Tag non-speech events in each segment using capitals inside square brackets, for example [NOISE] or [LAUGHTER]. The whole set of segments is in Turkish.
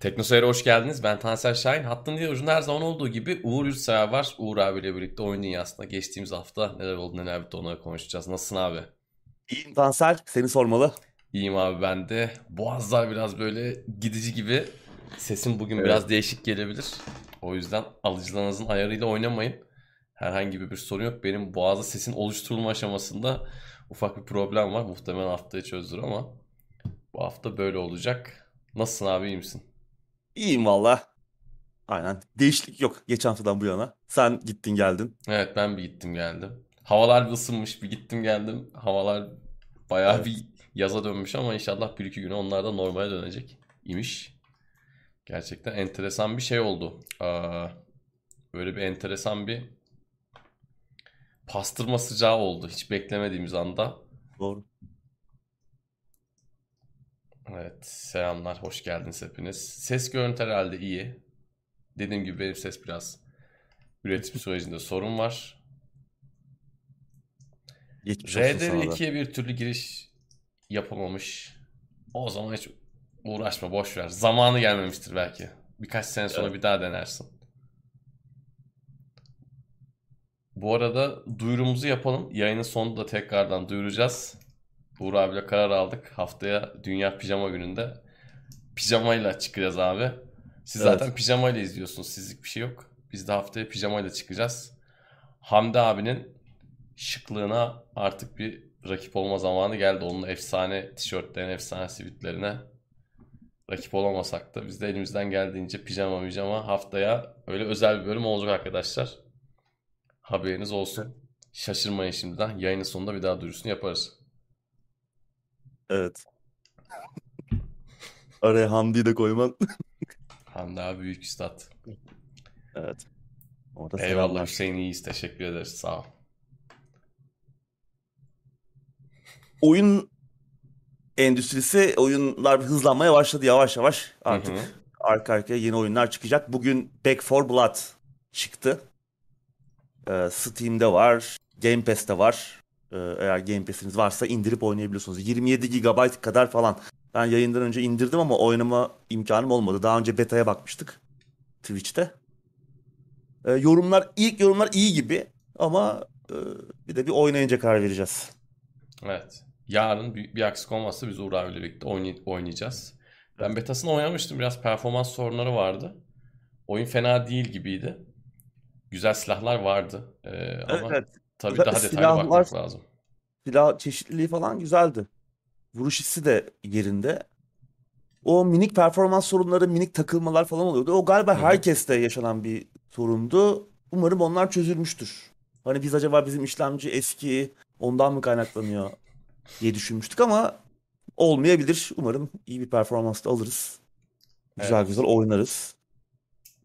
Teknoseyir'e hoş geldiniz. Ben Tansel Şahin. Hattın diye ucunda her zaman olduğu gibi Uğur Yurtsever var. Uğur abiyle birlikte oyun dünyasında geçtiğimiz hafta neler oldu neler bitti onları konuşacağız. Nasılsın abi? İyiyim Tansel, seni sormalı. İyiyim abi ben de. Boğazlar biraz böyle gidici gibi. Sesim bugün Evet. biraz değişik gelebilir. O yüzden alıcılarınızın ayarıyla oynamayın. Herhangi bir sorun yok. Benim boğazda sesin oluşturulma aşamasında ufak bir problem var. Muhtemelen haftaya çözülür ama bu hafta böyle olacak. Nasılsın abi iyi misin? İyiyim valla. Aynen. Değişiklik yok geçen haftadan bu yana. Sen gittin geldin. Evet ben bir gittim geldim. Havalar bir ısınmış bir gittim geldim. Havalar bayağı Evet. bir yaza dönmüş ama inşallah bir iki güne onlar da normale dönecek imiş. Gerçekten enteresan bir şey oldu. Aa, böyle bir enteresan bir pastırma sıcağı oldu. Hiç beklemediğimiz anda. Doğru. Evet selamlar hoş geldiniz hepiniz. Ses görüntü herhalde iyi. Dediğim gibi benim ses biraz üretim sürecinde sorun var. Geçmiş da. RDR2'ye bir türlü giriş yapamamış. O zaman hiç uğraşma boş ver. Zamanı gelmemiştir belki. Birkaç sene sonra Evet. bir daha denersin. Bu arada duyurumuzu yapalım. Yayının sonunda da tekrardan duyuracağız. Uğur abiyle karar aldık. Haftaya Dünya Pijama Günü'nde pijamayla çıkacağız abi. Siz Evet. zaten pijamayla izliyorsunuz. Sizlik bir şey yok. Biz de haftaya pijamayla çıkacağız. Hamdi abinin şıklığına artık bir rakip olma zamanı geldi. Onun efsane tişörtlerine, efsane sivitlerine rakip olamasak da biz de elimizden geldiğince pijama pijama haftaya öyle özel bir bölüm olacak arkadaşlar. Haberiniz olsun. Şaşırmayın şimdiden. Yayının sonunda bir daha duyurusunu yaparız. Evet. Araya Hamdi'yi de koyman. [LAUGHS] Hamdi abi büyük üstad. evet. Orada Eyvallah selamlar. Hüseyin iyiyiz. Teşekkür ederiz. Sağ ol. Oyun endüstrisi, oyunlar hızlanmaya başladı yavaş yavaş. Artık Hı hı. arka arkaya yeni oyunlar çıkacak. Bugün Back 4 Blood çıktı. Ee, Steam'de var, Game Pass'te var. Ee, eğer Game Pass'iniz varsa indirip oynayabiliyorsunuz. 27 GB kadar falan. Ben yayından önce indirdim ama oynama imkanım olmadı. Daha önce beta'ya bakmıştık Twitch'te. Ee, yorumlar, ilk yorumlar iyi gibi ama e, bir de bir oynayınca karar vereceğiz. Evet. Yarın bir, bir aksilik olmazsa biz Uğur abiyle birlikte oynay- oynayacağız. Ben betasını oynamıştım. Biraz performans sorunları vardı. Oyun fena değil gibiydi. Güzel silahlar vardı. Ee, Evet, ama evet. Tabii daha detaylı silahlar- bakmak lazım. Silah çeşitliliği falan güzeldi. Vuruş hissi de yerinde. O minik performans sorunları, minik takılmalar falan oluyordu. O galiba Hı hı. herkeste yaşanan bir sorundu. Umarım onlar çözülmüştür. Hani biz acaba bizim işlemci eski, ondan mı kaynaklanıyor diye düşünmüştük ama olmayabilir. Umarım iyi bir performans da alırız. Güzel Evet. güzel oynarız.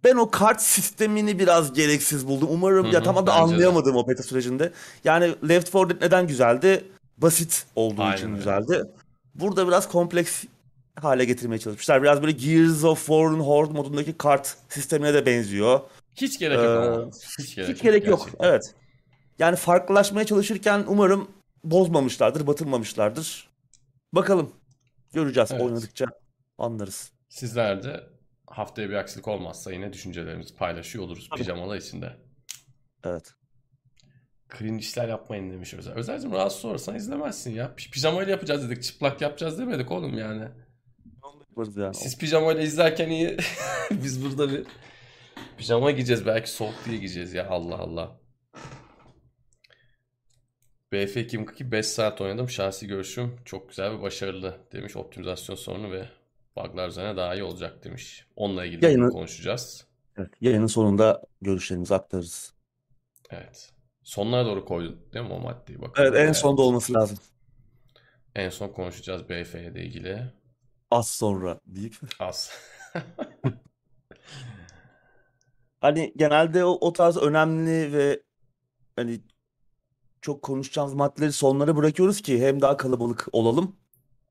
Ben o kart sistemini biraz gereksiz buldum. Umarım Hı ya hı, tam da bence de. anlayamadım o beta sürecinde. Yani Left 4 Dead neden güzeldi? Basit olduğu Aynen için öyle. güzeldi. Burada biraz kompleks hale getirmeye çalışmışlar. Biraz böyle Gears of War'un Horde modundaki kart sistemine de benziyor. Hiç gerek yok Ee, ama. Hiç gerek Hiç yok gerek yok. gerçekten. Evet. Yani farklılaşmaya çalışırken umarım bozmamışlardır, batırmamışlardır. Bakalım. Göreceğiz. Evet. Oynadıkça anlarız. Sizler de haftaya bir aksilik olmazsa yine düşüncelerimizi paylaşıyor oluruz Tabii. pijamalar içinde. Evet. Cringe işler yapmayın demiş Özel. Özel'cim rahatsız olursan izlemezsin ya. Pi- Pijamayla yapacağız dedik. Çıplak yapacağız demedik oğlum yani. Siz pijamayla izlerken iyi. [LAUGHS] Biz burada bir pijama giyeceğiz. Belki soğuk diye giyeceğiz ya. Allah Allah. BF 242 5 saat oynadım. Şahsi görüşüm çok güzel ve başarılı demiş. Optimizasyon sorunu ve bug'lar üzerine daha iyi olacak demiş. Onunla ilgili Yayını- konuşacağız. Evet. Yayının sonunda görüşlerimizi aktarırız. Evet. Sonlara doğru koydun değil mi o maddeyi? Bakalım. Evet en sonda olması lazım. En son konuşacağız BF ile ilgili. Az sonra deyip. Az. [LAUGHS] Hani genelde o, o tarz önemli ve hani çok konuşacağımız maddeleri sonlara bırakıyoruz ki hem daha kalabalık olalım.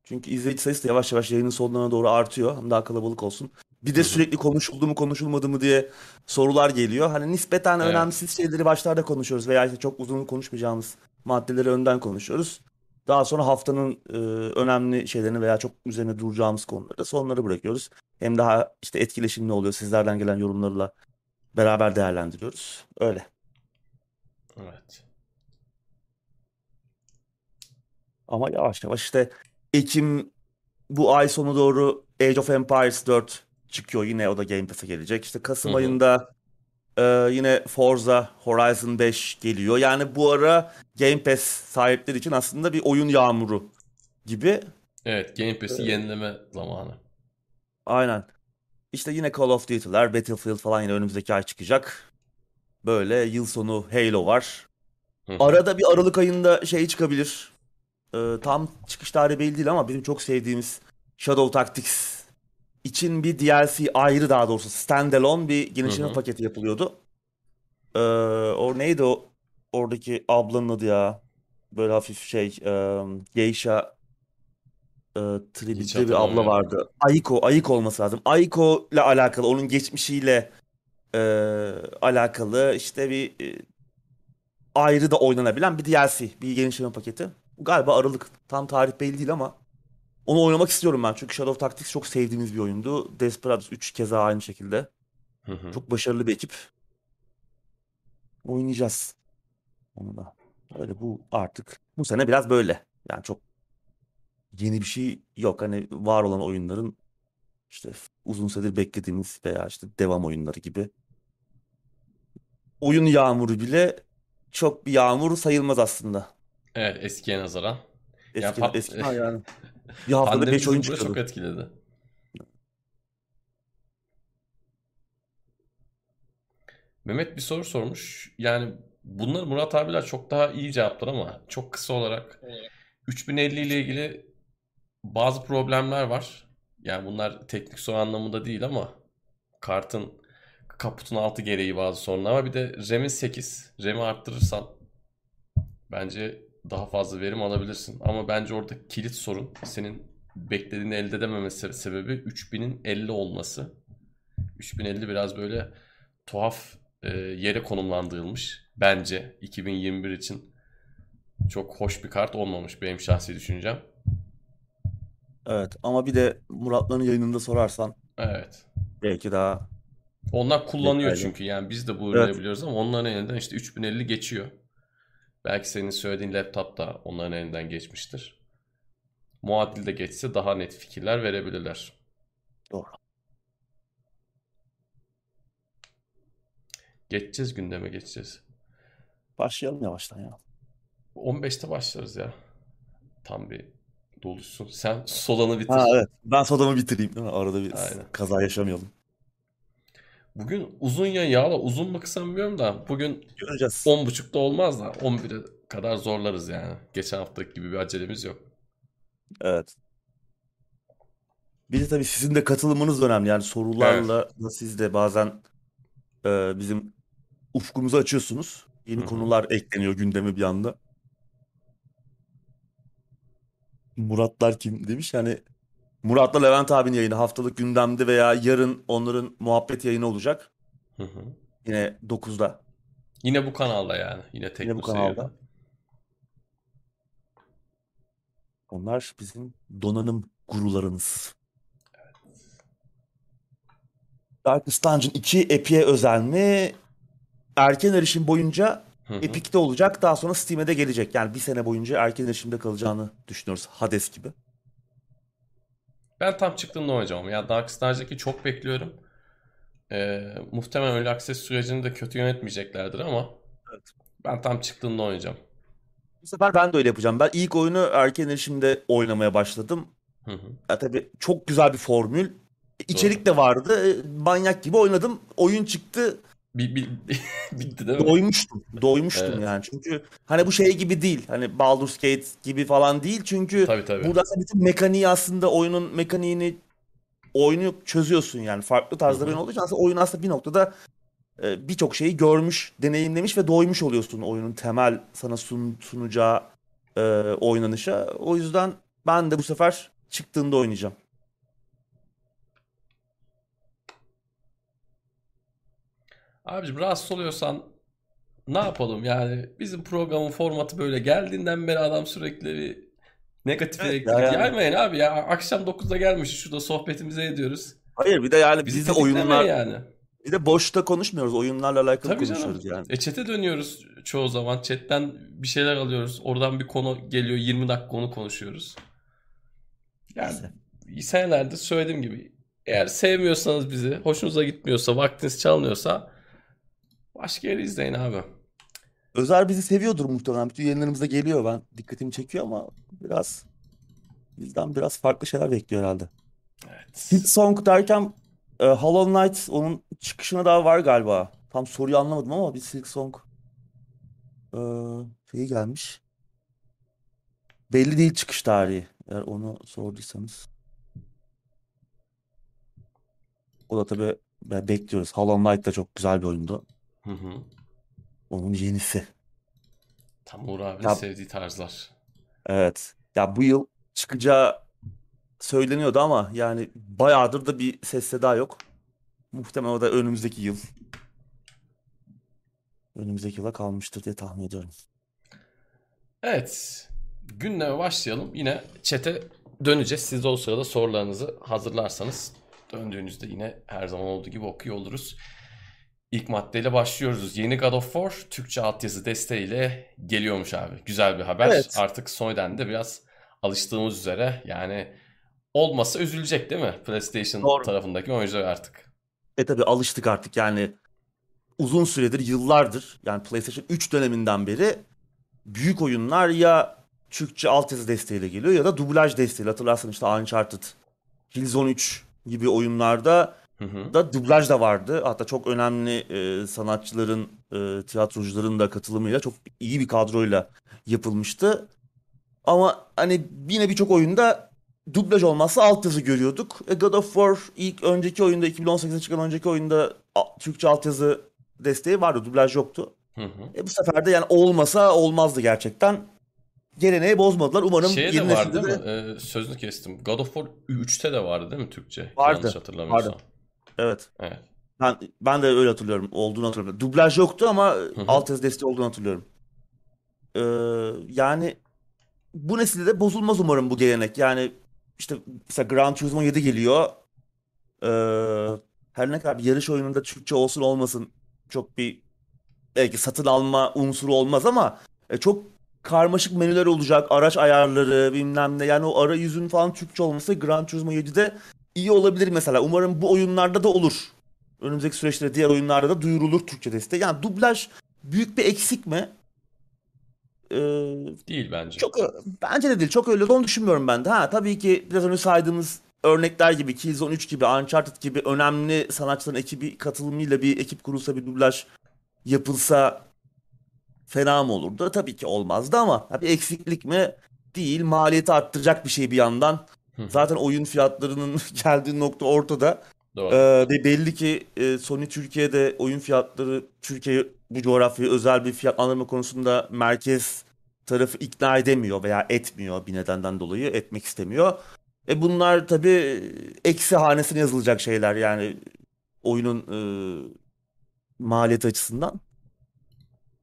Çünkü izleyici sayısı da yavaş yavaş yayının sonlarına doğru artıyor. Hem daha kalabalık olsun. Bir de sürekli konuşuldu mu konuşulmadı mı diye sorular geliyor. Hani nispeten Evet. önemsiz şeyleri başlarda konuşuyoruz veya işte çok uzun konuşmayacağımız maddeleri önden konuşuyoruz. Daha sonra haftanın e, önemli şeylerini veya çok üzerine duracağımız konuları da sonları bırakıyoruz. Hem daha işte etkileşimli oluyor. Sizlerden gelen yorumlarla beraber değerlendiriyoruz. Öyle. Evet. Ama yavaş yavaş işte Ekim bu ay sonu doğru Age of Empires 4 çıkıyor. Yine o da Game Pass'e gelecek. İşte Kasım Hı hı. ayında e, yine Forza Horizon 5 geliyor. Yani bu ara Game Pass sahipleri için aslında bir oyun yağmuru gibi. Evet, Game Pass'i yenileme zamanı. Aynen. İşte yine Call of Duty'ler, Battlefield falan yine önümüzdeki ay çıkacak. Böyle yıl sonu Halo var. Hı hı. Arada bir Aralık ayında şey çıkabilir. Ee, tam çıkış tarihi belli değil ama bizim çok sevdiğimiz Shadow Tactics için bir DLC ayrı daha doğrusu standalone bir genişleme Hı hı. paketi yapılıyordu. Ee, o neydi o oradaki ablanın adı ya? Böyle hafif şey e, Geisha e, tribüde bir abla vardı. Aiko, Aiko olması lazım. Aiko ile alakalı, onun geçmişiyle e, alakalı işte bir e, ayrı da oynanabilen bir DLC, bir genişleme paketi. Galiba Aralık. Tam tarih belli değil ama onu oynamak istiyorum ben. Çünkü Shadow Tactics çok sevdiğimiz bir oyundu. Desperados 3 keza aynı şekilde. Hı hı. Çok başarılı bir ekip. Oynayacağız. Onu da. Öyle bu artık. Bu sene biraz böyle. Yani çok yeni bir şey yok. Hani var olan oyunların işte uzun süredir beklediğimiz veya işte devam oyunları gibi. Oyun yağmuru bile çok bir yağmur sayılmaz aslında. Evet, eskiye nazaran. Ya Eski, pat- eski [LAUGHS] yani. Bir haftada Pandemi 5 oyun çıkıyordu. çok etkiledi. Mehmet bir soru sormuş. Yani bunları Murat abiler çok daha iyi cevaplar ama çok kısa olarak 3050 ile ilgili bazı problemler var. Yani bunlar teknik sorun anlamında değil ama kartın kaputun altı gereği bazı sorunlar var. Bir de RAM'in 8. RAM'i arttırırsan bence daha fazla verim alabilirsin. Ama bence orada kilit sorun senin beklediğini elde edememesi sebebi 3000'in 50 olması. 3050 biraz böyle tuhaf e, yere konumlandırılmış. Bence 2021 için çok hoş bir kart olmamış benim şahsi düşüncem. Evet ama bir de Muratların yayınında sorarsan Evet. belki daha Onlar kullanıyor Detaylı. çünkü yani biz de bu Evet. ama onların elinden işte 3050 geçiyor. Belki senin söylediğin laptop da onların elinden geçmiştir. Muadil de geçse daha net fikirler verebilirler. doğru. Geçeceğiz gündeme geçeceğiz. Başlayalım yavaştan ya. 15'te başlarız ya. Tam bir doluşsun. Sen solanı bitir. Ha evet. Ben sodamı bitireyim değil mi? Arada bir Aynen. kaza yaşamayalım. Bugün uzun ya yağla uzun mu kısa mı bilmiyorum da bugün Göreceğiz. 10.30'da olmaz da 11'e kadar zorlarız yani. Geçen haftaki gibi bir acelemiz yok. Evet. Bir de tabii sizin de katılımınız önemli. Yani sorularla da siz de bazen e, bizim ufkumuzu açıyorsunuz. Yeni Hı hı. konular ekleniyor gündeme bir anda. Muratlar kim demiş yani Murat'la Levent abinin yayını haftalık gündemde veya yarın onların muhabbet yayını olacak. Hı hı. Yine 9'da. Yine bu kanalda yani. Yine Yine bu kanalda. Seyir'de. Onlar bizim donanım gurularımız. Darkest Dungeon 2 Epic'e özel mi? Erken erişim boyunca Hı hı. Epic'te olacak. Daha sonra Steam'e de gelecek. Yani bir sene boyunca erken erişimde kalacağını düşünüyoruz. Hades gibi. Ben tam çıktığında oynayacağım. Ya Dark Stars'daki çok bekliyorum. Ee, muhtemelen öyle access sürecini de kötü yönetmeyeceklerdir ama Evet. ben tam çıktığında oynayacağım. Bu sefer ben de öyle yapacağım. Ben ilk oyunu erken erişimde oynamaya başladım. Hı hı. Ya tabii çok güzel bir formül. İçerik de vardı. E, Manyak gibi oynadım. Oyun çıktı. Bir, bir, [LAUGHS] bitti değil mi? Doymuştum. Doymuştum Evet. yani. Çünkü hani bu şey gibi değil. Hani Baldur's Gate gibi falan değil. Çünkü Tabii tabii. burada bütün mekaniği aslında oyunun mekaniğini oyunu çözüyorsun yani. Farklı tarzda oyun olduğu için aslında oyun aslında bir noktada e, birçok şeyi görmüş, deneyimlemiş ve doymuş oluyorsun oyunun temel sana sun, sunacağı e, oynanışa. O yüzden ben de bu sefer çıktığında oynayacağım. Abicim rahatsız oluyorsan ne yapalım yani bizim programın formatı böyle geldiğinden beri adam sürekli bir Negatif Evet, elektrik ya yani. yaymayın abi ya. Akşam 9'da gelmiş şurada sohbetimizi ediyoruz. Hayır bir de yani biz de oyunlar yani. bir de boşta konuşmuyoruz. Oyunlarla alakalı Tabii canım. konuşuyoruz yani. E chat'e dönüyoruz çoğu zaman. Chat'ten bir şeyler alıyoruz. Oradan bir konu geliyor. 20 dakika onu konuşuyoruz. Yani senelerde söylediğim gibi eğer sevmiyorsanız bizi, hoşunuza gitmiyorsa, vaktiniz çalmıyorsa başka yeri izleyin abi. Özer bizi seviyordur muhtemelen. Bütün yayınlarımızda geliyor. Ben dikkatimi çekiyor ama biraz bizden biraz farklı şeyler bekliyor herhalde. Evet. Hit Song derken e, Hollow Knight onun çıkışına daha var galiba. Tam soruyu anlamadım ama bir Silk Song e, şeyi gelmiş. Belli değil çıkış tarihi. Eğer onu sorduysanız. O da tabii be- bekliyoruz. Hollow Knight da çok güzel bir oyundu. Hı hı. Onun yenisi. Tam Uğur abinin Ya- sevdiği tarzlar. Evet. Ya bu yıl çıkacağı söyleniyordu ama yani bayağıdır da bir ses seda yok. Muhtemelen o da önümüzdeki yıl. Önümüzdeki yıla kalmıştır diye tahmin ediyorum. Evet. Gündeme başlayalım. Yine chat'e döneceğiz. Siz de o sırada sorularınızı hazırlarsanız döndüğünüzde yine her zaman olduğu gibi okuyor oluruz. İlk maddeyle başlıyoruz. Yeni God of War Türkçe altyazı desteğiyle geliyormuş abi. Güzel bir haber. Evet. Artık Sony'den de biraz alıştığımız üzere yani olmasa üzülecek değil mi? PlayStation Doğru. tarafındaki oyuncular artık. E tabii alıştık artık yani uzun süredir, yıllardır yani PlayStation 3 döneminden beri büyük oyunlar ya Türkçe altyazı desteğiyle geliyor ya da dublaj desteğiyle. Hatırlarsan işte Uncharted, Killzone 3 gibi oyunlarda Hı hı. da dublaj da vardı. Hatta çok önemli e, sanatçıların, e, tiyatrocuların da katılımıyla çok iyi bir kadroyla yapılmıştı. Ama hani yine birçok oyunda dublaj olmazsa altyazı görüyorduk. E, God of War ilk önceki oyunda 2018'de çıkan önceki oyunda a- Türkçe altyazı desteği vardı. Dublaj yoktu. Hı hı. E, bu sefer de yani olmasa olmazdı gerçekten. Geleneği bozmadılar. Umarım Şeye de yeni var değil mi? de... Ee, sözünü kestim. God of War 3'te de vardı değil mi Türkçe? Vardı, Yanlış hatırlamıyorsam. vardı. Evet. Evet. Ben, ben de öyle hatırlıyorum. Olduğunu hatırlıyorum. Dublaj yoktu ama hı. altyazı desteği olduğunu hatırlıyorum. Ee, yani bu nesilde de bozulmaz umarım bu gelenek. Yani işte mesela Gran Turismo 7 geliyor. Ee, her ne kadar bir yarış oyununda Türkçe olsun olmasın çok bir belki satın alma unsuru olmaz ama e, çok karmaşık menüler olacak. Araç ayarları bilmem ne. Yani o arayüzün falan Türkçe olması Gran Turismo 7'de iyi olabilir mesela. Umarım bu oyunlarda da olur. Önümüzdeki süreçte diğer oyunlarda da duyurulur Türkçe desteği. Yani dublaj büyük bir eksik mi? Ee, Değil bence. çok bence de değil. Çok öyle olduğunu düşünmüyorum ben de. Ha tabii ki biraz önce saydığımız örnekler gibi Killzone 3 gibi Uncharted gibi önemli sanatçıların ekibi katılımıyla bir ekip kurulsa bir dublaj yapılsa fena mı olurdu? Tabii ki olmazdı ama bir eksiklik mi? Değil. Maliyeti arttıracak bir şey bir yandan. Hı. Zaten oyun fiyatlarının [LAUGHS] geldiği nokta ortada. Doğru. Ee, ve belli ki e, Sony Türkiye'de oyun fiyatları Türkiye bu coğrafyayı özel bir fiyatlandırma konusunda merkez tarafı ikna edemiyor veya etmiyor bir nedenden dolayı etmek istemiyor. E bunlar tabii eksi hanesine yazılacak şeyler yani oyunun e, maliyeti açısından.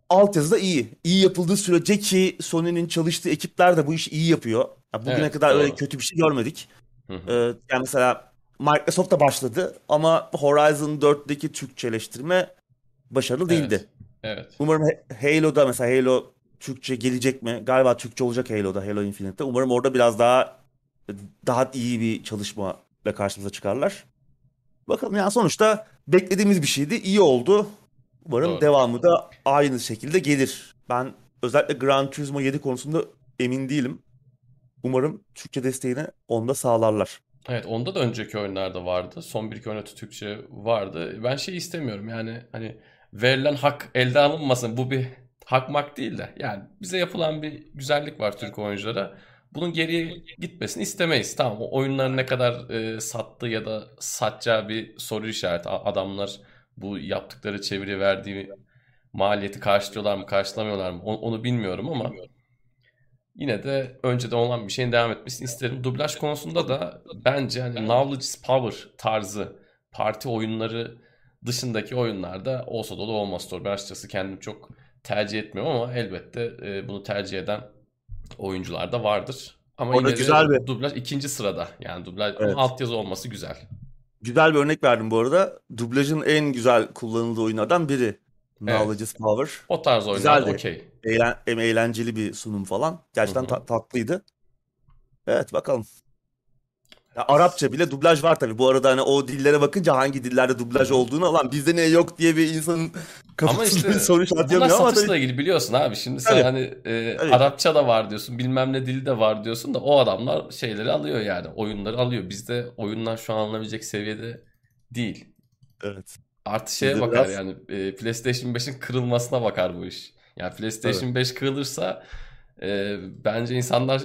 Altyazı da iyi. İyi yapıldığı sürece ki Sony'nin çalıştığı ekipler de bu işi iyi yapıyor. Ya bugüne Evet, kadar öyle doğru. kötü bir şey görmedik. Hı hı. Ee, yani mesela Microsoft da başladı ama Horizon 4'teki Türkçeleştirme başarılı değildi. Evet. Evet. Umarım Ha- Halo'da mesela Halo Türkçe gelecek mi? Galiba Türkçe olacak Halo'da, Halo Infinite'te. Umarım orada biraz daha daha iyi bir çalışmayla karşımıza çıkarlar. Bakalım yani sonuçta beklediğimiz bir şeydi. İyi oldu. Umarım Doğru. devamı da aynı şekilde gelir. Ben özellikle Gran Turismo 7 konusunda emin değilim. Umarım Türkçe desteğini onda sağlarlar. Evet onda da önceki oyunlarda vardı. Son bir iki oyunda Türkçe vardı. Ben şey istemiyorum yani hani verilen hak elde alınmasın. Bu bir hak mak değil de yani bize yapılan bir güzellik var Türk oyunculara. Bunun geriye gitmesini istemeyiz. Tamam o oyunların ne kadar e, sattığı ya da satacağı bir soru işareti. Adamlar bu yaptıkları çeviri verdiği maliyeti karşılıyorlar mı karşılamıyorlar mı onu, onu bilmiyorum ama yine de önceden olan bir şeyin devam etmesini isterim. Dublaj konusunda da bence hani knowledge is power tarzı parti oyunları dışındaki oyunlarda olsa da olur olmaz doğru. Ben açıkçası kendim çok tercih etmiyorum ama elbette e, bunu tercih eden oyuncular da vardır. Ama Orada yine güzel bir- dublaj ikinci sırada. Yani dublaj Evet. altyazı olması güzel. Güzel bir örnek verdim bu arada. Dublajın en güzel kullanıldığı oyunlardan biri. Knowledge is Power. O tarz oyunlar okey. Eğlen, hem eğlenceli bir sunum falan. Gerçekten ta- tatlıydı. Evet bakalım. Ya, Arapça bile dublaj var tabii. Bu arada hani o dillere bakınca hangi dillerde dublaj olduğunu alan bizde ne yok diye bir insanın Ama kafasında işte [LAUGHS] bir soru yanıyor ama satışla tabii ilgili biliyorsun abi. Şimdi sen Tabii. hani e, Tabii. Arapça da var diyorsun, bilmem ne dili de var diyorsun da o adamlar şeyleri alıyor yani. Oyunları alıyor. Bizde oyunlar şu an alınabilecek seviyede değil. evet. Artı şeye Bizde bakar biraz- yani e, PlayStation 5'in kırılmasına bakar bu iş. Yani PlayStation 5 kırılırsa e, bence insanlar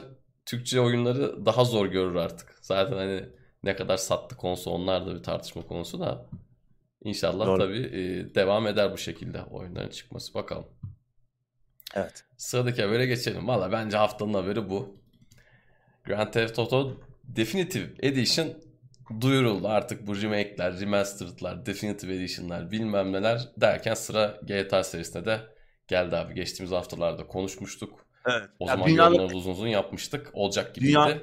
Türkçe oyunları daha zor görür artık. Zaten hani ne kadar sattı konsol onlar da bir tartışma konusu da. İnşallah Doğru. tabii e, devam eder bu şekilde oyunların çıkması. Bakalım. Evet. Sıradaki habere geçelim. Valla bence haftanın haberi bu. Grand Theft Auto Definitive Edition duyuruldu. Artık bu remake'ler, remastered'lar, Definitive Edition'lar bilmem neler derken sıra GTA serisine de geldi abi. Geçtiğimiz haftalarda konuşmuştuk. Evet. O Ya zaman dünyanın, uzun uzun yapmıştık. Olacak gibiydi. Dünya-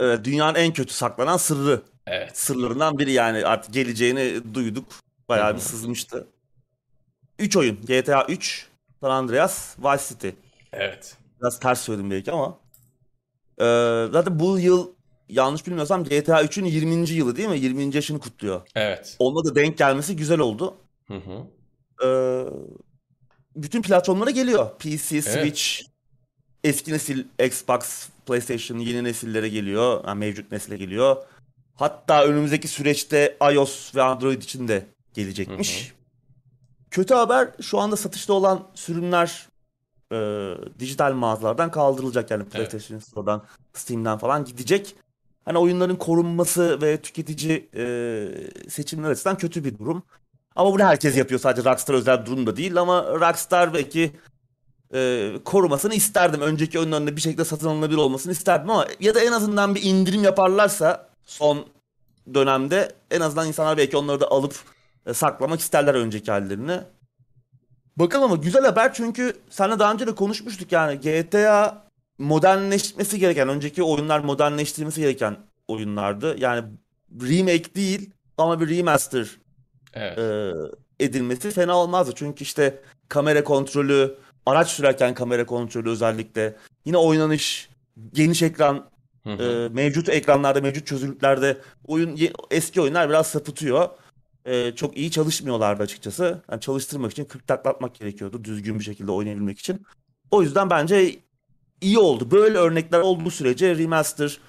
evet, dünyanın en kötü saklanan sırrı. Evet. Sırlarından biri yani artık geleceğini duyduk. Bayağı Hı bir sızmıştı. 3 oyun. GTA 3, San Andreas, Vice City. Evet. Biraz ters söyledim belki ama. Ee, zaten bu yıl yanlış bilmiyorsam GTA 3'ün 20. yılı değil mi? 20. yaşını kutluyor. Evet. Onunla da denk gelmesi güzel oldu. Hı hı. Ee, bütün platformlara geliyor. PC, Switch, eski nesil Xbox, PlayStation yeni nesillere geliyor. Yani mevcut nesile geliyor. Hatta önümüzdeki süreçte iOS ve Android için de gelecekmiş. Kötü haber şu anda satışta olan sürümler e, dijital mağazalardan kaldırılacak. Yani PlayStation Store'dan, Steam'den falan gidecek. Hani oyunların korunması ve tüketici e, seçimler açısından kötü bir durum. Ama bunu herkes yapıyor. Sadece Rockstar özel durum da değil ama Rockstar belki e, korumasını isterdim. Önceki oyunlarında bir şekilde satın alınabilir olmasını isterdim ama ya da en azından bir indirim yaparlarsa son dönemde en azından insanlar belki onları da alıp e, saklamak isterler önceki hallerini. Bakalım ama güzel haber çünkü seninle daha önce de konuşmuştuk yani GTA modernleşmesi gereken, önceki oyunlar modernleştirilmesi gereken oyunlardı. Yani remake değil ama bir remaster Evet. e, edilmesi fena olmazdı. Çünkü işte kamera kontrolü, araç sürerken kamera kontrolü özellikle, yine oynanış, geniş ekran, Hı hı. e, mevcut ekranlarda, mevcut çözünürlüklerde oyun eski oyunlar biraz sapıtıyor. E, çok iyi çalışmıyorlardı açıkçası. Yani çalıştırmak için 40 taklatmak gerekiyordu düzgün bir şekilde oynayabilmek için. O yüzden bence iyi oldu. Böyle örnekler olduğu sürece remaster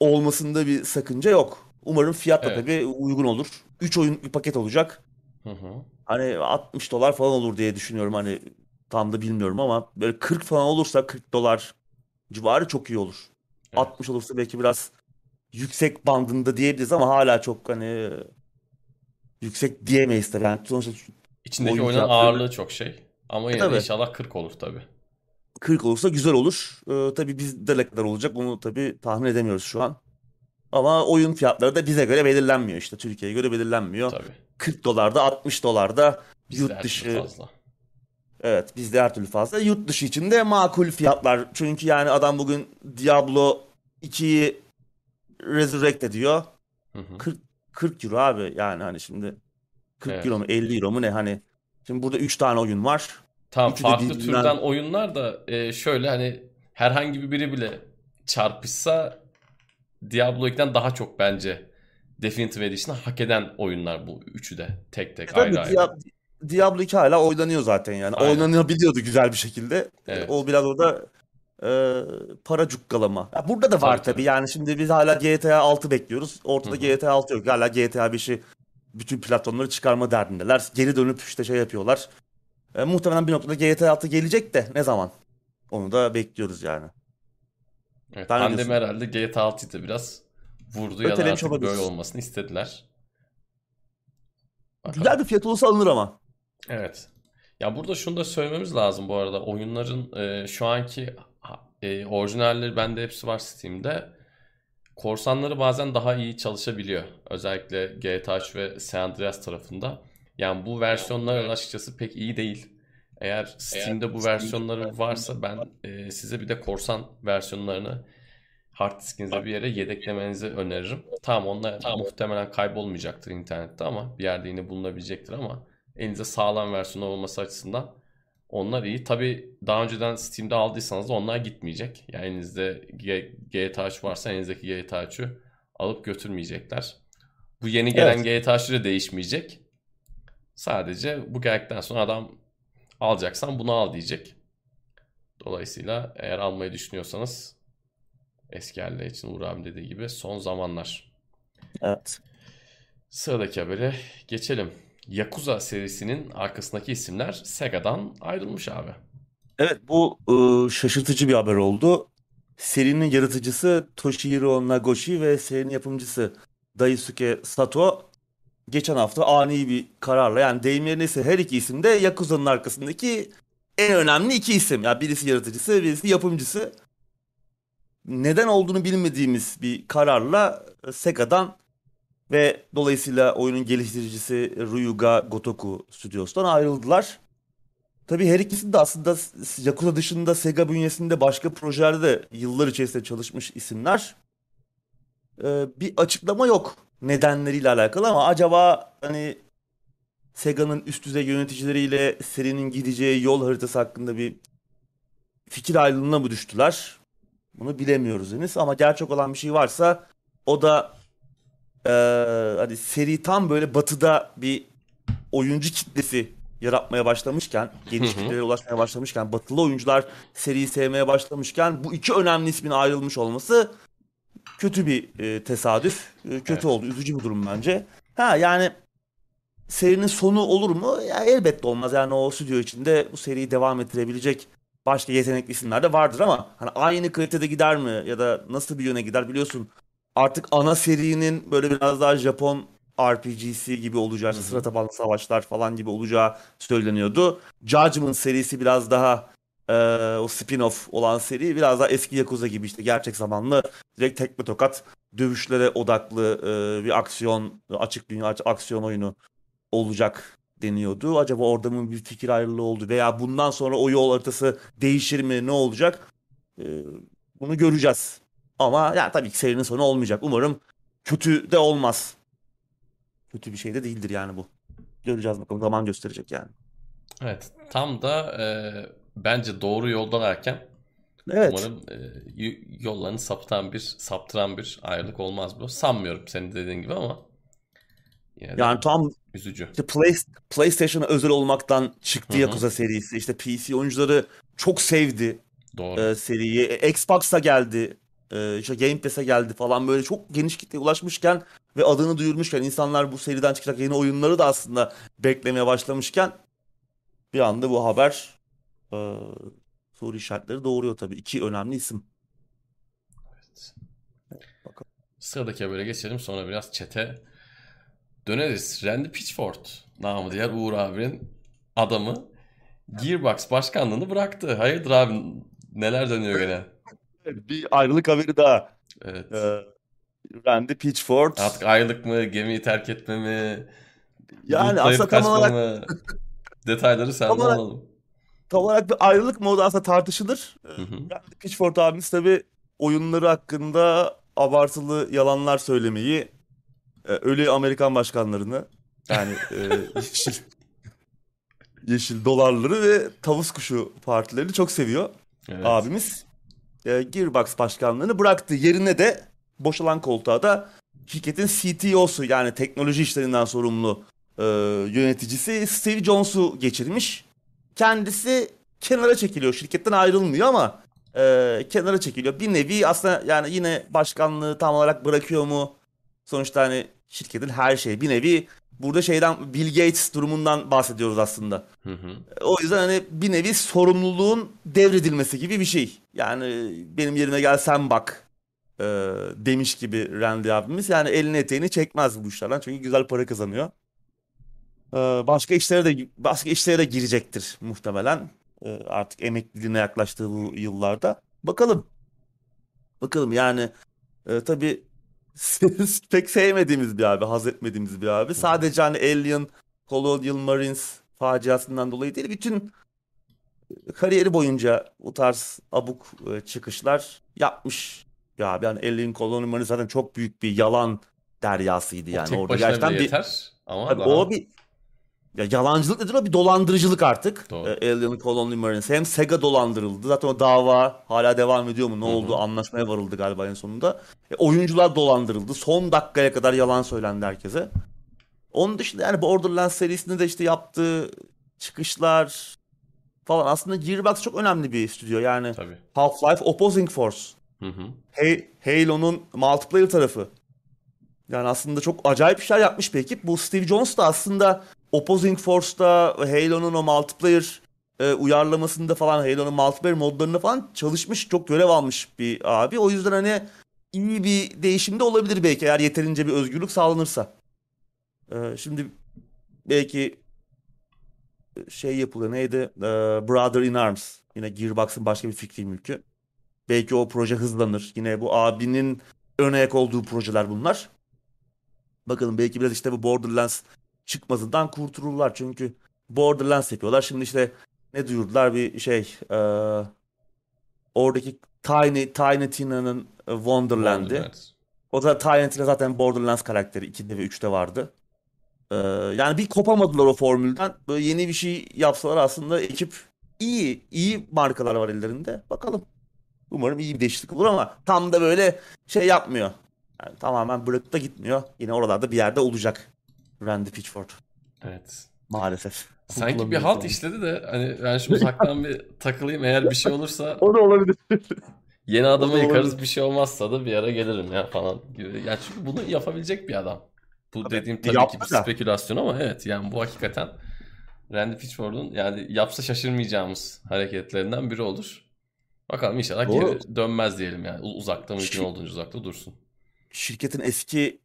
olmasında bir sakınca yok. Umarım fiyat da Evet. tabii uygun olur. 3 oyun bir paket olacak. Hı hı. Hani 60 dolar falan olur diye düşünüyorum. Hani tam da bilmiyorum ama böyle 40 falan olursa 40 dolar civarı çok iyi olur. Evet. 60 olursa belki biraz yüksek bandında diyebiliriz ama hala çok hani yüksek diyemeyiz tabii. Yani sonuçta İçindeki oyun oyunun ağırlığı çok şey. Ama yine de Tabii. inşallah 40 olur tabii. 40 olursa güzel olur. Ee, tabii bizde ne kadar olacak onu tabii tahmin edemiyoruz şu an. Ama oyun fiyatları da bize göre belirlenmiyor işte. Türkiye'ye göre belirlenmiyor. Tabii. 40 dolarda 60 dolarda Bizde yurt dışı fazla. Evet bizde her türlü fazla. Yurt dışı için de makul fiyatlar. Çünkü yani adam bugün Diablo 2'yi Resurrect ediyor. Hı hı. 40, 40 euro abi yani hani şimdi 40 Evet. euro mu 50 euro mu ne hani. Şimdi burada 3 tane oyun var. Tamam Üçü farklı birbirinden- türden oyunlar da e, şöyle hani herhangi bir biri bile çarpışsa Diablo 2'den daha çok bence Definitive Edition'ı hak eden oyunlar bu üçü de tek tek Tabii ayrı ayrı. Dia- Diablo 2 hala oynanıyor zaten yani. Aynen. Oynanabiliyordu güzel bir şekilde. Evet. O biraz orada e, para cukkalama. Ya burada da var Tabii, tabii. Yani şimdi biz hala GTA 6 bekliyoruz. Ortada Hı hı. GTA 6 yok. Hala GTA 5'i bütün platformları çıkarma derdindeler. Geri dönüp işte şey yapıyorlar. E, muhtemelen bir noktada GTA 6 gelecek de ne zaman? Onu da bekliyoruz yani. Evet, ne pandemi diyorsun? herhalde GTA 6'yı da biraz vurdu ya da Ötelemiş artık olabilir. böyle olmasını istediler. Bakalım. Güzel bir fiyat olursa alınır ama. Evet. Ya burada şunu da söylememiz lazım bu arada. Oyunların e, şu anki e, orijinalleri bende hepsi var Steam'de. Korsanları bazen daha iyi çalışabiliyor. Özellikle GTA 3 ve San Andreas tarafında. Yani bu versiyonlar açıkçası pek iyi değil. Eğer Steam'de bu versiyonları varsa ben e, size bir de korsan versiyonlarını hard diskinize bir yere yedeklemenizi öneririm. Tamam onlar muhtemelen kaybolmayacaktır internette ama bir yerde yine bulunabilecektir ama elinize sağlam versiyon olması açısından onlar iyi. Tabi daha önceden Steam'de aldıysanız da onlar gitmeyecek. Yani elinizde GTA 3 varsa elinizdeki GTA 3'ü alıp götürmeyecekler. Bu yeni gelen GTA 3 de değişmeyecek. Sadece bu geldikten sonra adam alacaksan bunu al diyecek. Dolayısıyla eğer almayı düşünüyorsanız eski haller için Uğur abi dediği gibi son zamanlar. Evet. Sıradaki habere geçelim. Yakuza serisinin arkasındaki isimler Sega'dan ayrılmış abi. Evet bu ıı, şaşırtıcı bir haber oldu. Serinin yaratıcısı Toshihiro Nagoshi ve serinin yapımcısı Daisuke Sato geçen hafta ani bir kararla yani deyim yerine ise her iki isim de Yakuza'nın arkasındaki en önemli iki isim. Yani birisi yaratıcısı, birisi yapımcısı. Neden olduğunu bilmediğimiz bir kararla Sega'dan ve dolayısıyla oyunun geliştiricisi Ryuga Gotoku stüdyosundan ayrıldılar. Tabii her ikisi de aslında Yakuza dışında Sega bünyesinde başka projelerde de yıllar içerisinde çalışmış isimler. Ee, bir açıklama yok nedenleriyle alakalı ama acaba hani Sega'nın üst düzey yöneticileriyle serinin gideceği yol haritası hakkında bir fikir ayrılığına mı düştüler? Bunu bilemiyoruz henüz ama gerçek olan bir şey varsa o da e, hani seri tam böyle batıda bir oyuncu kitlesi yaratmaya başlamışken, geniş kitlelere ulaşmaya başlamışken, batılı oyuncular seriyi sevmeye başlamışken bu iki önemli ismin ayrılmış olması kötü bir e, tesadüf. E, kötü Evet. oldu. Üzücü bir durum bence. Ha yani serinin sonu olur mu? Ya elbette olmaz. Yani o stüdyo içinde bu seriyi devam ettirebilecek başka yetenekli isimler de vardır ama hani aynı kalitede gider mi ya da nasıl bir yöne gider biliyorsun. Artık ana serinin böyle biraz daha Japon RPG'si gibi olacağı, sıra tabanlı savaşlar falan gibi olacağı söyleniyordu. Judgment serisi biraz daha e, o spin-off olan seri biraz daha eski Yakuza gibi işte gerçek zamanlı direkt tekme tokat dövüşlere odaklı e, bir aksiyon, açık dünya aç- aksiyon oyunu olacak deniyordu. Acaba orada mı bir fikir ayrılığı oldu veya bundan sonra o yol haritası değişir mi ne olacak? E, bunu göreceğiz. Ama yani tabii ki serinin sonu olmayacak. Umarım kötü de olmaz. Kötü bir şey de değildir yani bu. Göreceğiz bakalım. Zaman gösterecek yani. Evet. Tam da e, bence doğru yoldalarken Evet. umarım e, yollarını sapıtan bir, saptıran bir ayrılık olmaz bu. Sanmıyorum senin dediğin gibi ama Yani tam üzücü. işte Play, PlayStation'a özel olmaktan çıktı Hı hı. Yakuza serisi. İşte PC oyuncuları çok sevdi Doğru. e, seriyi. E, Xbox'a geldi. E, işte Game Pass'e geldi falan böyle çok geniş kitleye ulaşmışken ve adını duyurmuşken insanlar bu seriden çıkacak yeni oyunları da aslında beklemeye başlamışken bir anda bu haber e, soru işaretleri doğuruyor tabii. İki önemli isim. Bakalım. Sıradaki habere geçelim sonra biraz çete döneriz. Randy Pitchford namı diğer Uğur abinin adamı Gearbox başkanlığını bıraktı. Hayırdır abi neler dönüyor gene? Bir ayrılık haberi daha. Evet. E, Randy Pitchford. Artık ayrılık mı, gemiyi terk etme mi, Yani aslında tam olarak mı? [LAUGHS] Detayları senden alalım. Tam olarak bir ayrılık modu aslında tartışılır. Hı hı. Pitchford abimiz tabii oyunları hakkında abartılı yalanlar söylemeyi, e, ölü Amerikan başkanlarını yani e, [LAUGHS] yeşil, yeşil dolarları ve tavus kuşu partilerini çok seviyor Evet. abimiz. E, Gearbox başkanlığını bıraktı. Yerine de boşalan koltuğa da şirketin CTO'su yani teknoloji işlerinden sorumlu e, yöneticisi Steve Jones'u geçirmiş. Kendisi kenara çekiliyor. Şirketten ayrılmıyor ama e, kenara çekiliyor. Bir nevi aslında yani yine başkanlığı tam olarak bırakıyor mu? Sonuçta hani şirketin her şeyi bir nevi burada şeyden Bill Gates durumundan bahsediyoruz aslında. Hı hı. O yüzden hani bir nevi sorumluluğun devredilmesi gibi bir şey. Yani benim yerime gel sen bak e, demiş gibi Randy abimiz. Yani elini eteğini çekmez bu işlerden çünkü güzel para kazanıyor. E, başka işlere de başka işlere de girecektir muhtemelen. E, artık emekliliğine yaklaştığı bu yıllarda. Bakalım. Bakalım yani e, tabii [LAUGHS] pek sevmediğimiz bir abi, haz etmediğimiz bir abi. Sadece hani Alien, Colonial Marines faciasından dolayı değil, bütün kariyeri boyunca bu tarz abuk e, çıkışlar yapmış. ya. Yani Alien Colony Marine zaten çok büyük bir yalan deryasıydı yani. tek Orada başına gerçekten bir yeter. Ama Tabii daha... o bir ya yalancılık nedir o bir dolandırıcılık artık. Doğru. E, Alien Colony Marines. Hem Sega dolandırıldı. Zaten o dava hala devam ediyor mu? Ne Hı hı. oldu? Anlaşmaya varıldı galiba en sonunda. E, oyuncular dolandırıldı. Son dakikaya kadar yalan söylendi herkese. Onun dışında yani Borderlands serisinde de işte yaptığı çıkışlar falan aslında Gearbox çok önemli bir stüdyo. Yani Tabii. Half-Life Opposing Force. Hı hı. Hey- Halo'nun multiplayer tarafı. Yani aslında çok acayip işler yapmış bir ekip. Bu Steve Jones da aslında Opposing Force'da Halo'nun o multiplayer e, uyarlamasında falan Halo'nun multiplayer modlarında falan çalışmış, çok görev almış bir abi. O yüzden hani iyi bir değişim de olabilir belki eğer yeterince bir özgürlük sağlanırsa. E, şimdi belki şey yapılıyor neydi? E, Brother in Arms. Yine Gearbox'ın başka bir fikri mülkü. Belki o proje hızlanır. Yine bu abinin ayak olduğu projeler bunlar. Bakalım belki biraz işte bu Borderlands çıkmasından kurtulurlar. Çünkü Borderlands yapıyorlar. Şimdi işte ne duyurdular bir şey eee, oradaki Tiny Tiny Tina'nın e, Wonderland'i. Wonderland. O da Tiny Tina zaten Borderlands karakteri 2'de ve 3'te vardı. Eee, yani bir kopamadılar o formülden. Böyle yeni bir şey yapsalar aslında ekip iyi, iyi markalar var ellerinde. Bakalım. Umarım iyi bir değişiklik olur ama tam da böyle şey yapmıyor. Yani tamamen bırakıp da gitmiyor. Yine oralarda bir yerde olacak. Randy Pitchford Evet. maalesef. Sanki bir halt işledi de hani ben şu uzaktan bir takılayım eğer bir şey olursa [LAUGHS] O da olabilir. yeni adamı yıkarız bir şey olmazsa da bir ara gelirim ya falan gibi. Ya çünkü bunu yapabilecek bir adam. Bu Tabii, dediğim tabii yaptı ki bir da. spekülasyon ama evet yani bu hakikaten Randy Pitchford'un yani yapsa şaşırmayacağımız hareketlerinden biri olur. Bakalım inşallah Doğru. geri dönmez diyelim yani. Uzakta mümkün Şi- olduğunca uzakta dursun. Şirketin eski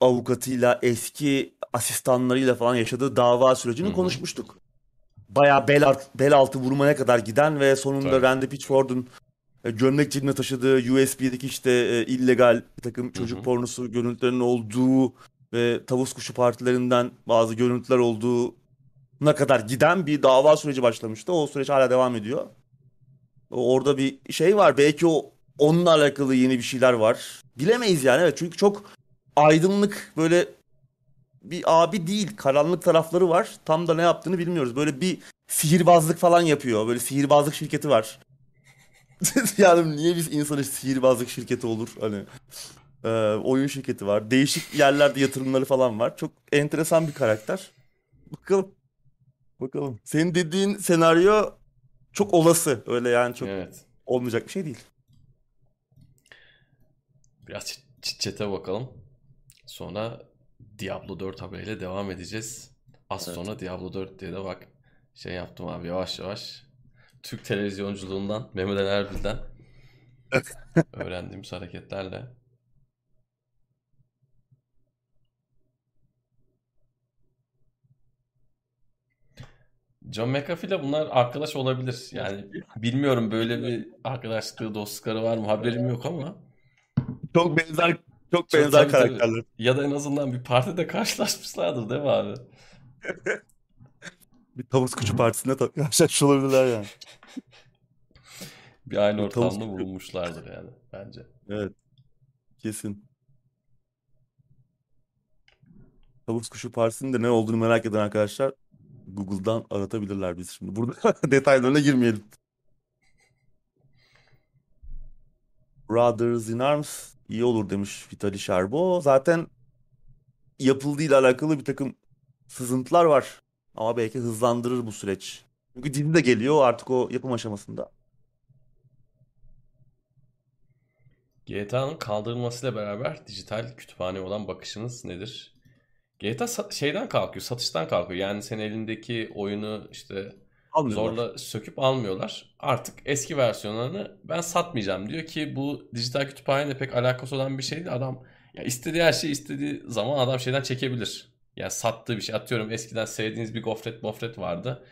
avukatıyla, eski asistanlarıyla falan yaşadığı dava sürecini Hı hı. konuşmuştuk. Bayağı bel, bel altı vurmaya kadar giden ve sonunda Tabii. Randy Pitchford'un e, gömlek cebine taşıdığı USB'deki işte e, illegal bir takım çocuk hı. pornosu görüntülerinin olduğu ve tavus kuşu partilerinden bazı görüntüler olduğuna kadar giden bir dava süreci başlamıştı. O süreç hala devam ediyor. Orada bir şey var. Belki o onunla alakalı yeni bir şeyler var. Bilemeyiz yani evet. Çünkü çok aydınlık böyle bir abi değil. Karanlık tarafları var. Tam da ne yaptığını bilmiyoruz. Böyle bir sihirbazlık falan yapıyor. Böyle sihirbazlık şirketi var. [LAUGHS] yani niye biz insan sihirbazlık şirketi olur hani Ee, oyun şirketi var. Değişik yerlerde yatırımları falan var. Çok enteresan bir karakter. Bakalım. Bakalım. Senin dediğin senaryo çok olası. Öyle yani çok Evet. olmayacak bir şey değil. Biraz çit çit çete bakalım. Sonra Diablo 4 haberiyle devam edeceğiz. Az Evet. sonra Diablo 4 diye de bak şey yaptım abi yavaş yavaş. Türk televizyonculuğundan, Mehmet Ali Erbil'den [LAUGHS] öğrendiğimiz hareketlerle. John McAfee ile bunlar arkadaş olabilir. Yani bilmiyorum böyle bir arkadaşlıkları, dostlukları var mı haberim yok ama. Çok benzer çok Çok benzer tabii, tabii. karakterler. Ya da en azından bir partide karşılaşmışlardır değil mi abi? Bir tavus kuşu partisinde ta- [LAUGHS] karşılaşmış olabilirler yani. Bir aynı Bir tavus ortamda kuşu. bulunmuşlardır yani bence. Evet. Kesin. Tavus kuşu partisinin de ne olduğunu merak eden arkadaşlar Google'dan aratabilirler biz şimdi. Burada [LAUGHS] detaylarına girmeyelim. Brothers in Arms iyi olur demiş Vitali Sharbo. Zaten yapıldığıyla alakalı bir takım sızıntılar var. Ama belki hızlandırır bu süreç. Çünkü dizi de geliyor artık o yapım aşamasında. GTA'nın kaldırılmasıyla beraber dijital kütüphane olan bakışınız nedir? GTA şeyden kalkıyor, satıştan kalkıyor. Yani senin elindeki oyunu işte Almıyorlar. zorla söküp almıyorlar. Artık eski versiyonlarını ben satmayacağım diyor ki bu dijital kütüphaneyle pek alakası olan bir şey değil. Adam ya istediği her şeyi istediği zaman adam şeyden çekebilir. Yani sattığı bir şey atıyorum eskiden sevdiğiniz bir gofret gofret vardı.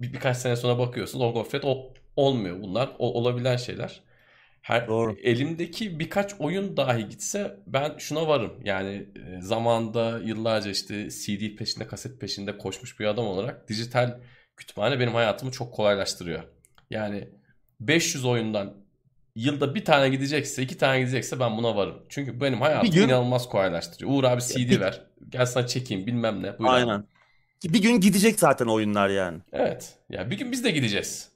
Bir, birkaç sene sonra bakıyorsunuz o gofret o, olmuyor. Bunlar o- olabilen şeyler. Her Doğru. elimdeki birkaç oyun dahi gitse ben şuna varım. Yani e, zamanında yıllarca işte CD peşinde, kaset peşinde koşmuş bir adam olarak dijital kütüphane benim hayatımı çok kolaylaştırıyor. Yani 500 oyundan yılda bir tane gidecekse, iki tane gidecekse ben buna varım. Çünkü benim hayatımı gün- inanılmaz kolaylaştırıyor. Uğur abi CD bir- ver. Gel sana çekeyim bilmem ne. Buyur abi. Aynen. Bir gün gidecek zaten oyunlar yani. Evet. Ya bir gün biz de gideceğiz.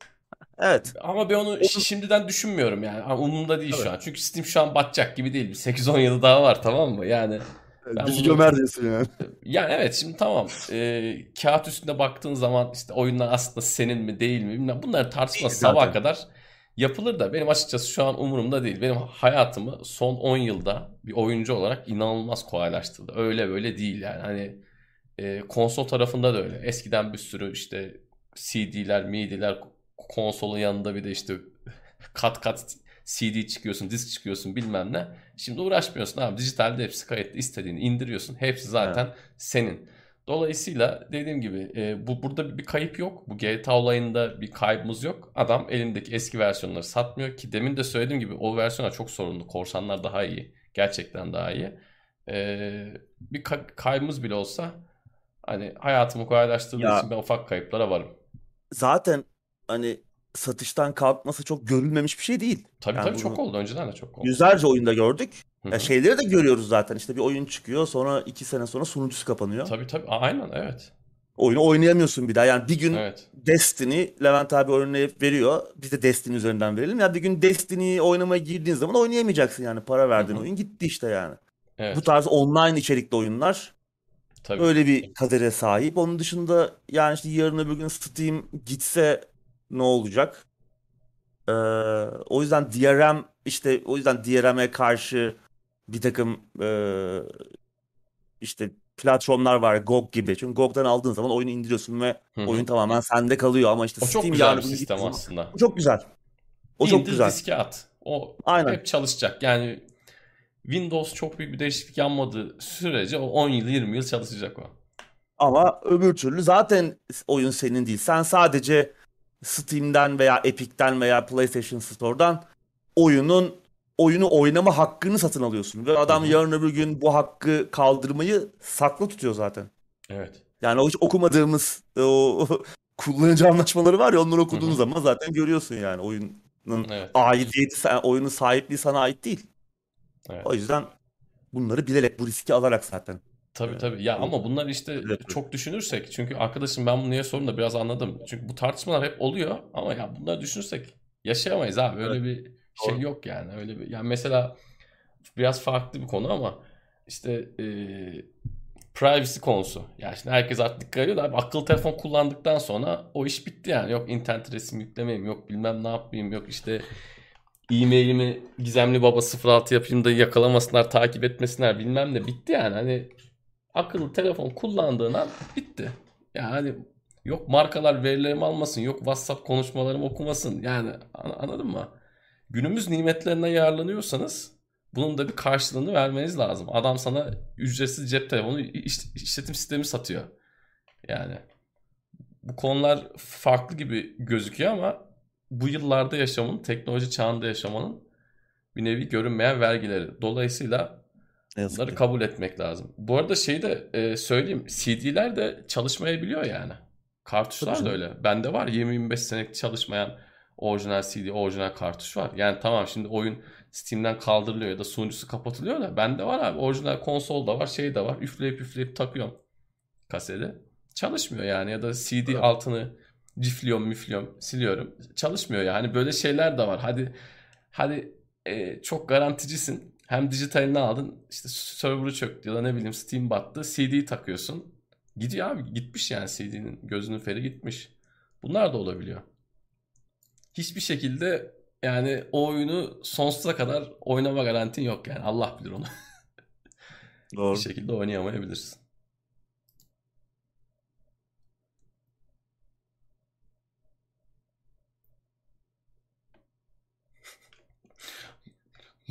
Evet. Ama ben onu şi- şimdiden düşünmüyorum yani. Umurumda değil Tabii. şu an. Çünkü Steam şu an batacak gibi değil. Bir 8-10 yılı daha var tamam mı? Yani Ben bunu- gömer diyorsun yani. [LAUGHS] yani evet şimdi tamam. Ee, kağıt üstünde baktığın zaman işte oyunlar aslında senin mi değil mi bilmem. Bunları tartışma Değil sabaha zaten. kadar yapılır da benim açıkçası şu an umurumda değil. Benim hayatımı son 10 yılda bir oyuncu olarak inanılmaz kolaylaştırdı. Öyle böyle değil yani. Hani e, konsol tarafında da öyle. Eskiden bir sürü işte CD'ler, MIDI'ler konsolun yanında bir de işte [LAUGHS] kat kat CD çıkıyorsun, disk çıkıyorsun bilmem ne. Şimdi uğraşmıyorsun abi. Dijitalde hepsi kayıtlı. istediğini indiriyorsun. Hepsi zaten senin. Dolayısıyla dediğim gibi e, bu burada bir, kayıp yok. Bu GTA olayında bir kaybımız yok. Adam elindeki eski versiyonları satmıyor ki demin de söylediğim gibi o versiyonlar çok sorunlu. Korsanlar daha iyi. Gerçekten daha iyi. E, bir ka- kaybımız bile olsa hani hayatımı kolaylaştırdığı Ya- için ben ufak kayıplara varım. Zaten hani satıştan kalkması çok görülmemiş bir şey değil. Tabii Yani tabii çok oldu. Önceden de çok oldu. Yüzlerce oyunda gördük. Hı Ya şeyleri de görüyoruz zaten. İşte bir oyun çıkıyor sonra iki sene sonra sunucusu kapanıyor. Tabii tabii. Aynen evet. Oyunu oynayamıyorsun bir daha. Yani bir gün Evet. Destiny, Levent abi örneği veriyor. Biz de Destiny üzerinden verelim. Ya bir gün Destiny'yi oynamaya girdiğin zaman oynayamayacaksın yani. Para verdiğin oyun gitti işte yani. Evet. Bu tarz online içerikli oyunlar Tabii. öyle bir kadere sahip. Onun dışında yani işte yarın öbür gün Steam gitse ne olacak? Ee, o yüzden DRM işte o yüzden DRM'e karşı bir takım ee, işte platformlar var GOG gibi. Çünkü GOG'dan aldığın zaman oyunu indiriyorsun ve Hı hı. oyun tamamen sende kalıyor ama işte O çok Steam güzel yarın bir sistem zaman- aslında. O çok güzel. O çok İndir güzel. diske at. O Aynen. hep çalışacak. Yani Windows çok büyük bir değişiklik yapmadığı sürece o 10 yıl 20 yıl çalışacak o. Ama öbür türlü zaten oyun senin değil. Sen sadece Steam'den veya Epic'ten veya PlayStation Store'dan oyunun oyunu oynama hakkını satın alıyorsun. Ve adam Hı hı. yarın öbür gün bu hakkı kaldırmayı saklı tutuyor zaten. Evet. Yani o hiç okumadığımız o [LAUGHS] kullanıcı anlaşmaları var ya onları okuduğun zaman zaten görüyorsun yani oyunun Evet. aidiyeti, oyunun sahipliği sana ait değil. Evet. O yüzden bunları bilerek bu riski alarak zaten. Tabii tabii. Ya ama bunlar işte çok düşünürsek çünkü arkadaşım ben bunu niye sordum da biraz anladım. Çünkü bu tartışmalar hep oluyor ama ya bunları düşünürsek yaşayamayız abi. Öyle bir şey yok yani. Öyle bir yani mesela biraz farklı bir konu ama işte eee privacy konusu. Yani şimdi herkes artık dikkat ediyor da abi akıllı telefon kullandıktan sonra o iş bitti yani. Yok internet resim yüklemeyeyim, yok bilmem ne yapmayayım, yok işte e-mailimi gizemli baba 06 yapayım da yakalamasınlar, takip etmesinler bilmem ne bitti yani. Hani akıllı telefon kullandığın an bitti. Yani yok markalar verilerimi almasın, yok WhatsApp konuşmalarımı okumasın. Yani an- anladın mı? Günümüz nimetlerinden yararlanıyorsanız bunun da bir karşılığını vermeniz lazım. Adam sana ücretsiz cep telefonu iş- işletim sistemi satıyor. Yani bu konular farklı gibi gözüküyor ama bu yıllarda yaşamın, teknoloji çağında yaşamanın bir nevi görünmeyen vergileri. Dolayısıyla Ne yazık bunları ki. kabul etmek lazım. Bu arada şeyi de e, söyleyeyim. CD'ler de çalışmayabiliyor yani. Kartuşlar Tabii da canım. öyle. Bende var 20-25 senelik çalışmayan orijinal CD, orijinal kartuş var. Yani tamam şimdi oyun Steam'den kaldırılıyor ya da sunucusu kapatılıyor da bende var abi. Orijinal konsol da var, şey de var. Üfleyip üfleyip takıyorum kaseti. Çalışmıyor yani ya da CD Evet. altını cifliyorum, müfliyorum, siliyorum. Çalışmıyor yani. Böyle şeyler de var. Hadi hadi e, çok garanticisin. Hem dijitalini aldın, işte server'ı çöktü ya da ne bileyim Steam battı. CD'yi takıyorsun. Gidiyor abi. Gitmiş yani CD'nin gözünün feri gitmiş. Bunlar da olabiliyor. Hiçbir şekilde yani o oyunu sonsuza kadar oynama garantin yok yani. Allah bilir onu. [LAUGHS] Doğru. Bir şekilde oynayamayabilirsin.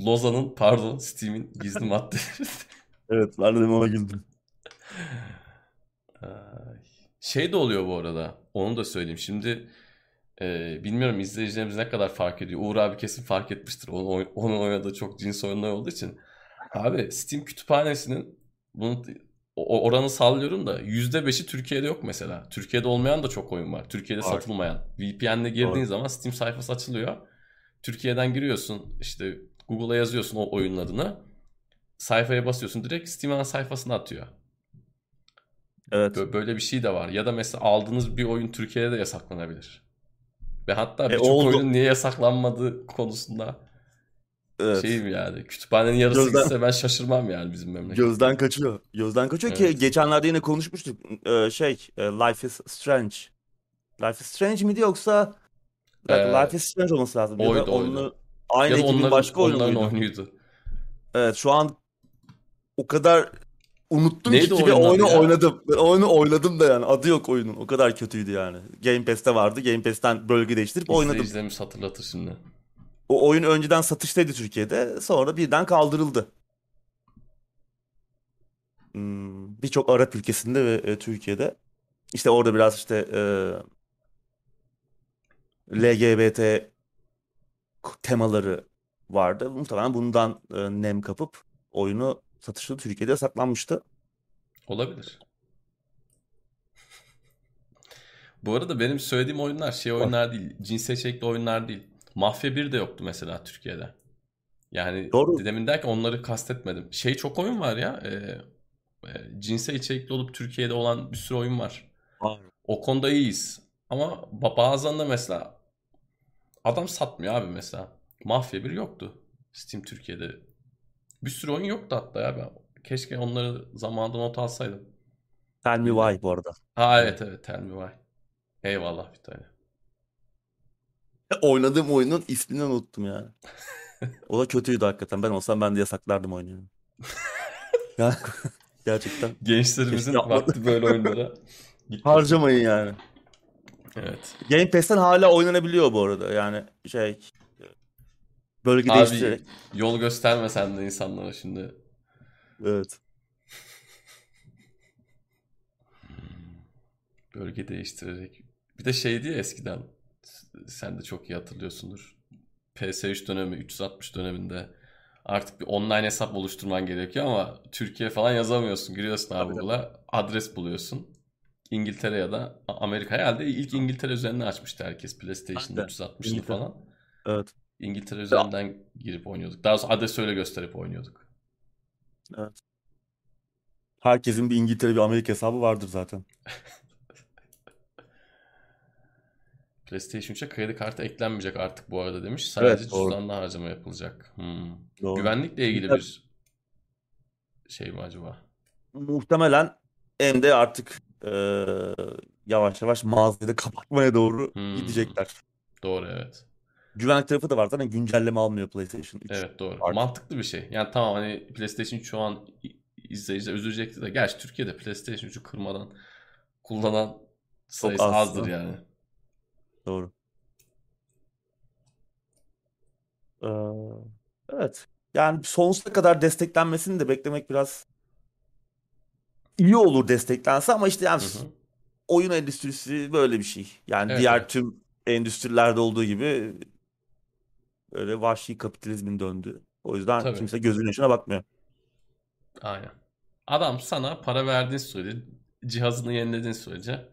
Lozan'ın pardon Steam'in gizli [LAUGHS] maddeleri. Evet ben de ona güldüm. Şey de oluyor bu arada. Onu da söyleyeyim. Şimdi e, bilmiyorum izleyicilerimiz ne kadar fark ediyor. Uğur abi kesin fark etmiştir. Onun, onun oynadığı çok cins oyunlar olduğu için. Abi Steam kütüphanesinin bunun o- oranı sallıyorum da %5'i Türkiye'de yok mesela. Türkiye'de olmayan da çok oyun var. Türkiye'de Var. satılmayan. VPN'le girdiğin Doğru. zaman Steam sayfası açılıyor. Türkiye'den giriyorsun işte Google'a yazıyorsun o oyunun adını. Sayfaya basıyorsun direkt Steam sayfasına atıyor. Evet. Böyle bir şey de var. Ya da mesela aldığınız bir oyun Türkiye'de de yasaklanabilir. Ve hatta E, birçok oyunun niye yasaklanmadığı konusunda Evet. şeyim yani. Kütüphanenin yarısı Gözden- gitse ben şaşırmam yani bizim memlekette. Gözden kaçıyor. Gözden kaçıyor ki Evet. geçenlerde yine konuşmuştuk. Ee, şey, e, Life is Strange. Life is Strange miydi yoksa Ee, Life is Strange olması lazım. Ya da oydu, oydu. onu aynı Ya ekibin onların, başka oyunu onların oyunuydu. Evet şu an o kadar unuttum Neydi ki, ve oyunu ya? oynadım. Ben oyunu oynadım da yani adı yok oyunun. O kadar kötüydü yani. Game Pass'te vardı. Game Pass'ten bölge değiştirip oynadım. İzleyicilerimiz hatırlatır şimdi. O oyun önceden satıştaydı Türkiye'de. Sonra birden kaldırıldı. Hmm, Birçok Arap ülkesinde ve e, Türkiye'de. İşte orada biraz işte e, LGBT temaları vardı. Muhtemelen bundan e, nem kapıp oyunu satışta Türkiye'de yasaklanmıştı. Olabilir. Bu arada benim söylediğim oyunlar şey oyunlar değil. Cinsel içerikli oyunlar değil. Mafya 1 de yoktu mesela Türkiye'de. Yani Doğru. dedemin derken onları kastetmedim. Şey çok oyun var ya. E, e, cinsel içerikli olup Türkiye'de olan bir sürü oyun var. O konuda iyiyiz. Ama ba- bazılarında mesela adam satmıyor abi mesela. Mafya 1 yoktu. Steam Türkiye'de. Bir sürü oyun yoktu hatta ya. Ben keşke onları zamanında not alsaydım. Tell me why bu arada. Ha evet evet Tell Me Why. Eyvallah bir tane. Oynadığım oyunun ismini unuttum yani. [LAUGHS] O da kötüydü hakikaten. Ben olsam ben de yasaklardım oyunu. [LAUGHS] Ya, gerçekten. Gençlerimizin vakti böyle oyunlara. Harcamayın yani. Evet. Game Pass'ten hala oynanabiliyor bu arada. Yani şey bölge değiştirerek. Abi yol gösterme sen de insanlara şimdi. Evet. Bölge değiştirerek. Bir de şeydi ya eskiden. Sen de çok iyi hatırlıyorsundur. PS3 dönemi, 360 döneminde artık bir online hesap oluşturman gerekiyor ama Türkiye falan yazamıyorsun. Giriyorsun abi Google'a, adres buluyorsun. İngiltere ya da Amerika herhalde ilk İngiltere üzerinden açmıştı herkes PlayStation Aynen. 360'ını İngiltere. falan. Evet. İngiltere üzerinden girip oynuyorduk. Daha sonra adres öyle gösterip oynuyorduk. Evet. Herkesin bir İngiltere bir Amerika hesabı vardır zaten. [LAUGHS] PlayStation 3'e kredi kartı eklenmeyecek artık bu arada demiş. Sadece Evet, cüzdanla harcama yapılacak. Hmm. Doğru. Güvenlikle ilgili bir şey mi acaba? Muhtemelen hem de artık eee, yavaş yavaş mağazayı da [LAUGHS] kapatmaya doğru Hmm. gidecekler. Doğru evet. Güvenlik tarafı da var zaten güncelleme almıyor PlayStation 3. Evet doğru. Artık. Mantıklı bir şey. Yani tamam hani PlayStation 3 şu an izleyiciler üzülecekti de. Gerçi Türkiye'de PlayStation 3'ü kırmadan kullanan sayısı az, azdır yani. Doğru. Ee, evet. Yani sonsuza kadar desteklenmesini de beklemek biraz iyi olur desteklense ama işte yani Hı hı. oyun endüstrisi böyle bir şey. Yani Evet, diğer evet. tüm endüstrilerde olduğu gibi böyle vahşi kapitalizmin döndü. O yüzden Tabii. kimse gözünün yaşına bakmıyor. Aynen. Adam sana para verdiğin sürece, cihazını yenilediğin sürece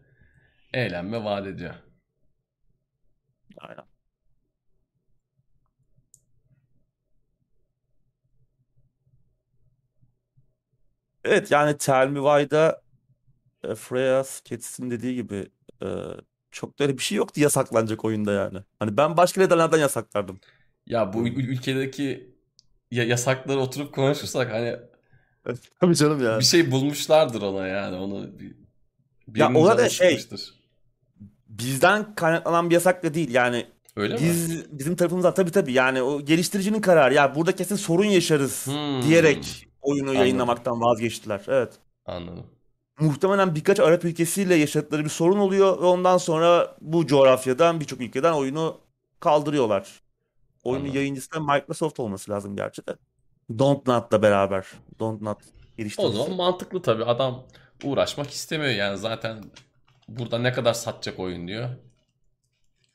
eğlenme vaat ediyor. Aynen. Evet yani Tell Me Why'da e, Freya Sketch'in dediği gibi e, çok da öyle bir şey yoktu yasaklanacak oyunda yani. Hani ben başka nedenlerden yasaklardım. Ya bu ül- ülkedeki ya yasakları oturup konuşursak hani Tabii canım yani. bir şey bulmuşlardır ona yani onu bir, Ya ona da şey-. Bizden kaynaklanan bir yasak da değil yani. Öyle mi? Biz bizim tarafımızdan tabii tabii yani o geliştiricinin kararı ya burada kesin sorun yaşarız Hmm. diyerek oyunu Anladım. yayınlamaktan vazgeçtiler. Evet. Anladım. Muhtemelen birkaç Arap ülkesiyle yaşadıkları bir sorun oluyor ve ondan sonra bu coğrafyadan birçok ülkeden oyunu kaldırıyorlar. Oyunun Anladım. yayıncısı da Microsoft olması lazım gerçi de. Dontnod'la beraber. Dontnod O geliştiricisi. zaman mantıklı tabii. Adam uğraşmak istemiyor yani zaten burada ne kadar satacak oyun diyor.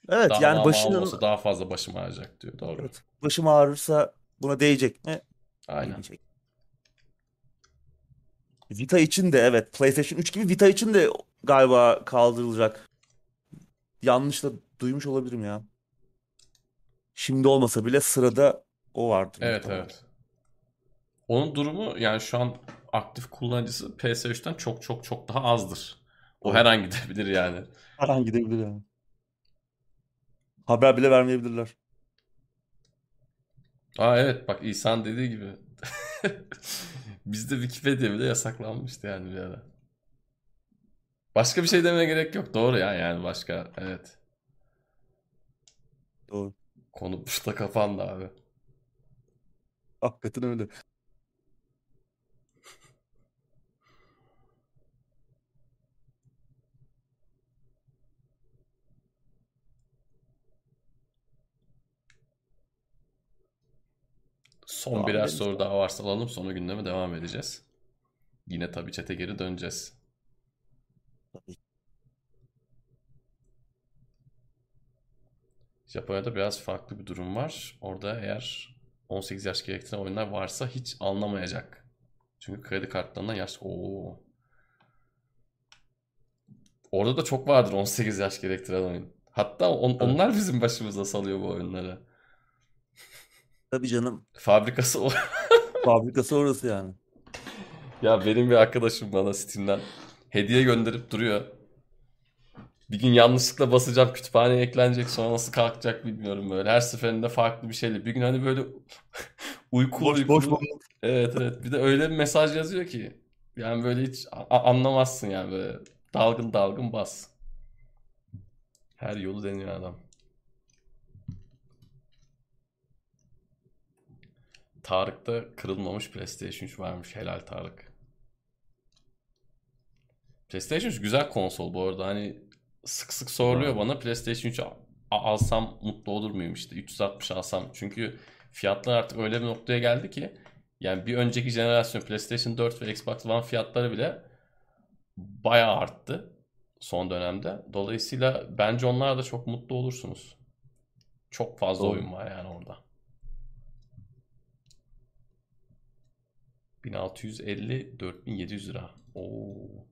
Evet Daha yani başının olsa daha fazla başım ağrıyacak diyor. Doğru. evet, başım ağrırsa buna değecek mi? Aynen. Değmeyecek. Vita için de evet PlayStation 3 gibi Vita için de galiba kaldırılacak. Yanlış da duymuş olabilirim ya. şimdi olmasa bile sırada o vardır. Evet evet. Onun durumu yani şu an aktif kullanıcısı PS3'ten çok çok çok daha azdır. O Evet. her an gidebilir yani. [LAUGHS] Her an gidebilir yani. Haber bile vermeyebilirler. Aa evet bak İhsan dediği gibi. [LAUGHS] Bizde Wikipedia bile yasaklanmıştı yani bir ara. Başka bir şey demeye gerek yok. Doğru ya yani başka. Evet. Doğru. Konu [LAUGHS] burada kapandı abi. Hakikaten öyle. Son Devam birer soru daha varsa alalım sonra gündeme devam edeceğiz. Yine tabii çete geri döneceğiz. Tabii. Japonya'da biraz farklı bir durum var. Orada eğer 18 yaş gerektiren oyunlar varsa hiç alınamayacak. Çünkü kredi kartlarından yaş... Oo. Orada da çok vardır 18 yaş gerektiren oyun. Hatta on- onlar bizim başımıza salıyor bu oyunları. Tabii canım. Fabrikası o. [LAUGHS] Fabrikası orası yani. Ya benim bir arkadaşım bana Steam'den hediye gönderip duruyor. Bir gün yanlışlıkla basacağım kütüphaneye eklenecek sonra nasıl kalkacak bilmiyorum böyle. Her seferinde farklı bir şeyle. Bir gün hani böyle [LAUGHS] uykulu Boş boş uykulu. boş. Evet evet. Bir de öyle bir mesaj yazıyor ki. Yani böyle hiç a- anlamazsın yani böyle. Dalgın dalgın bas. Her yolu deniyor adam. Tarık'ta kırılmamış PlayStation 3 varmış. Helal Tarık. PlayStation 3 güzel konsol bu arada. Hani sık sık soruluyor bana PlayStation 3 a- alsam mutlu olur muyum işte 360 alsam. Çünkü fiyatlar artık öyle bir noktaya geldi ki yani bir önceki jenerasyon PlayStation 4 ve Xbox One fiyatları bile bayağı arttı son dönemde. Dolayısıyla bence onlar da çok mutlu olursunuz. Çok fazla Doğru. oyun var yani orada. 1650 4700 lira. Oo.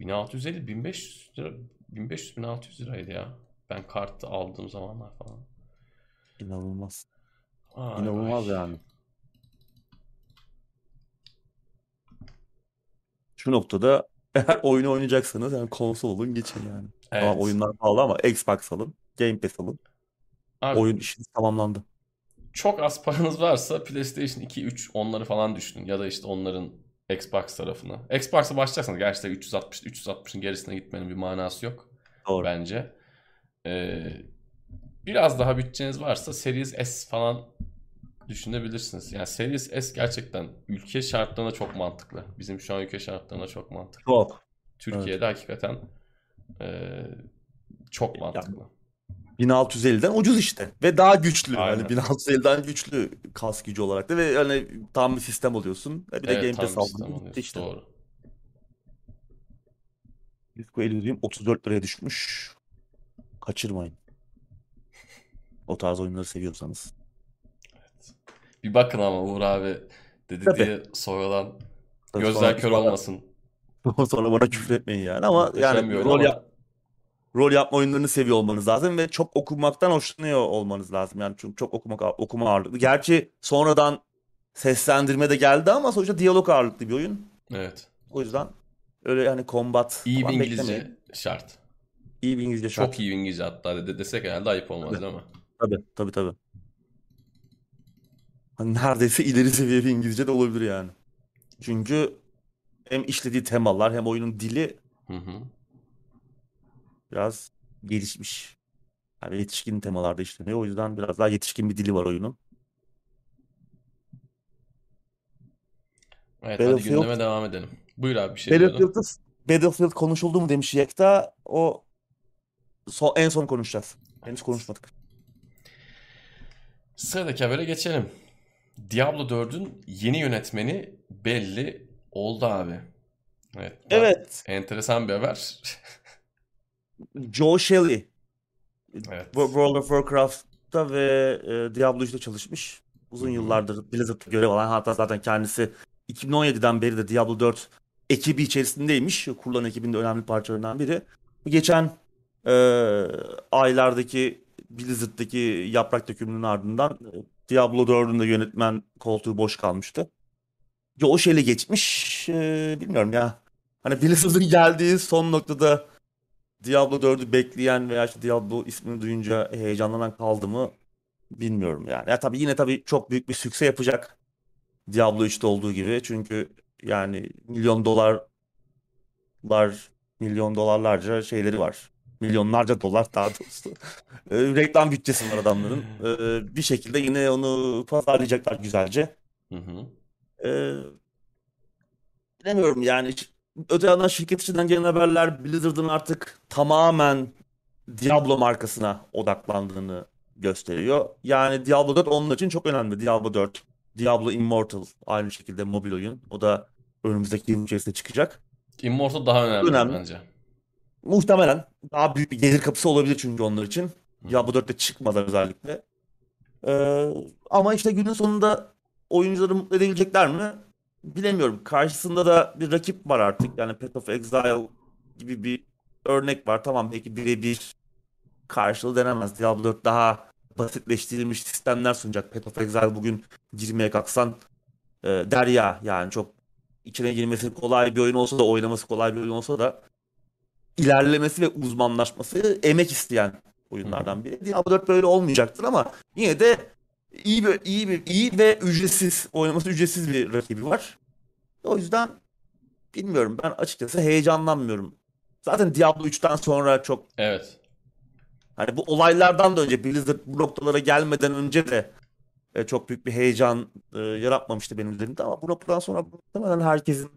1650 1500 lira 1500 1600 liraydı ya. Ben kartı aldığım zamanlar falan. İnanılmaz. Vay İnanılmaz vay. yani. Şu noktada [LAUGHS] eğer oyunu oynayacaksanız yani konsol alın geçin yani. Tamam Evet. oyunlar pahalı ama Xbox alın. Game Pass alın. Abi Oyun işiniz tamamlandı. Çok az paranız varsa PlayStation 2, 3 onları falan düşünün. Ya da işte onların Xbox tarafını. Xbox'a başlarsanız gerçekten 360, 360'ın gerisine gitmenin bir manası yok Doğru. bence. Ee, biraz daha bütçeniz varsa Series S falan düşünebilirsiniz. Yani Series S gerçekten ülke şartlarına çok mantıklı. Bizim şu an ülke şartlarına çok mantıklı. Çok. Türkiye'de hakikaten ee, çok mantıklı. 1650'den ucuz işte ve daha güçlü. Aynen. Yani 1650'den güçlü kas gücü olarak da ve yani tam bir sistem oluyorsun. Bir de Evet, Game Pass aldın. işte. Doğru. Disco Elysium 34 liraya düşmüş. Kaçırmayın. O tarz oyunları seviyorsanız. Bir bakın ama Uğur abi dedi Tabii. diye Tabii gözler kör olmasın. [LAUGHS] Sonra bana küfür etmeyin yani ama Muhteşem yani rol, yap, rol yapma oyunlarını seviyor olmanız lazım ve çok okumaktan hoşlanıyor olmanız lazım. Yani çünkü çok okumak okuma ağırlıklı. Gerçi sonradan seslendirme de geldi ama sonuçta diyalog ağırlıklı bir oyun. evet. O yüzden öyle hani combat İyi bir İngilizce beklemeyin. şart. İyi bir İngilizce şart. Çok iyi bir İngilizce hatta de desek herhalde ayıp olmaz Tabii. değil mi? Tabii tabii tabii. Hani neredeyse ileri seviye bir İngilizce de olabilir yani. Çünkü hem işlediği temalar hem oyunun dili Hı hı. Biraz gelişmiş. Yani yetişkin temalarda işleniyor. O yüzden biraz daha yetişkin bir dili var oyunun. Evet hadi Battlefield- gündeme devam edelim. Buyur abi bir şey diyordun. Battlefield'da Battlefield konuşuldu mu demiş Yekta. O so- en son konuşacağız. Henüz konuşmadık. Sıradaki habere geçelim. Diablo 4'ün yeni yönetmeni belli oldu abi. Evet. Evet. Enteresan bir haber. [LAUGHS] Joe Shelley. Evet. Wo- World of Warcraft'ta ve e, Diablo 3'te çalışmış. Uzun yıllardır Blizzard'da görev alan hatta zaten kendisi 2017'den beri de Diablo 4 ekibi içerisindeymiş. Kurulan ekibin de önemli parçalarından biri. Geçen e, aylardaki Blizzard'daki yaprak dökümünün ardından e, Diablo 4'ün de yönetmen koltuğu boş kalmıştı. Josh ele geçmiş. Ee, bilmiyorum ya. Hani Blizzard'ın geldiği son noktada Diablo 4'ü bekleyen veya işte Diablo ismini duyunca heyecanlanan kaldı mı bilmiyorum yani. Ya tabii yine tabii çok büyük bir sükse yapacak Diablo 3'te olduğu gibi. Çünkü yani milyon dolarlar milyon dolarlarca şeyleri var. Milyonlarca dolar daha doğrusu. [LAUGHS] Ee, reklam bütçesi var adamların. [LAUGHS] Ee, bir şekilde yine onu pazarlayacaklar güzelce. Hı hı. Ee, bilemiyorum yani. Öte yandan şirket içinden gelen haberler Blizzard'ın artık tamamen Diablo markasına odaklandığını gösteriyor. Yani Diablo 4 onun için çok önemli. Diablo 4, Diablo Immortal aynı şekilde mobil oyun. O da önümüzdeki yıl içerisinde çıkacak. Immortal daha önemli Önemli. bence. Muhtemelen daha büyük bir gelir kapısı olabilir çünkü onlar için. Diablo 4'te çıkmadan özellikle. Ee, ama işte günün sonunda oyuncuları mutlu edebilecekler mi? Bilemiyorum. Karşısında da bir rakip var artık. Yani Path of Exile gibi bir örnek var. Tamam belki birebir karşılığı denemez. Diablo 4 daha basitleştirilmiş sistemler sunacak. Path of Exile bugün girmeye kalksan e, derya yani çok içine girmesi kolay bir oyun olsa da oynaması kolay bir oyun olsa da ilerlemesi ve uzmanlaşması emek isteyen oyunlardan biri. Diablo 4 böyle olmayacaktır ama yine de iyi bir iyi bir iyi ve ücretsiz oynaması ücretsiz bir rakibi var. O yüzden bilmiyorum ben açıkçası heyecanlanmıyorum. Zaten Diablo 3'ten sonra çok Evet. hani bu olaylardan da önce Blizzard bu noktalara gelmeden önce de e, çok büyük bir heyecan e, yaratmamıştı benim üzerimde ama bu noktadan sonra muhtemelen herkesin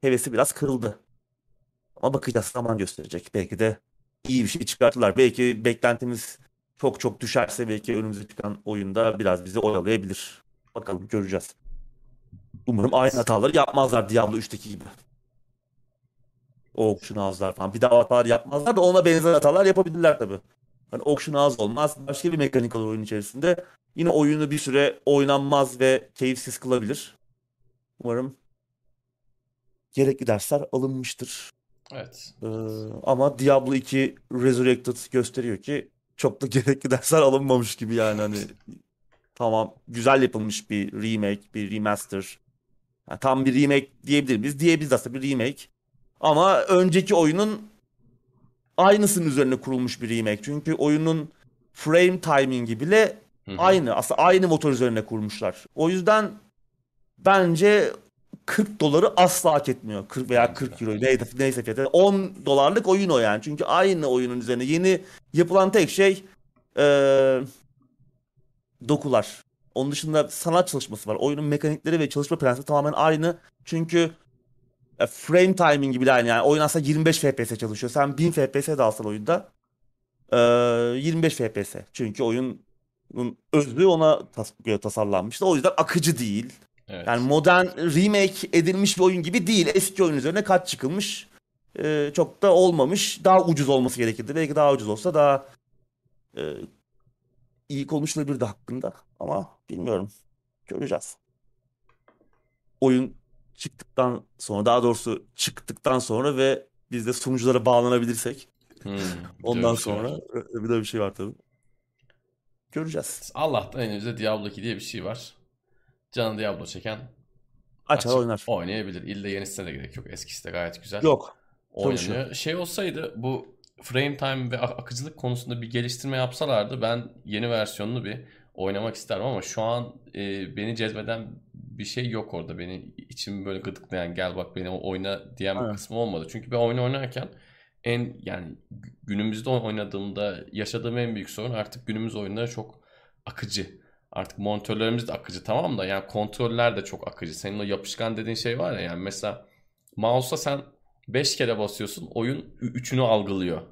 hevesi biraz kırıldı. Ama bakacağız zaman gösterecek. Belki de iyi bir şey çıkartırlar. Belki beklentimiz çok çok düşerse belki önümüze çıkan oyunda biraz bizi oyalayabilir. Bakalım göreceğiz. Umarım aynı hataları yapmazlar Diablo 3'teki gibi. Auction house'lar falan. Bir daha hatalar yapmazlar da ona benzer hatalar yapabilirler tabii. Hani auction house olmaz. Başka bir mekanik olur oyun içerisinde. Yine oyunu bir süre oynanmaz ve keyifsiz kılabilir. Umarım gerekli dersler alınmıştır. Evet. Ee, ama Diablo 2 Resurrected gösteriyor ki çok da [LAUGHS] gerekli dersler alınmamış gibi yani hani tamam güzel yapılmış bir remake, bir remaster. Yani tam bir remake diyebilir miyiz? Diyebiliriz aslında bir remake. Ama önceki oyunun aynısının üzerine kurulmuş bir remake. Çünkü oyunun frame timingi bile Hı hı. aynı. Aslında aynı motor üzerine kurmuşlar. O yüzden bence 40 doları asla hak etmiyor. 40 veya 40 euro neyse, neyse fiyatı. 10 dolarlık oyun o yani. Çünkü aynı oyunun üzerine yeni yapılan tek şey eee, dokular. Onun dışında sanat çalışması var. Oyunun mekanikleri ve çalışma prensibi tamamen aynı. Çünkü e, frame timingi bile aynı. Yani oyun aslında 25 FPS çalışıyor. Sen 1000 FPS de alsan oyunda eee, 25 FPS. Çünkü oyunun özü ona tas- tasarlanmıştı. O yüzden akıcı değil. Evet. Yani modern remake edilmiş bir oyun gibi değil. Eski oyun üzerine kat çıkılmış. Ee, çok da olmamış. Daha ucuz olması gerekirdi. Belki daha ucuz olsa daha e, iyi konuşulabilirdi hakkında. Ama bilmiyorum. Göreceğiz. Oyun çıktıktan sonra daha doğrusu çıktıktan sonra ve biz de sunuculara bağlanabilirsek Hmm, [LAUGHS] ondan bir şey sonra e, bir de bir şey var tabii. Göreceğiz. Allah'tan elimizde Diablo 2 diye bir şey var. Canı Diablo çeken Açar açıp oynar. oynayabilir. İlle yenisine de gerek yok. Eskisi de gayet güzel. Yok. oynanıyor. Şey olsaydı bu frame time ve ak- akıcılık konusunda bir geliştirme yapsalardı ben yeni versiyonunu bir oynamak isterim ama şu an e, beni cezbeden bir şey yok orada. Beni içimi böyle gıdıklayan gel bak beni oyna diyen bir Evet. kısmı olmadı. Çünkü ben oyun oynarken en yani gü- günümüzde oynadığımda yaşadığım en büyük sorun artık günümüz oyunları çok akıcı. Artık monitörlerimiz de akıcı tamam da yani kontroller de çok akıcı. Senin o yapışkan dediğin şey var ya yani mesela mouse'a sen 5 kere basıyorsun oyun 3'ünü algılıyor.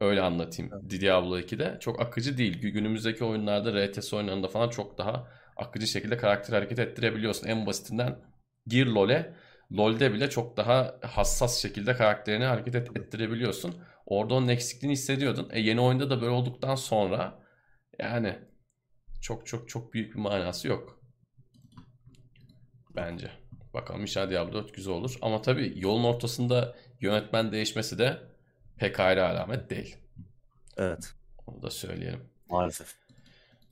Öyle anlatayım. Diablo 2'de çok akıcı değil. Gü- Günümüzdeki oyunlarda RTS oyunlarında falan çok daha akıcı şekilde karakter hareket ettirebiliyorsun. En basitinden gir LoL'e. LoL'de bile çok daha hassas şekilde karakterini hareket et- ettirebiliyorsun. Orada onun eksikliğini hissediyordun. E yeni oyunda da böyle olduktan sonra yani çok çok çok büyük bir manası yok. Bence. Bakalım inşallah Diablo 4 güzel olur. Ama tabii yolun ortasında yönetmen değişmesi de pek ayrı alamet değil. Evet. Onu da söyleyelim. Maalesef.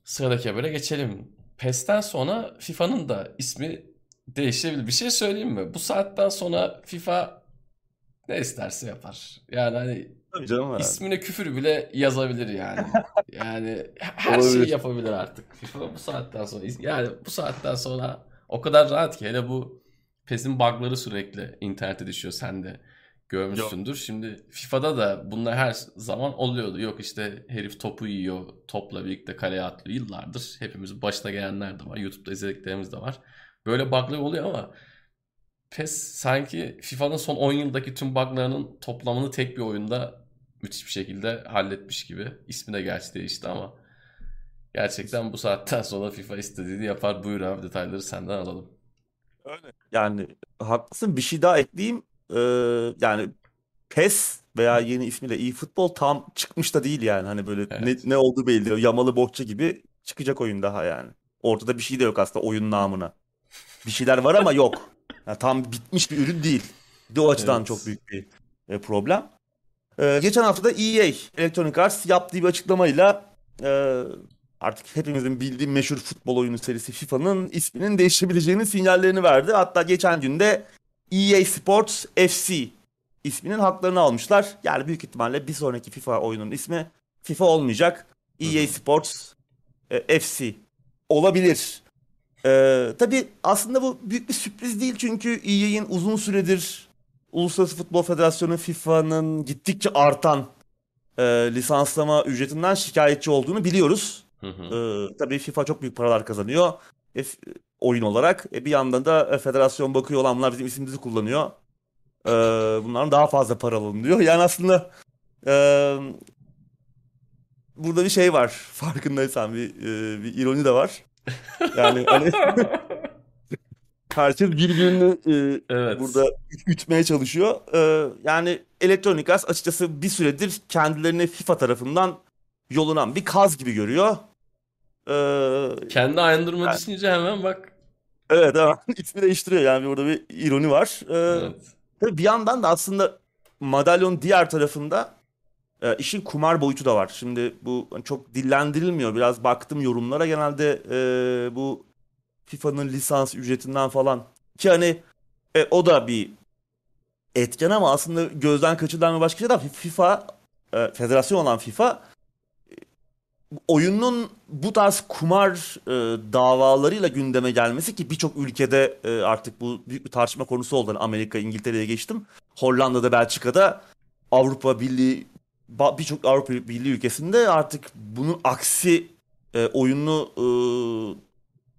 Sıradaki habere geçelim. PES'ten sonra FIFA'nın da ismi değişebilir. Bir şey söyleyeyim mi? Bu saatten sonra FIFA ne isterse yapar. Yani hani Tabii canım. yani. ismine küfür bile yazabilir yani. [LAUGHS] Yani her Olabilir. şeyi yapabilir artık. FIFA bu saatten sonra yani bu saatten sonra o kadar rahat ki hele bu PES'in bug'ları sürekli internete düşüyor sen de görmüşsündür. Şimdi FIFA'da da bunlar her zaman oluyordu. Yok işte herif topu yiyor, topla birlikte kaleye atlıyor yıllardır. Hepimizin başına gelenler de var. YouTube'da izlediklerimiz de var. Böyle bug'lar oluyor ama PES sanki FIFA'nın son 10 yıldaki tüm bug'larının toplamını tek bir oyunda müthiş bir şekilde halletmiş gibi. İsmi de gerçi değişti ama gerçekten bu saatten sonra FIFA istediğini yapar. Buyur abi detayları senden alalım. Öyle. Yani haklısın. Bir şey daha ekleyeyim. Ee, yani PES veya yeni ismiyle eFootball tam çıkmış da değil yani. Hani böyle Evet. ne, ne olduğu belli değil. Yamalı bohça gibi çıkacak oyun daha yani. Ortada bir şey de yok aslında oyun namına. Bir şeyler var ama yok. [LAUGHS] Yani tam bitmiş bir ürün değil. Bir de o açıdan Evet. çok büyük bir e, problem. Ee, geçen hafta da EA Electronic Arts yaptığı bir açıklamayla e, artık hepimizin bildiği meşhur futbol oyunu serisi FIFA'nın isminin değişebileceğinin sinyallerini verdi. Hatta geçen günde EA Sports FC isminin haklarını almışlar. Yani büyük ihtimalle bir sonraki FIFA oyunun ismi FIFA olmayacak. EA Sports e, FC olabilir. Ee, tabii aslında bu büyük bir sürpriz değil çünkü EA'in uzun süredir Uluslararası Futbol Federasyonu FIFA'nın gittikçe artan e, lisanslama ücretinden şikayetçi olduğunu biliyoruz. Hı hı. Ee, tabii FIFA çok büyük paralar kazanıyor e, oyun olarak. E, bir yandan da e, federasyon bakıyor olan bunlar bizim ismimizi kullanıyor. Ee, bunların daha fazla para alınıyor. [LAUGHS] Yani aslında e, burada bir şey var. Farkındaysan bir, e, bir ironi de var. Yani hani [LAUGHS] herkes birbirini e, Evet. burada ütmeye çalışıyor. Ee, yani Electronic Arts açıkçası bir süredir kendilerini FIFA tarafından yolunan bir kaz gibi görüyor. Ee, Kendi ayındırma Yani- düşününce hemen bak. evet ama [LAUGHS] ismi değiştiriyor yani burada bir ironi var. Ee, Evet. tabii bir yandan da aslında madalyonun diğer tarafında e, işin kumar boyutu da var. Şimdi bu çok dillendirilmiyor. Biraz baktım yorumlara genelde e, bu FIFA'nın lisans ücretinden falan ki hani e, o da bir etken ama aslında gözden kaçırılan bir başka şey de FIFA e, federasyon olan FIFA e, oyunun bu tarz kumar e, davalarıyla gündeme gelmesi ki birçok ülkede e, artık bu büyük bir tartışma konusu oldu. Hani Amerika, İngiltere'ye geçtim. Hollanda'da, Belçika'da Avrupa Birliği birçok Avrupa Birliği ülkesinde artık bunun aksi e, oyunu e,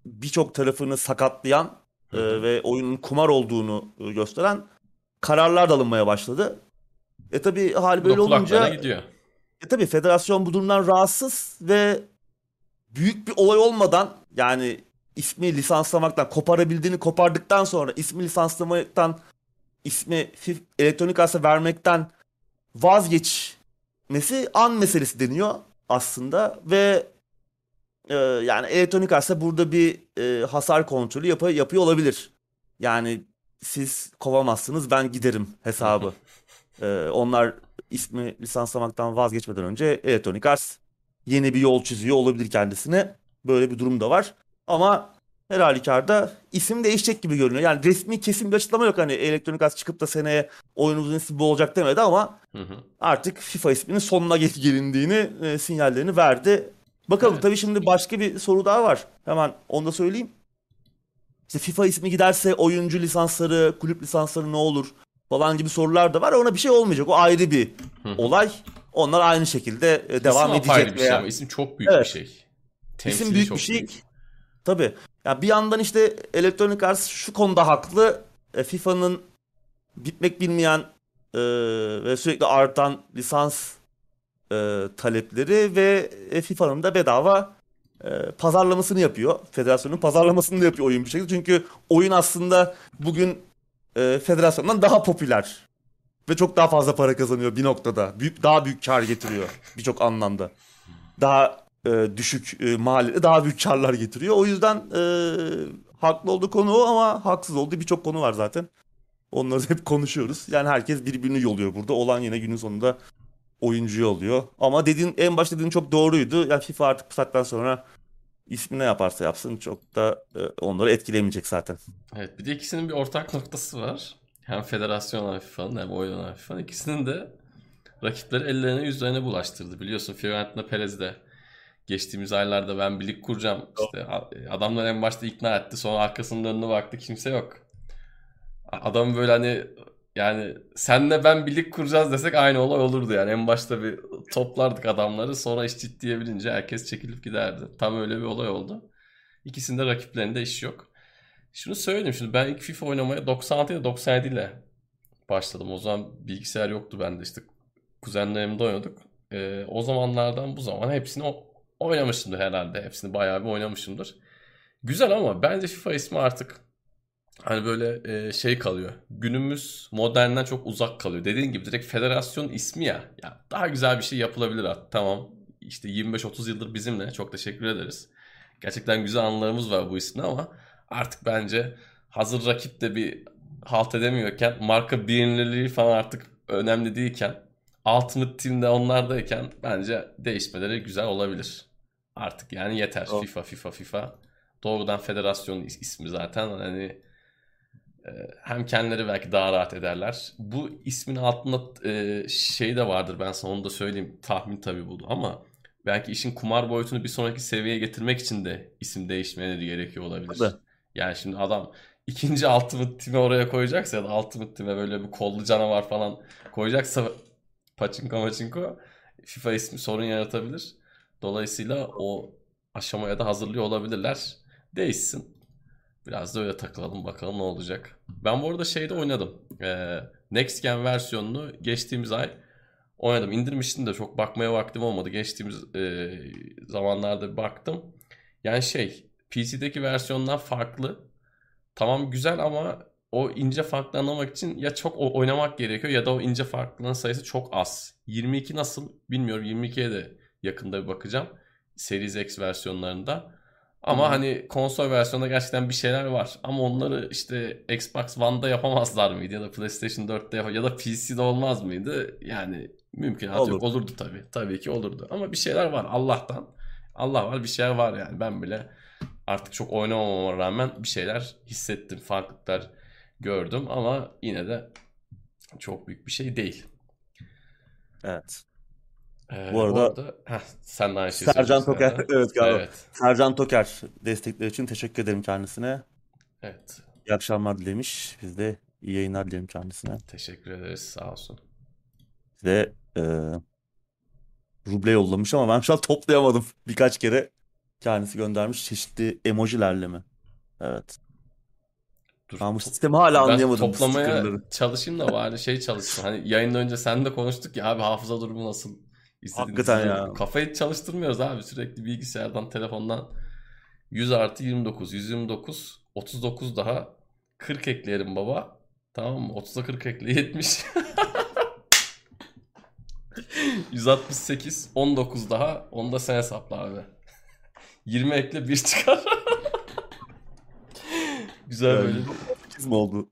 birçok tarafını sakatlayan e, ve oyunun kumar olduğunu e, gösteren kararlar da alınmaya başladı. E tabi hal böyle olunca gidiyor. e tabii federasyon bu durumdan rahatsız ve büyük bir olay olmadan yani ismi lisanslamaktan koparabildiğini kopardıktan sonra ismi lisanslamaktan ismi FIF Electronic Arts'a vermekten vazgeçmesi an meselesi deniyor aslında ve e, yani Electronic Arts'a burada bir e, hasar kontrolü yap- yapıyor olabilir. Yani siz kovamazsınız ben giderim hesabı. [LAUGHS] E, onlar ismi lisanslamaktan vazgeçmeden önce Electronic Arts yeni bir yol çiziyor olabilir kendisine. Böyle bir durum da var. Ama her halükarda isim değişecek gibi görünüyor. Yani resmi kesin bir açıklama yok. Hani Electronic Arts çıkıp da seneye oyunumuzun ismi bu olacak demedi ama Hı hı. artık FIFA isminin sonuna gel- gelindiğini e, sinyallerini verdi. Bakalım Evet. tabii şimdi başka bir soru daha var. Hemen onu da söyleyeyim. İşte FIFA ismi giderse oyuncu lisansları, kulüp lisansları ne olur falan gibi sorular da var. Ona bir şey olmayacak. O ayrı bir Hı olay. Onlar aynı şekilde e, devam İsim apayrı edecek şey veya ama isim çok büyük Evet. bir şey. isim Temsili büyük çok bir şey. büyük. Tabii. Ya bir yandan işte Electronic Arts şu konuda haklı. E, FIFA'nın bitmek bilmeyen e, ve sürekli artan lisans e, talepleri ve e, FIFA'nın da bedava e, pazarlamasını yapıyor. Federasyonun pazarlamasını da yapıyor oyun bir şekilde. Çünkü oyun aslında bugün e, federasyondan daha popüler ve çok daha fazla para kazanıyor bir noktada. Büyük daha büyük kar getiriyor birçok anlamda. Daha e, düşük e, maliyeti daha büyük karlar getiriyor. O yüzden e, haklı olduğu konu o ama haksız olduğu birçok konu var zaten. Onları hep konuşuyoruz. Yani herkes birbirini yoluyor burada. Olan yine günün sonunda oyuncuyu oluyor. Ama dediğin en başta dediğin çok doğruydu. Yani FIFA artık bu saatten sonra ismi ne yaparsa yapsın çok da e, onları etkilemeyecek zaten. Evet bir de ikisinin bir ortak noktası var. Hem federasyon olan FIFA'nın hem oyun olan FIFA'nın. İkisinin de rakipleri ellerine yüzlerine bulaştırdı. Biliyorsun Fiorentina Perez de geçtiğimiz aylarda ben bir lig kuracağım. İşte adamlar en başta ikna etti. Sonra arkasının önüne baktı kimse yok. Adam böyle hani yani senle ben birlik kuracağız desek aynı olay olurdu yani. En başta bir toplardık adamları sonra iş ciddiye bilince herkes çekilip giderdi. Tam öyle bir olay oldu. İkisinde rakiplerinde iş yok. Şunu söyleyeyim şimdi ben ilk FIFA oynamaya 96 ile 97 ile başladım. O zaman bilgisayar yoktu bende işte kuzenlerimde oynadık. Ee, o zamanlardan bu zaman hepsini oynamışımdır herhalde. Hepsini bayağı bir oynamışımdır. Güzel ama bence FIFA ismi artık hani böyle e, şey kalıyor. Günümüz modernden çok uzak kalıyor. Dediğin gibi direkt federasyon ismi ya. Ya daha güzel bir şey yapılabilir artık. Tamam. İşte 25-30 yıldır bizimle. Çok teşekkür ederiz. Gerçekten güzel anılarımız var bu ismi ama artık bence hazır rakip de bir halt edemiyorken marka bilinirliği falan artık önemli değilken Ultimate Team'de onlardayken bence değişmeleri güzel olabilir. Artık yani yeter. Oh. FIFA FIFA FIFA. Doğrudan federasyon ismi zaten hani hem kendileri belki daha rahat ederler. Bu ismin altında e, şey de vardır ben sana onu da söyleyeyim. Tahmin tabii bu ama belki işin kumar boyutunu bir sonraki seviyeye getirmek için de isim değişmeleri gerekiyor olabilir. Tabii. Yani şimdi adam ikinci Ultimate Team'e oraya koyacaksa ya da Ultimate Team'e böyle bir kollu canavar falan koyacaksa Pachinko Machinko FIFA ismi sorun yaratabilir. Dolayısıyla o aşamaya da hazırlıyor olabilirler. Değişsin. Biraz da öyle takılalım bakalım ne olacak. Ben bu arada şeyde oynadım. Ee, Next Gen versiyonunu geçtiğimiz ay oynadım. İndirmiştim de çok bakmaya vaktim olmadı. Geçtiğimiz e, zamanlarda baktım. Yani şey PC'deki versiyondan farklı. Tamam güzel ama o ince farklı anlamak için ya çok oynamak gerekiyor ya da o ince farklılığın sayısı çok az. 22 nasıl bilmiyorum. 22'ye de yakında bir bakacağım. Series X versiyonlarında. Ama hmm. hani konsol versiyonunda gerçekten bir şeyler var. Ama onları işte Xbox One'da yapamazlar mıydı ya da PlayStation 4'te yap ya da PC'de olmaz mıydı? Yani mümkün Olur. yok. Olurdu tabii. Tabii ki olurdu. Ama bir şeyler var Allah'tan. Allah var bir şeyler var yani. Ben bile artık çok oynamamama rağmen bir şeyler hissettim. Farklılıklar gördüm ama yine de çok büyük bir şey değil. Evet. Ee, bu arada, arada heh, sen de aynı şeyi Sercan Toker evet galiba. Evet. Sercan Toker destekleri için teşekkür ederim kendisine. Evet. İyi akşamlar dilemiş. Biz de iyi yayınlar dilerim kendisine. Teşekkür ederiz. Sağ olsun. Ve e, ruble yollamış ama ben şu an toplayamadım. Birkaç kere kendisi göndermiş çeşitli emojilerle mi? Evet. Dur, ben bu sistemi hala ben anlayamadım. Toplamaya çalışayım da bari şey çalışsın. Hani yayında önce sen de konuştuk ya abi hafıza durumu nasıl? Hakikaten ya. Kafayı çalıştırmıyoruz abi sürekli bilgisayardan telefondan 100 artı 29 129 39 daha 40 ekleyelim baba. Tamam mı? 30'a 40 ekle 70. 168 19 daha. Onu da sen hesapla abi. [LAUGHS] 20 ekle 1 çıkar. [LAUGHS] Güzel böyle bir... mi oldu?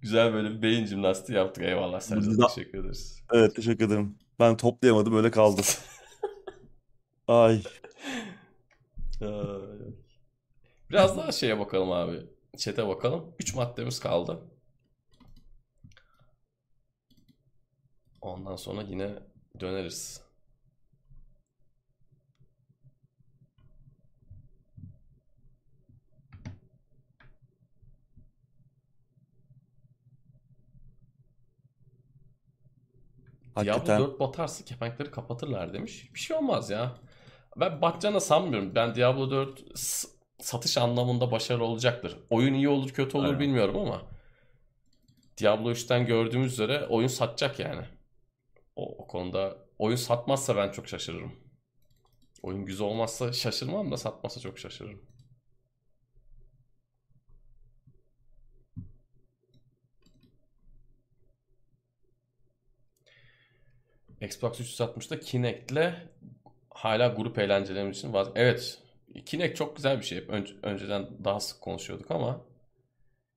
Güzel böyle bir beyin jimnastiği yaptık. Eyvallah Sercan. Teşekkür ederiz. Evet teşekkür ederim. Ben toplayamadım öyle kaldı. [LAUGHS] Ay. Biraz daha şeye bakalım abi. Çete bakalım. 3 maddemiz kaldı. Ondan sonra yine döneriz. Hakikaten. Diablo 4 batarsa kepenkleri kapatırlar demiş. Bir şey olmaz ya. Ben batacağını sanmıyorum. Ben Diablo 4 satış anlamında başarılı olacaktır. Oyun iyi olur kötü olur Aynen. bilmiyorum ama Diablo 3'ten gördüğümüz üzere oyun satacak yani. O, o konuda oyun satmazsa ben çok şaşırırım. Oyun güzel olmazsa şaşırmam da satmazsa çok şaşırırım. Xbox 360'da Kinect'le hala grup eğlencelerimiz için vaz... Evet. Kinect çok güzel bir şey. Ön- önceden daha sık konuşuyorduk ama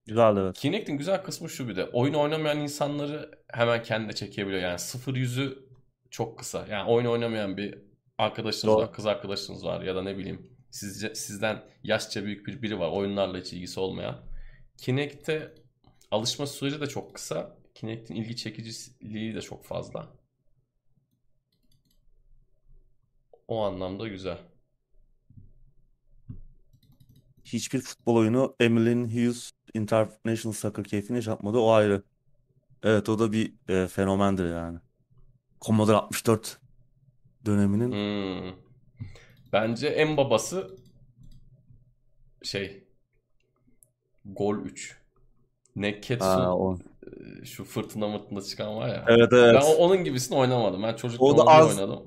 Güzel evet. Kinect'in güzel kısmı şu bir de. Oyun oynamayan insanları hemen kendine çekebiliyor. Yani sıfır yüzü çok kısa. Yani oyun oynamayan bir arkadaşınız Doğru. var, kız arkadaşınız var ya da ne bileyim sizce, sizden yaşça büyük bir biri var oyunlarla hiç ilgisi olmayan. Kinect'e alışma süreci de çok kısa. Kinect'in ilgi çekiciliği de çok fazla. O anlamda güzel. Hiçbir futbol oyunu Emlyn Hughes International Soccer keyfini yaşatmadı. O ayrı. Evet o da bir e, fenomendir yani. Commodore 64 döneminin Hmm. Bence en babası şey Gol 3. Neketsu Ha, o. e, şu fırtına mırtına çıkan var ya. Evet Ben evet. o- onun gibisini oynamadım. Ben çocukluğumda oynadım.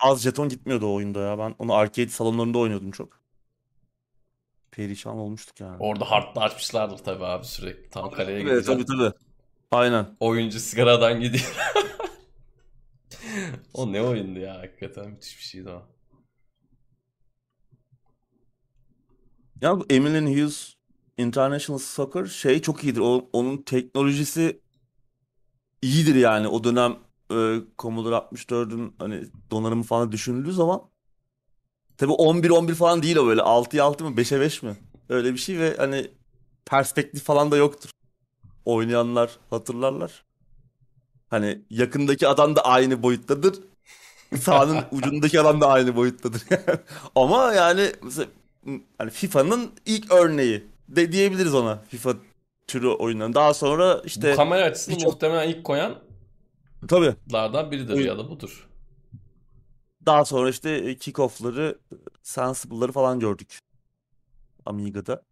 Az jeton gitmiyordu o oyunda ya. Ben onu arcade salonlarında oynuyordum çok. Perişan olmuştuk yani. Orada hard'da açmışlardır tabii abi sürekli. Tam kaleye Evet gideceğim. tabii tabii. Aynen. Oyuncu sigaradan gidiyor. [LAUGHS] O ne oyundu ya hakikaten müthiş bir şeydi o. Ya bu Emlyn Hughes International Soccer şey çok iyidir. O, onun teknolojisi iyidir yani. O dönem e, Commodore 64'ün hani donanımı falan düşünüldüğü zaman tabii 11-11 falan değil o böyle 6'ya 6 mı 5'e 5 mi? Öyle bir şey ve hani perspektif falan da yoktur. Oynayanlar hatırlarlar. Hani yakındaki adam da aynı boyuttadır. Sahanın [LAUGHS] ucundaki adam da aynı boyuttadır. [LAUGHS] Ama yani mesela hani FIFA'nın ilk örneği de diyebiliriz ona FIFA türü oyunların. Daha sonra işte Bu kamera açısını birçok- muhtemelen ilk koyanlardan tabii biridir Oyun- ya da budur. daha sonra işte e, kick-off'ları, sensible'ları falan gördük. Amiga'da.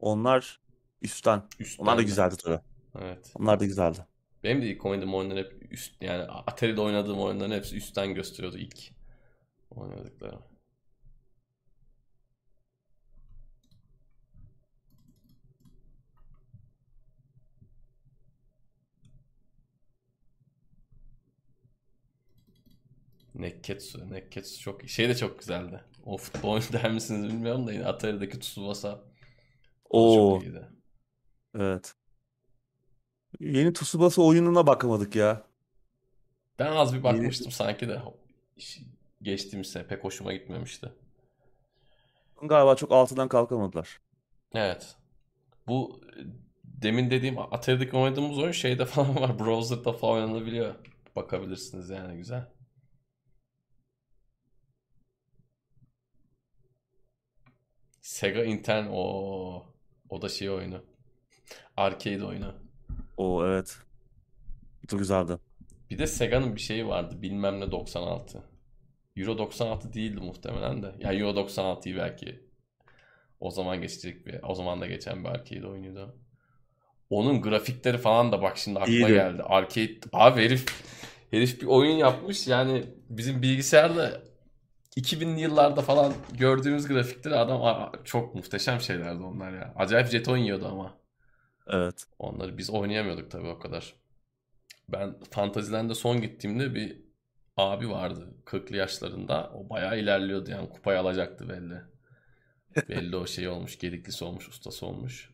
Onlar üstten. Üstten Onlar da de. güzeldi tabii. Evet. Onlar da güzeldi. Benim de ilk oynadığım oyunlar hep üst yani Atari'de oynadığım oyunların hepsi üstten gösteriyordu ilk oynadıklarım. Nekketsu, Nekketsu çok şey de çok güzeldi. O futbol oyunu [LAUGHS] der misiniz bilmiyorum da yine Atari'deki Tsubasa o çok iyiydi. evet. Yeni Tsubasa oyununa bakamadık ya. Ben az bir Yeni bakmıştım sanki de geçtiğimiz sene pek hoşuma gitmemişti. galiba çok altından kalkamadılar. Evet. Bu demin dediğim Atari'deki oynadığımız oyun şeyde [LAUGHS] falan var. Browser'da falan oynanabiliyor. Bakabilirsiniz yani güzel. Sega Intern o o da şey oyunu. Arcade oyunu. O evet. Çok güzeldi. Bir de Sega'nın bir şeyi vardı. Bilmem ne 96. Euro 96 değildi muhtemelen de. Yani Euro 96'yı belki o zaman geçecek bir, o zaman da geçen bir arcade oyunuydu. Onun grafikleri falan da bak şimdi aklıma İyiydi. geldi. Arcade abi herif herif bir oyun yapmış. Yani bizim bilgisayarda 2000'li yıllarda falan gördüğümüz grafikleri adam Aa, çok muhteşem şeylerdi onlar ya. Acayip jeton yiyordu ama. Evet. Onları biz oynayamıyorduk tabii o kadar. Ben Fantasyland'e son gittiğimde bir abi vardı 40'lı yaşlarında. O bayağı ilerliyordu yani kupayı alacaktı belli. [LAUGHS] Belli o şey olmuş, gediklisi olmuş, ustası olmuş.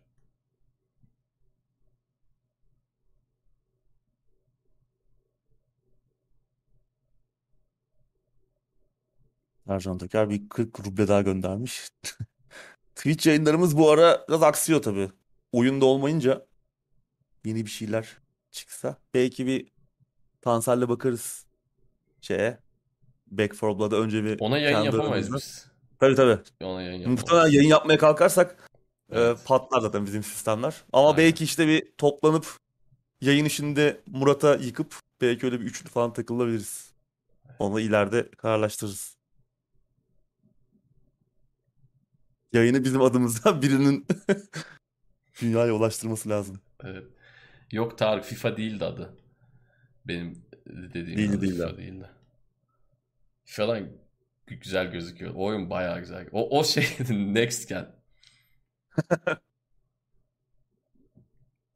Ercan Toker bir 40 ruble daha göndermiş. [LAUGHS] Twitch yayınlarımız bu ara biraz aksıyor tabii. Oyunda olmayınca yeni bir şeyler çıksa. Belki bir Tansel'le bakarız şeye. Back 4 Blood'a önce bir Ona yayın yapamayız aramızda. biz. Tabii tabii. Ona yayın Muhtemelen yapamayız. yayın yapmaya kalkarsak e, Evet. patlar zaten bizim sistemler. Ama Aynen. belki işte bir toplanıp yayın işinde Murat'a yıkıp belki öyle bir üçlü falan takılabiliriz. Onu ileride kararlaştırırız. Yayını bizim adımızdan [LAUGHS] birinin [LAUGHS] dünyaya ulaştırması lazım. Evet. Yok Tarık FIFA değildi adı. Benim dediğim Değildi, adı değildi FIFA abi. değildi. FIFA'dan gü- güzel gözüküyor. O oyun bayağı güzel. O, o şey [LAUGHS] Next Gen.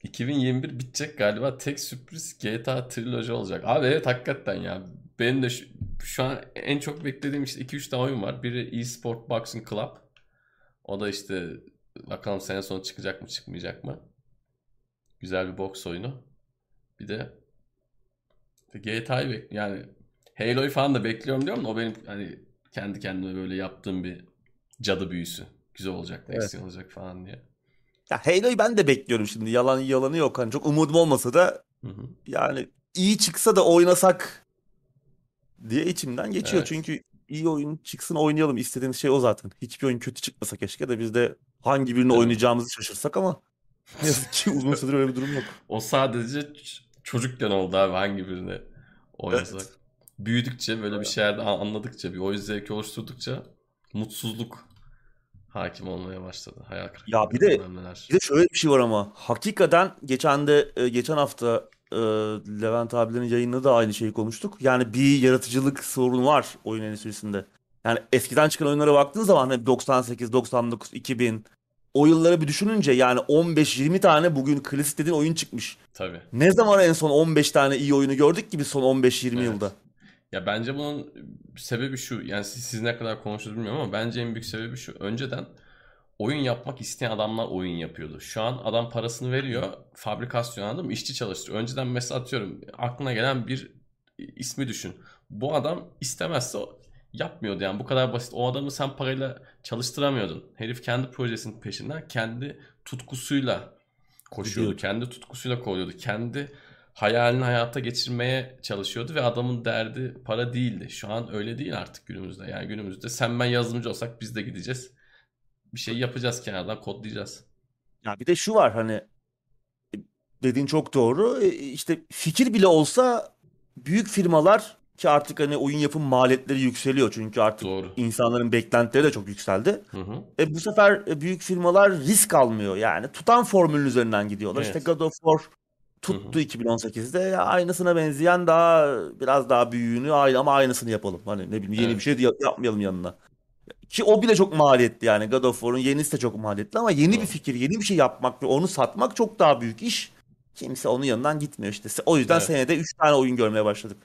2021 bitecek galiba. Tek sürpriz GTA Trilogy olacak. Abi evet hakikaten ya. Benim de şu, şu an en çok beklediğim işte 2-3 tane oyun var. Biri eSport Boxing Club. O da işte bakalım sene sonu çıkacak mı çıkmayacak mı? Güzel bir boks oyunu. Bir de GTA'yı bek yani Halo'yu falan da bekliyorum diyorum da o benim hani kendi kendime böyle yaptığım bir cadı büyüsü. Güzel olacak, next Evet. olacak falan diye. Ya Halo'yu ben de bekliyorum şimdi. Yalan yalanı yok. Hani çok umudum olmasa da Hı hı. yani iyi çıksa da oynasak diye içimden geçiyor. Evet. Çünkü iyi oyun çıksın oynayalım. İstediğimiz şey o zaten. Hiçbir oyun kötü çıkmasa keşke de biz de hangi birini mi? oynayacağımızı şaşırsak ama [LAUGHS] ne yazık ki uzun süredir öyle bir durum yok. O sadece çocukken oldu abi hangi birini oynasak. Evet. Büyüdükçe böyle bir şeyler anladıkça bir oyun zevki oluşturdukça mutsuzluk hakim olmaya başladı. Hayal kırıklığı. Ya bir de-. Bir de şöyle bir şey var ama hakikaten geçen de e, geçen hafta e, Levent abilerin yayında da aynı şeyi konuştuk. Yani bir yaratıcılık sorunu var oyun endüstrisinde. Yani eskiden çıkan oyunlara baktığın zaman hani 98, 99, 2000 o yılları bir düşününce yani 15-20 tane bugün klasik dediğin oyun çıkmış. Tabii. Ne zaman en son 15 tane iyi oyunu gördük ki biz son 15-20 Evet. yılda? Ya bence bunun sebebi şu. Yani siz, siz ne kadar konuştunuz bilmiyorum ama bence en büyük sebebi şu. Önceden oyun yapmak isteyen adamlar oyun yapıyordu. Şu an adam parasını veriyor. Fabrikasyon anladın mı? İşçi çalıştırıyor. Önceden mesela atıyorum aklına gelen bir ismi düşün. Bu adam istemezse yapmıyordu yani bu kadar basit. O adamı sen parayla çalıştıramıyordun. Herif kendi projesinin peşinden kendi tutkusuyla koşuyordu. Gidiyordu. Kendi tutkusuyla kovalıyordu. Kendi hayalini hayata geçirmeye çalışıyordu ve adamın derdi para değildi. Şu an öyle değil artık günümüzde. Yani günümüzde sen ben yazılımcı olsak biz de gideceğiz. Bir şey yapacağız kenardan kodlayacağız. Ya bir de şu var hani e, dediğin çok doğru. E, işte fikir bile olsa büyük firmalar ki artık hani oyun yapım maliyetleri yükseliyor çünkü artık Doğru. insanların beklentileri de çok yükseldi. Hı hı. E bu sefer e, büyük firmalar risk almıyor yani tutan formülün üzerinden gidiyorlar. Evet. İşte God of War tuttu 2018'de ya aynısına benzeyen daha biraz daha büyüğünü ama aynısını yapalım. Hani ne bileyim yeni Evet. bir şey yap- yapmayalım yanına. Ki o bile çok maliyetli yani God of War'un yenisi de çok maliyetli ama yeni bir Doğru. fikir, yeni bir şey yapmak ve onu satmak çok daha büyük iş. Kimse onun yanından gitmiyor işte. O yüzden Evet. senede 3 tane oyun görmeye başladık.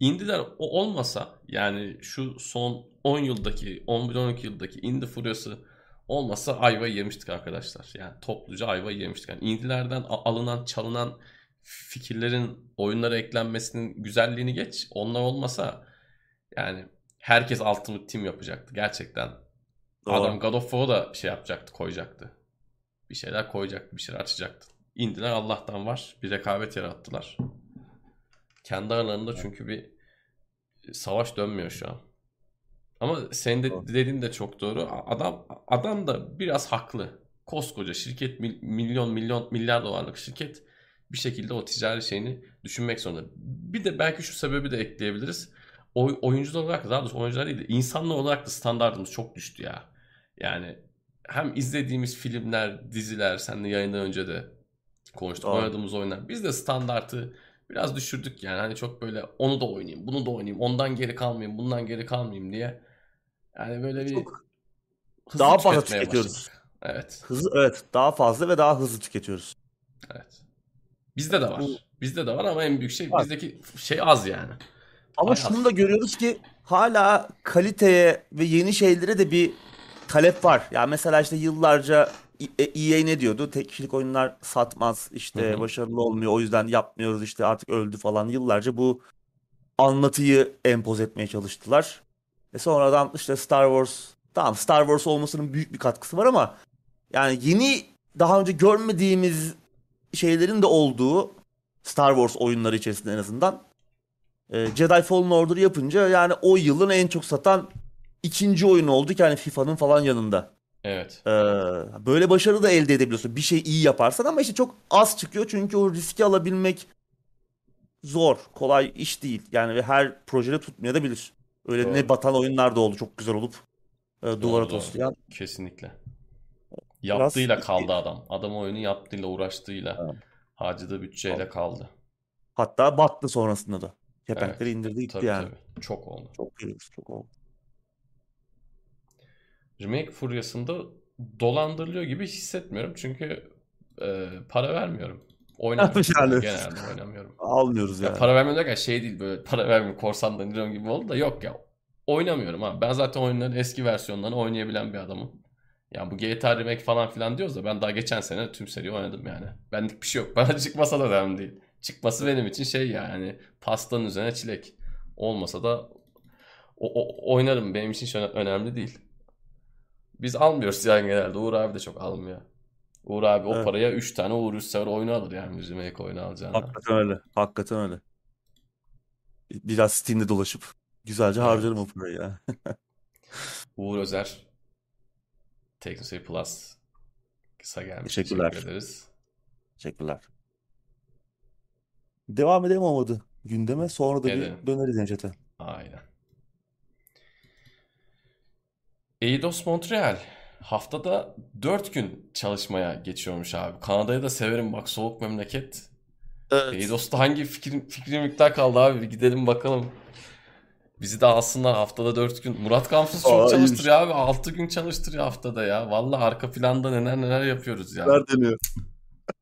Indiler o olmasa yani şu son 10 yıldaki 11-12 yıldaki indie furyası olmasa ayvayı yemiştik arkadaşlar. Yani topluca ayvayı yemiştik. Yani indie'lerden a- alınan çalınan fikirlerin oyunlara eklenmesinin güzelliğini geç. Onlar olmasa yani herkes Ultimate Team yapacaktı gerçekten. Doğru. Adam God of War'a da şey yapacaktı, koyacaktı. Bir şeyler koyacaktı, bir şeyler açacaktı. Indiler Allah'tan var. Bir rekabet yarattılar. Kendi aralarında çünkü bir savaş dönmüyor şu an. Ama senin de dediğin de çok doğru. Adam adam da biraz haklı. Koskoca şirket mil- milyon milyon milyar dolarlık şirket bir şekilde o ticari şeyini düşünmek zorunda. Bir de belki şu sebebi de ekleyebiliriz. Oy, oyuncular olarak da daha doğrusu oyuncular değil de insanlar olarak da standartımız çok düştü ya. Yani hem izlediğimiz filmler, diziler, seninle yayından önce de konuştuk. Doğru. Oynadığımız oyunlar. Biz de standartı biraz düşürdük yani. Hani çok böyle onu da oynayayım, bunu da oynayayım, ondan geri kalmayayım, bundan geri kalmayayım diye. Yani böyle bir Çok hızlı daha fazla tüketiyoruz. başladık. Evet, Hızlı evet daha fazla ve daha hızlı tüketiyoruz. evet. Bizde de var. Bizde de var ama en büyük şey bizdeki şey az yani. Ama Ay, şunu da görüyoruz ki hala kaliteye ve yeni şeylere de bir talep var. Ya mesela işte yıllarca E- EA ne diyordu? Tek kişilik oyunlar satmaz, işte Hı hı. başarılı olmuyor, o yüzden yapmıyoruz işte artık öldü falan. Yıllarca bu anlatıyı empoze etmeye çalıştılar. E sonradan işte Star Wars, tamam Star Wars olmasının büyük bir katkısı var ama yani yeni daha önce görmediğimiz şeylerin de olduğu Star Wars oyunları içerisinde en azından e, Jedi Fallen Order yapınca yani o yılın en çok satan ikinci oyunu oldu ki hani FIFA'nın falan yanında. Evet. Ee, böyle başarı da elde edebiliyorsun. Bir şey iyi yaparsan ama işte çok az çıkıyor çünkü o riski alabilmek zor. Kolay iş değil. Yani ve her projede tutmayabilir. Öyle Doğru. ne batan oyunlar da oldu çok güzel olup e, duvara Doğru, doğru. toslayan. Kesinlikle. Yaptığıyla kaldı adam. Adam oyunu yaptığıyla, uğraştığıyla, Evet. harcadığı bütçeyle kaldı. Hatta battı sonrasında da. Kepenkleri indirdi gitti Tabii yani. tabii. Çok oldu. Çok görüyoruz. Çok oldu. Remake furyasında dolandırılıyor gibi hissetmiyorum çünkü e, para vermiyorum. Oynamıyorum. [LAUGHS] Yani. Genelde oynamıyorum. Almıyoruz Ya yani. para vermiyorum derken şey değil böyle para vermiyorum korsandan indiriyorum gibi oldu da yok ya. Oynamıyorum abi. Ben zaten oyunların eski versiyonlarını oynayabilen bir adamım. Ya bu GTA Remake falan filan diyoruz da ben daha geçen sene tüm seri oynadım yani. Benlik bir şey yok. [LAUGHS] Bana çıkmasa da önemli değil. Çıkması benim için şey yani pastanın üzerine çilek. Olmasa da o, o- oynarım. Benim için hiç öne- önemli değil. Biz almıyoruz yani genelde. Uğur abi de çok almıyor. Uğur abi o Evet. paraya 3 tane Uğur Üstsever oyunu alır yani bizim ek oyunu alacağına. Hakikaten öyle. Hakikaten öyle. Biraz Steam'de dolaşıp güzelce Evet. harcarım o parayı ya. [LAUGHS] Uğur Özer TeknoSeyir Plus kısa gelmiş. Teşekkürler. Teşekkür ederiz. Teşekkürler. Devam edelim olmadı gündeme. Sonra da Edelim. bir döneriz Necat'a. Aynen. Eidos Montreal haftada 4 gün çalışmaya geçiyormuş abi. Kanada'yı da severim bak soğuk memleket. Evet. Eidos'ta hangi fikir, fikri miktar kaldı abi bir gidelim bakalım. Bizi de alsınlar haftada 4 gün. Murat Kamsız Aa, çok iyiymiş. çalıştırıyor abi. 6 gün çalıştırıyor haftada ya. Vallahi arka planda neler neler yapıyoruz ya. Neler deniyor.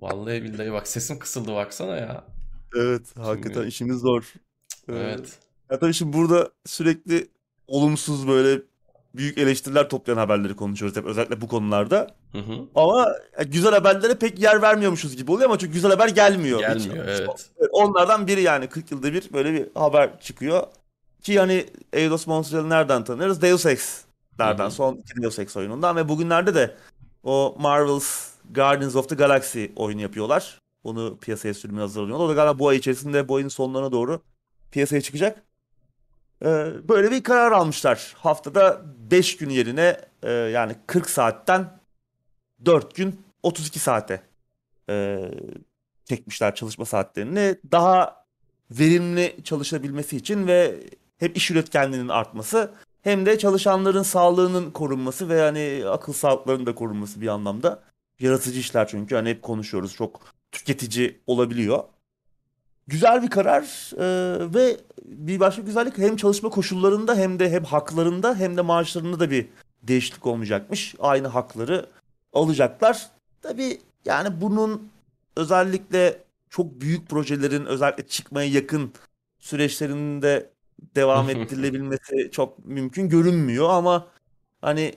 Vallahi billahi bak sesim kısıldı baksana ya. Evet, hakikaten işimiz zor. Evet. Ya tabii şimdi burada sürekli olumsuz böyle büyük eleştiriler toplayan haberleri konuşuyoruz hep özellikle bu konularda. Hı hı. Ama güzel haberlere pek yer vermiyormuşuz gibi oluyor ama çok güzel haber gelmiyor. hiç. Gelmiyor evet. Onlardan biri yani 40 yılda bir böyle bir haber çıkıyor. Ki hani Eidos Montreal'ı nereden tanırız? Deus Ex'lerden Hı hı. son iki Deus Ex oyunundan ve bugünlerde de o Marvel's Guardians of the Galaxy oyunu yapıyorlar. Onu piyasaya sürmeye hazırlanıyorlar. O da galiba bu ay içerisinde bu ayın sonlarına doğru piyasaya çıkacak. Ee, böyle bir karar almışlar. Haftada 5 gün yerine e, yani 40 saatten 4 gün 32 saate e, çekmişler çalışma saatlerini. Daha verimli çalışabilmesi için ve hem iş üretkenliğinin artması hem de çalışanların sağlığının korunması ve yani akıl sağlıklarının da korunması bir anlamda. Yaratıcı işler çünkü hani hep konuşuyoruz çok tüketici olabiliyor. Güzel bir karar e, ve bir başka güzellik hem çalışma koşullarında hem de hem haklarında hem de maaşlarında da bir değişiklik olmayacakmış. Aynı hakları alacaklar. Tabii yani bunun özellikle çok büyük projelerin özellikle çıkmaya yakın süreçlerinde devam [LAUGHS] ettirilebilmesi çok mümkün görünmüyor ama hani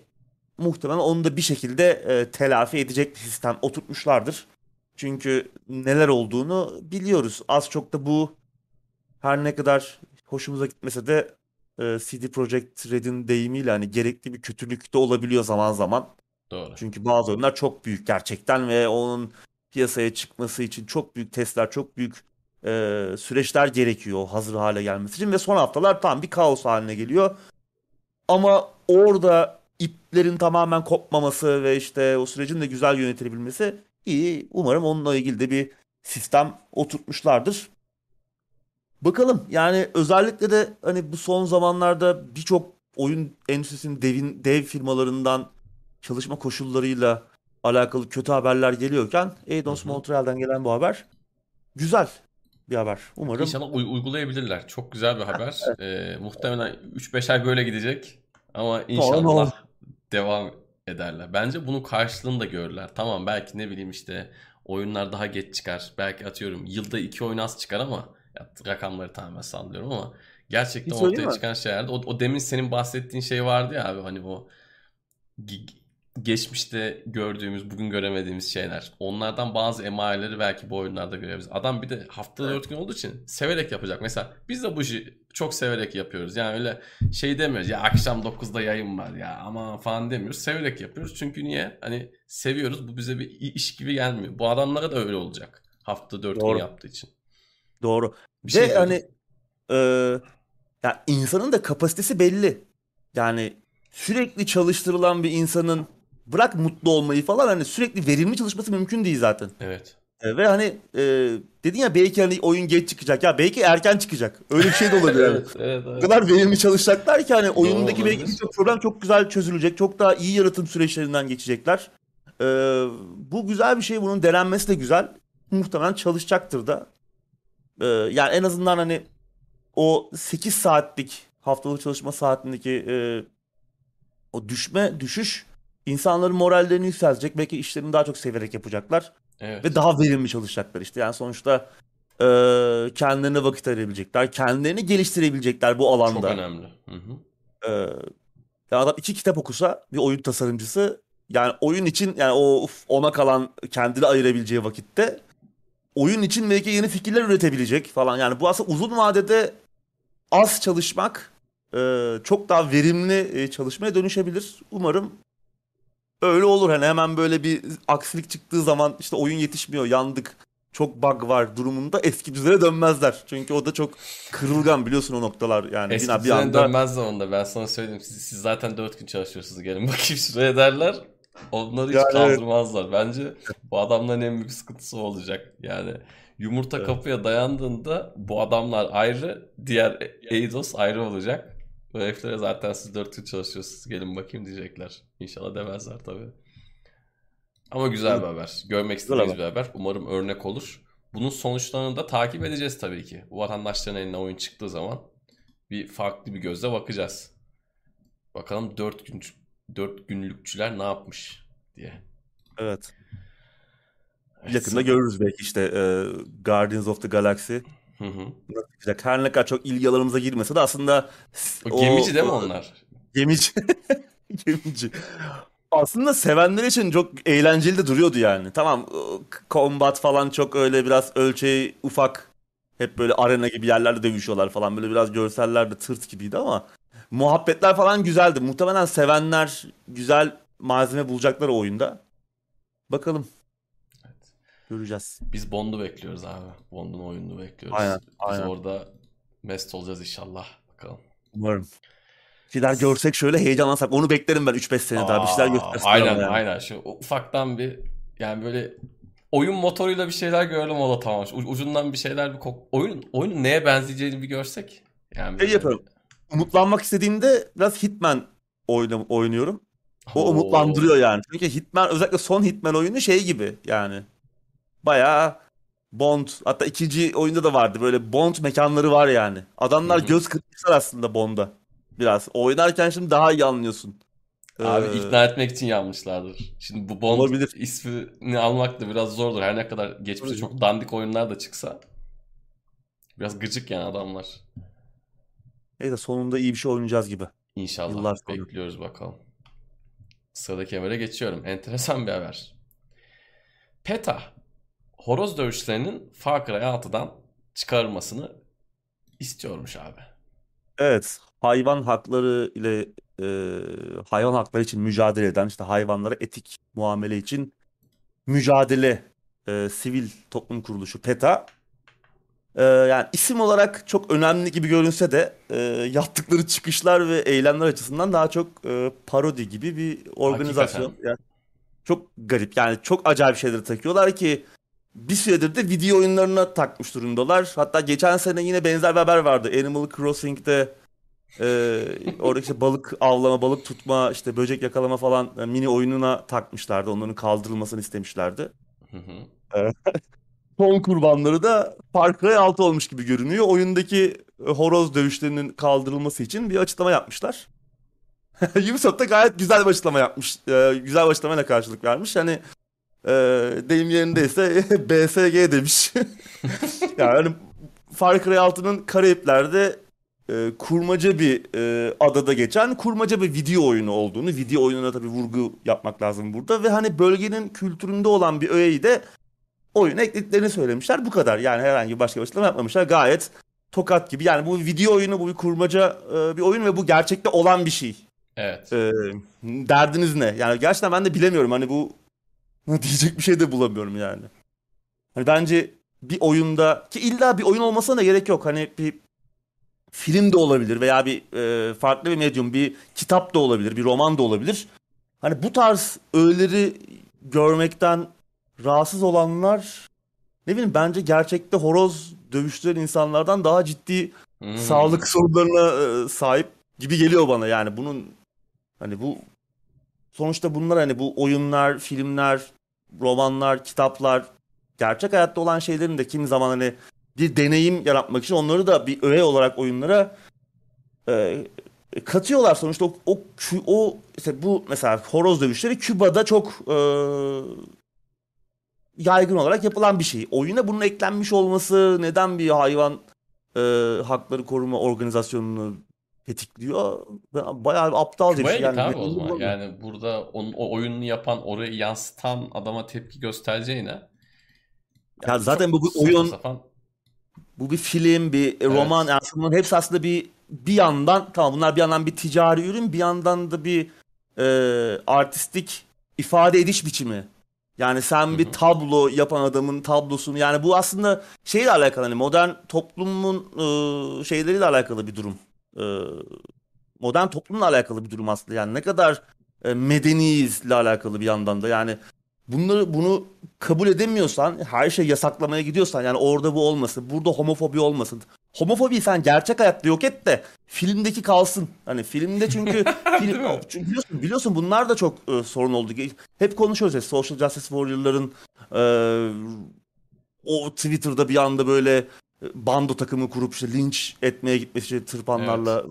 muhtemelen onu da bir şekilde e, telafi edecek bir sistem oturtmuşlardır. Çünkü neler olduğunu biliyoruz. Az çok da bu her ne kadar hoşumuza gitmese de e, CD Projekt Red'in deyimiyle hani gerekli bir kötülük de olabiliyor zaman zaman. Doğru. Çünkü bazı oyunlar çok büyük gerçekten ve onun piyasaya çıkması için çok büyük testler, çok büyük e, süreçler gerekiyor hazır hale gelmesi için ve son haftalar tam bir kaos haline geliyor. Ama orada iplerin tamamen kopmaması ve işte o sürecin de güzel yönetilebilmesi iyi. Umarım onunla ilgili de bir sistem oturtmuşlardır. Bakalım yani özellikle de hani bu son zamanlarda birçok oyun endüstrisinin devin, dev firmalarından çalışma koşullarıyla alakalı kötü haberler geliyorken Eidos. Montreal'den gelen bu haber güzel bir haber. Umarım İnşallah uy- uygulayabilirler. Çok güzel bir haber. Ee, muhtemelen 3-5 ay böyle gidecek. Ama inşallah devam ederler. Bence bunun karşılığını da görürler. Tamam belki ne bileyim işte oyunlar daha geç çıkar. Belki atıyorum yılda 2 oyun az çıkar ama ya, rakamları tamamen sallıyorum ama gerçekten Hiç ortaya çıkan şeylerde o, o demin senin bahsettiğin şey vardı ya abi hani ge- geçmişte gördüğümüz, bugün göremediğimiz şeyler. Onlardan bazı emareleri belki bu oyunlarda görebiliriz. Adam bir de haftada 4 gün olduğu için severek yapacak. Mesela biz de bu işi çok severek yapıyoruz. Yani öyle şey demiyoruz ya akşam 9'da yayın var ya ama falan demiyoruz. Severek yapıyoruz. Çünkü niye? Hani seviyoruz. Bu bize bir iş gibi gelmiyor. Bu adamlara da öyle olacak. Haftada 4 gün yaptığı için. doğru. Bir şey Ve hani e, ya insanın da kapasitesi belli. Yani sürekli çalıştırılan bir insanın bırak mutlu olmayı falan hani sürekli verimli çalışması mümkün değil zaten. Evet. E, ve hani e, dedin ya belki hani oyun geç çıkacak ya belki erken çıkacak. Öyle bir şey de olabilir. [LAUGHS] yani. evet, evet, O evet. kadar verimli çalışacaklar ki hani oyundaki belki birçok problem çok güzel çözülecek. Çok daha iyi yaratım süreçlerinden geçecekler. Ee, bu güzel bir şey. Bunun denenmesi de güzel. Muhtemelen çalışacaktır da. Ee, yani en azından hani o 8 saatlik haftalık çalışma saatindeki e, o düşme, düşüş insanların morallerini yükseltecek. Belki işlerini daha çok severek yapacaklar. Evet. Ve daha verimli çalışacaklar işte. Yani sonuçta e, kendilerine vakit ayırabilecekler. Kendilerini geliştirebilecekler bu alanda. Çok önemli. Hı hı. Ya adam iki kitap okusa bir oyun tasarımcısı yani oyun için yani o uf, ona kalan kendini ayırabileceği vakitte oyun için belki yeni fikirler üretebilecek falan. Yani bu aslında uzun vadede az çalışmak e, çok daha verimli e, çalışmaya dönüşebilir. Umarım öyle olur. Hani hemen böyle bir aksilik çıktığı zaman işte oyun yetişmiyor, yandık, çok bug var durumunda eski düzene dönmezler. Çünkü o da çok kırılgan biliyorsun o noktalar. Yani Eski bir düzene anda dönmezler onda. Ben sana söyleyeyim. Siz, siz zaten 4 gün çalışıyorsunuz. Gelin bakayım şuraya derler. Onları hiç Yani kaldırmazlar. Bence bu adamların en büyük sıkıntısı olacak. Yani yumurta Evet. kapıya dayandığında bu adamlar ayrı, diğer Eidos ayrı olacak. Bu heriflere zaten siz 4 gün çalışıyorsunuz. Gelin bakayım diyecekler. İnşallah demezler tabii. Ama güzel bir haber. Görmek istediğimiz bir haber. Umarım örnek olur. Bunun sonuçlarını da takip edeceğiz tabii ki. Bu vatandaşların eline oyun çıktığı zaman bir farklı bir gözle bakacağız. Bakalım 4 gün 4 günlükçüler ne yapmış diye. evet. Evet, Yakında sa- görürüz belki işte e, Guardians of the Galaxy. Hı hı. Nasıl çıkacak? Her ne kadar çok ilgi alanımıza girmese de aslında O gemici değil mi o- onlar? Gemici. [LAUGHS] Gemici. Aslında sevenler için çok eğlenceli de duruyordu yani. Tamam o combat falan çok öyle biraz ölçeği ufak. Hep böyle arena gibi yerlerde dövüşüyorlar falan. Böyle biraz görseller de tırt gibiydi ama muhabbetler falan güzeldi. Muhtemelen sevenler güzel malzeme bulacaklar o oyunda. Bakalım. Göreceğiz. Biz Bond'u bekliyoruz abi. Bond'un oyununu bekliyoruz. Aynen, Biz aynen. orada mest olacağız inşallah. Bakalım. Umarım. Bir şeyler görsek şöyle heyecanlansak. Onu beklerim ben 3-5 sene daha. Bir şeyler Aa, göstersinler Aynen yani. aynen. Şu ufaktan bir yani böyle oyun motoruyla bir şeyler görelim o da tamam. Ucundan bir şeyler bir kok oyun oyunun neye benzeyeceğini bir görsek. Yani Şey böyle yapalım. Umutlanmak istediğimde biraz Hitman oyna- oynuyorum. O Oo. umutlandırıyor yani. Çünkü Hitman özellikle son Hitman oyunu şey gibi yani. Bayağı Bond hatta ikinci oyunda da vardı böyle Bond mekanları var yani. Adamlar Hı hı. göz kırpmışlar aslında Bond'a. Biraz. Oynarken şimdi daha iyi anlıyorsun. Abi Ee, ikna etmek için yanmışlardır. Şimdi bu Bond Olabilir. ismini almak da biraz zordur. Her ne kadar geçmişte Tabii. çok dandik oyunlar da çıksa. Biraz gıcık yani adamlar. Neyse sonunda iyi bir şey oynayacağız gibi. İnşallah. Yıllar sonra. Bekliyoruz bakalım. Sıradaki habere geçiyorum. Enteresan bir haber. PETA horoz dövüşlerinin Far Cry 6'dan çıkarılmasını istiyormuş abi. Evet, hayvan hakları ile e, hayvan hakları için mücadele eden işte hayvanlara etik muamele için mücadele e, sivil toplum kuruluşu PETA e, yani isim olarak çok önemli gibi görünse de e, yaptıkları çıkışlar ve eylemler açısından daha çok e, parodi gibi bir organizasyon. Hakikaten. Yani çok garip yani çok acayip şeyleri takıyorlar ki bir süredir de video oyunlarına takmış durumdalar. Hatta geçen sene yine benzer bir haber vardı. Animal Crossing'de e, orada işte balık avlama, balık tutma, işte böcek yakalama falan e, mini oyununa takmışlardı. Onların kaldırılmasını istemişlerdi. Hı. [LAUGHS] Son kurbanları da Far Cry 6 olmuş gibi görünüyor. Oyundaki e, horoz dövüşlerinin kaldırılması için bir açıklama yapmışlar. [LAUGHS] Ubisoft da gayet güzel bir açıklama yapmış. E, güzel bir açıklamayla karşılık vermiş. Hani e, deyim yerindeyse [LAUGHS] BSG demiş. [LAUGHS] yani Far Cry 6'nın Karayipler'de e, kurmaca bir e, adada geçen kurmaca bir video oyunu olduğunu, video oyununa tabii vurgu yapmak lazım burada ve hani bölgenin kültüründe olan bir öğeyi de oyuna eklediklerini söylemişler. Bu kadar. Yani herhangi başka bir açıklama yapmamışlar. Gayet tokat gibi. Yani bu video oyunu, bu bir kurmaca e, bir oyun ve bu gerçekte olan bir şey. Evet. E, derdiniz ne? Yani gerçekten ben de bilemiyorum. Hani bu [LAUGHS] diyecek bir şey de bulamıyorum yani. Hani bence bir oyunda ki illa bir oyun olmasına da gerek yok. Hani bir film de olabilir veya bir e, farklı bir medyum, bir kitap da olabilir, bir roman da olabilir. Hani bu tarz öğeleri görmekten rahatsız olanlar ne bileyim bence gerçekte horoz dövüştüren insanlardan daha ciddi Hmm. sağlık sorunlarına e, sahip gibi geliyor bana yani bunun hani bu sonuçta bunlar hani bu oyunlar, filmler, romanlar, kitaplar gerçek hayatta olan şeylerin de kimi zaman hani bir deneyim yaratmak için onları da bir öğe olarak oyunlara e, katıyorlar sonuçta o, o, o işte bu mesela horoz dövüşleri Küba'da çok e, yaygın olarak yapılan bir şey. Oyuna bunun eklenmiş olması neden bir hayvan e, hakları koruma organizasyonunu tetikliyor? Bayağı bir aptalca bir şey. Yani, abi o zaman. Yani burada onun, o oyununu yapan, orayı yansıtan adama tepki göstereceğine Ya Yani zaten bu bir oyun, sapan. bu bir film, bir roman. Yani bunların hepsi aslında bir bir yandan tamam bunlar bir yandan bir ticari ürün, bir yandan da bir e, artistik ifade ediş biçimi. Yani sen bir tablo yapan adamın tablosunu yani bu aslında şeyle alakalı hani modern toplumun e, şeyleriyle alakalı bir durum. E, modern toplumla alakalı bir durum aslında. Yani ne kadar e, medeniyizle alakalı bir yandan da. Yani bunları bunu kabul edemiyorsan, her şey yasaklamaya gidiyorsan yani orada bu olmasın, burada homofobi olmasın. Homofobiyi sen gerçek hayatta yok et de filmdeki kalsın. Hani filmde çünkü [LAUGHS] film, çünkü biliyorsun, biliyorsun bunlar da çok e, sorun oldu. Hep konuşuyoruz ya Social Justice Warrior'ların e, o Twitter'da bir anda böyle bando takımı kurup işte linç etmeye gitmesi işte tırpanlarla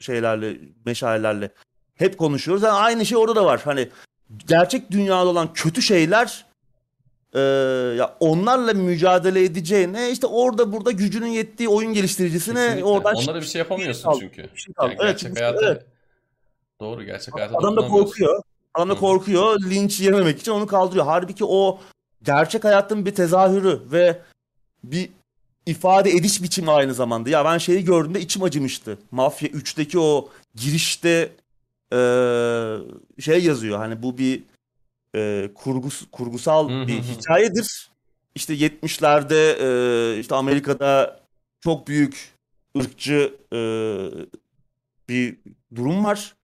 şeylerle meşalelerle hep konuşuyoruz. Yani aynı şey orada da var. Hani gerçek dünyada olan kötü şeyler e, ya onlarla mücadele edeceğine işte orada burada gücünün yettiği oyun geliştiricisine Kesinlikle. oradan Onlara bir şey yapamıyorsun kaldı. çünkü. Şey. Yani Evet, gerçek çünkü- hayata evet. doğru gerçek hayata Adam da korkuyor. Adam da korkuyor. Linç yememek için onu kaldırıyor. Halbuki o gerçek hayatın bir tezahürü ve bir ifade ediş biçimi aynı zamanda. Ya ben şeyi gördüğümde içim acımıştı. Mafya 3'teki o girişte eee, şey yazıyor. Hani bu bir eee, kurgus, kurgusal bir hikayedir. İşte 70'lerde eee, işte Amerika'da çok büyük ırkçı eee, bir durum var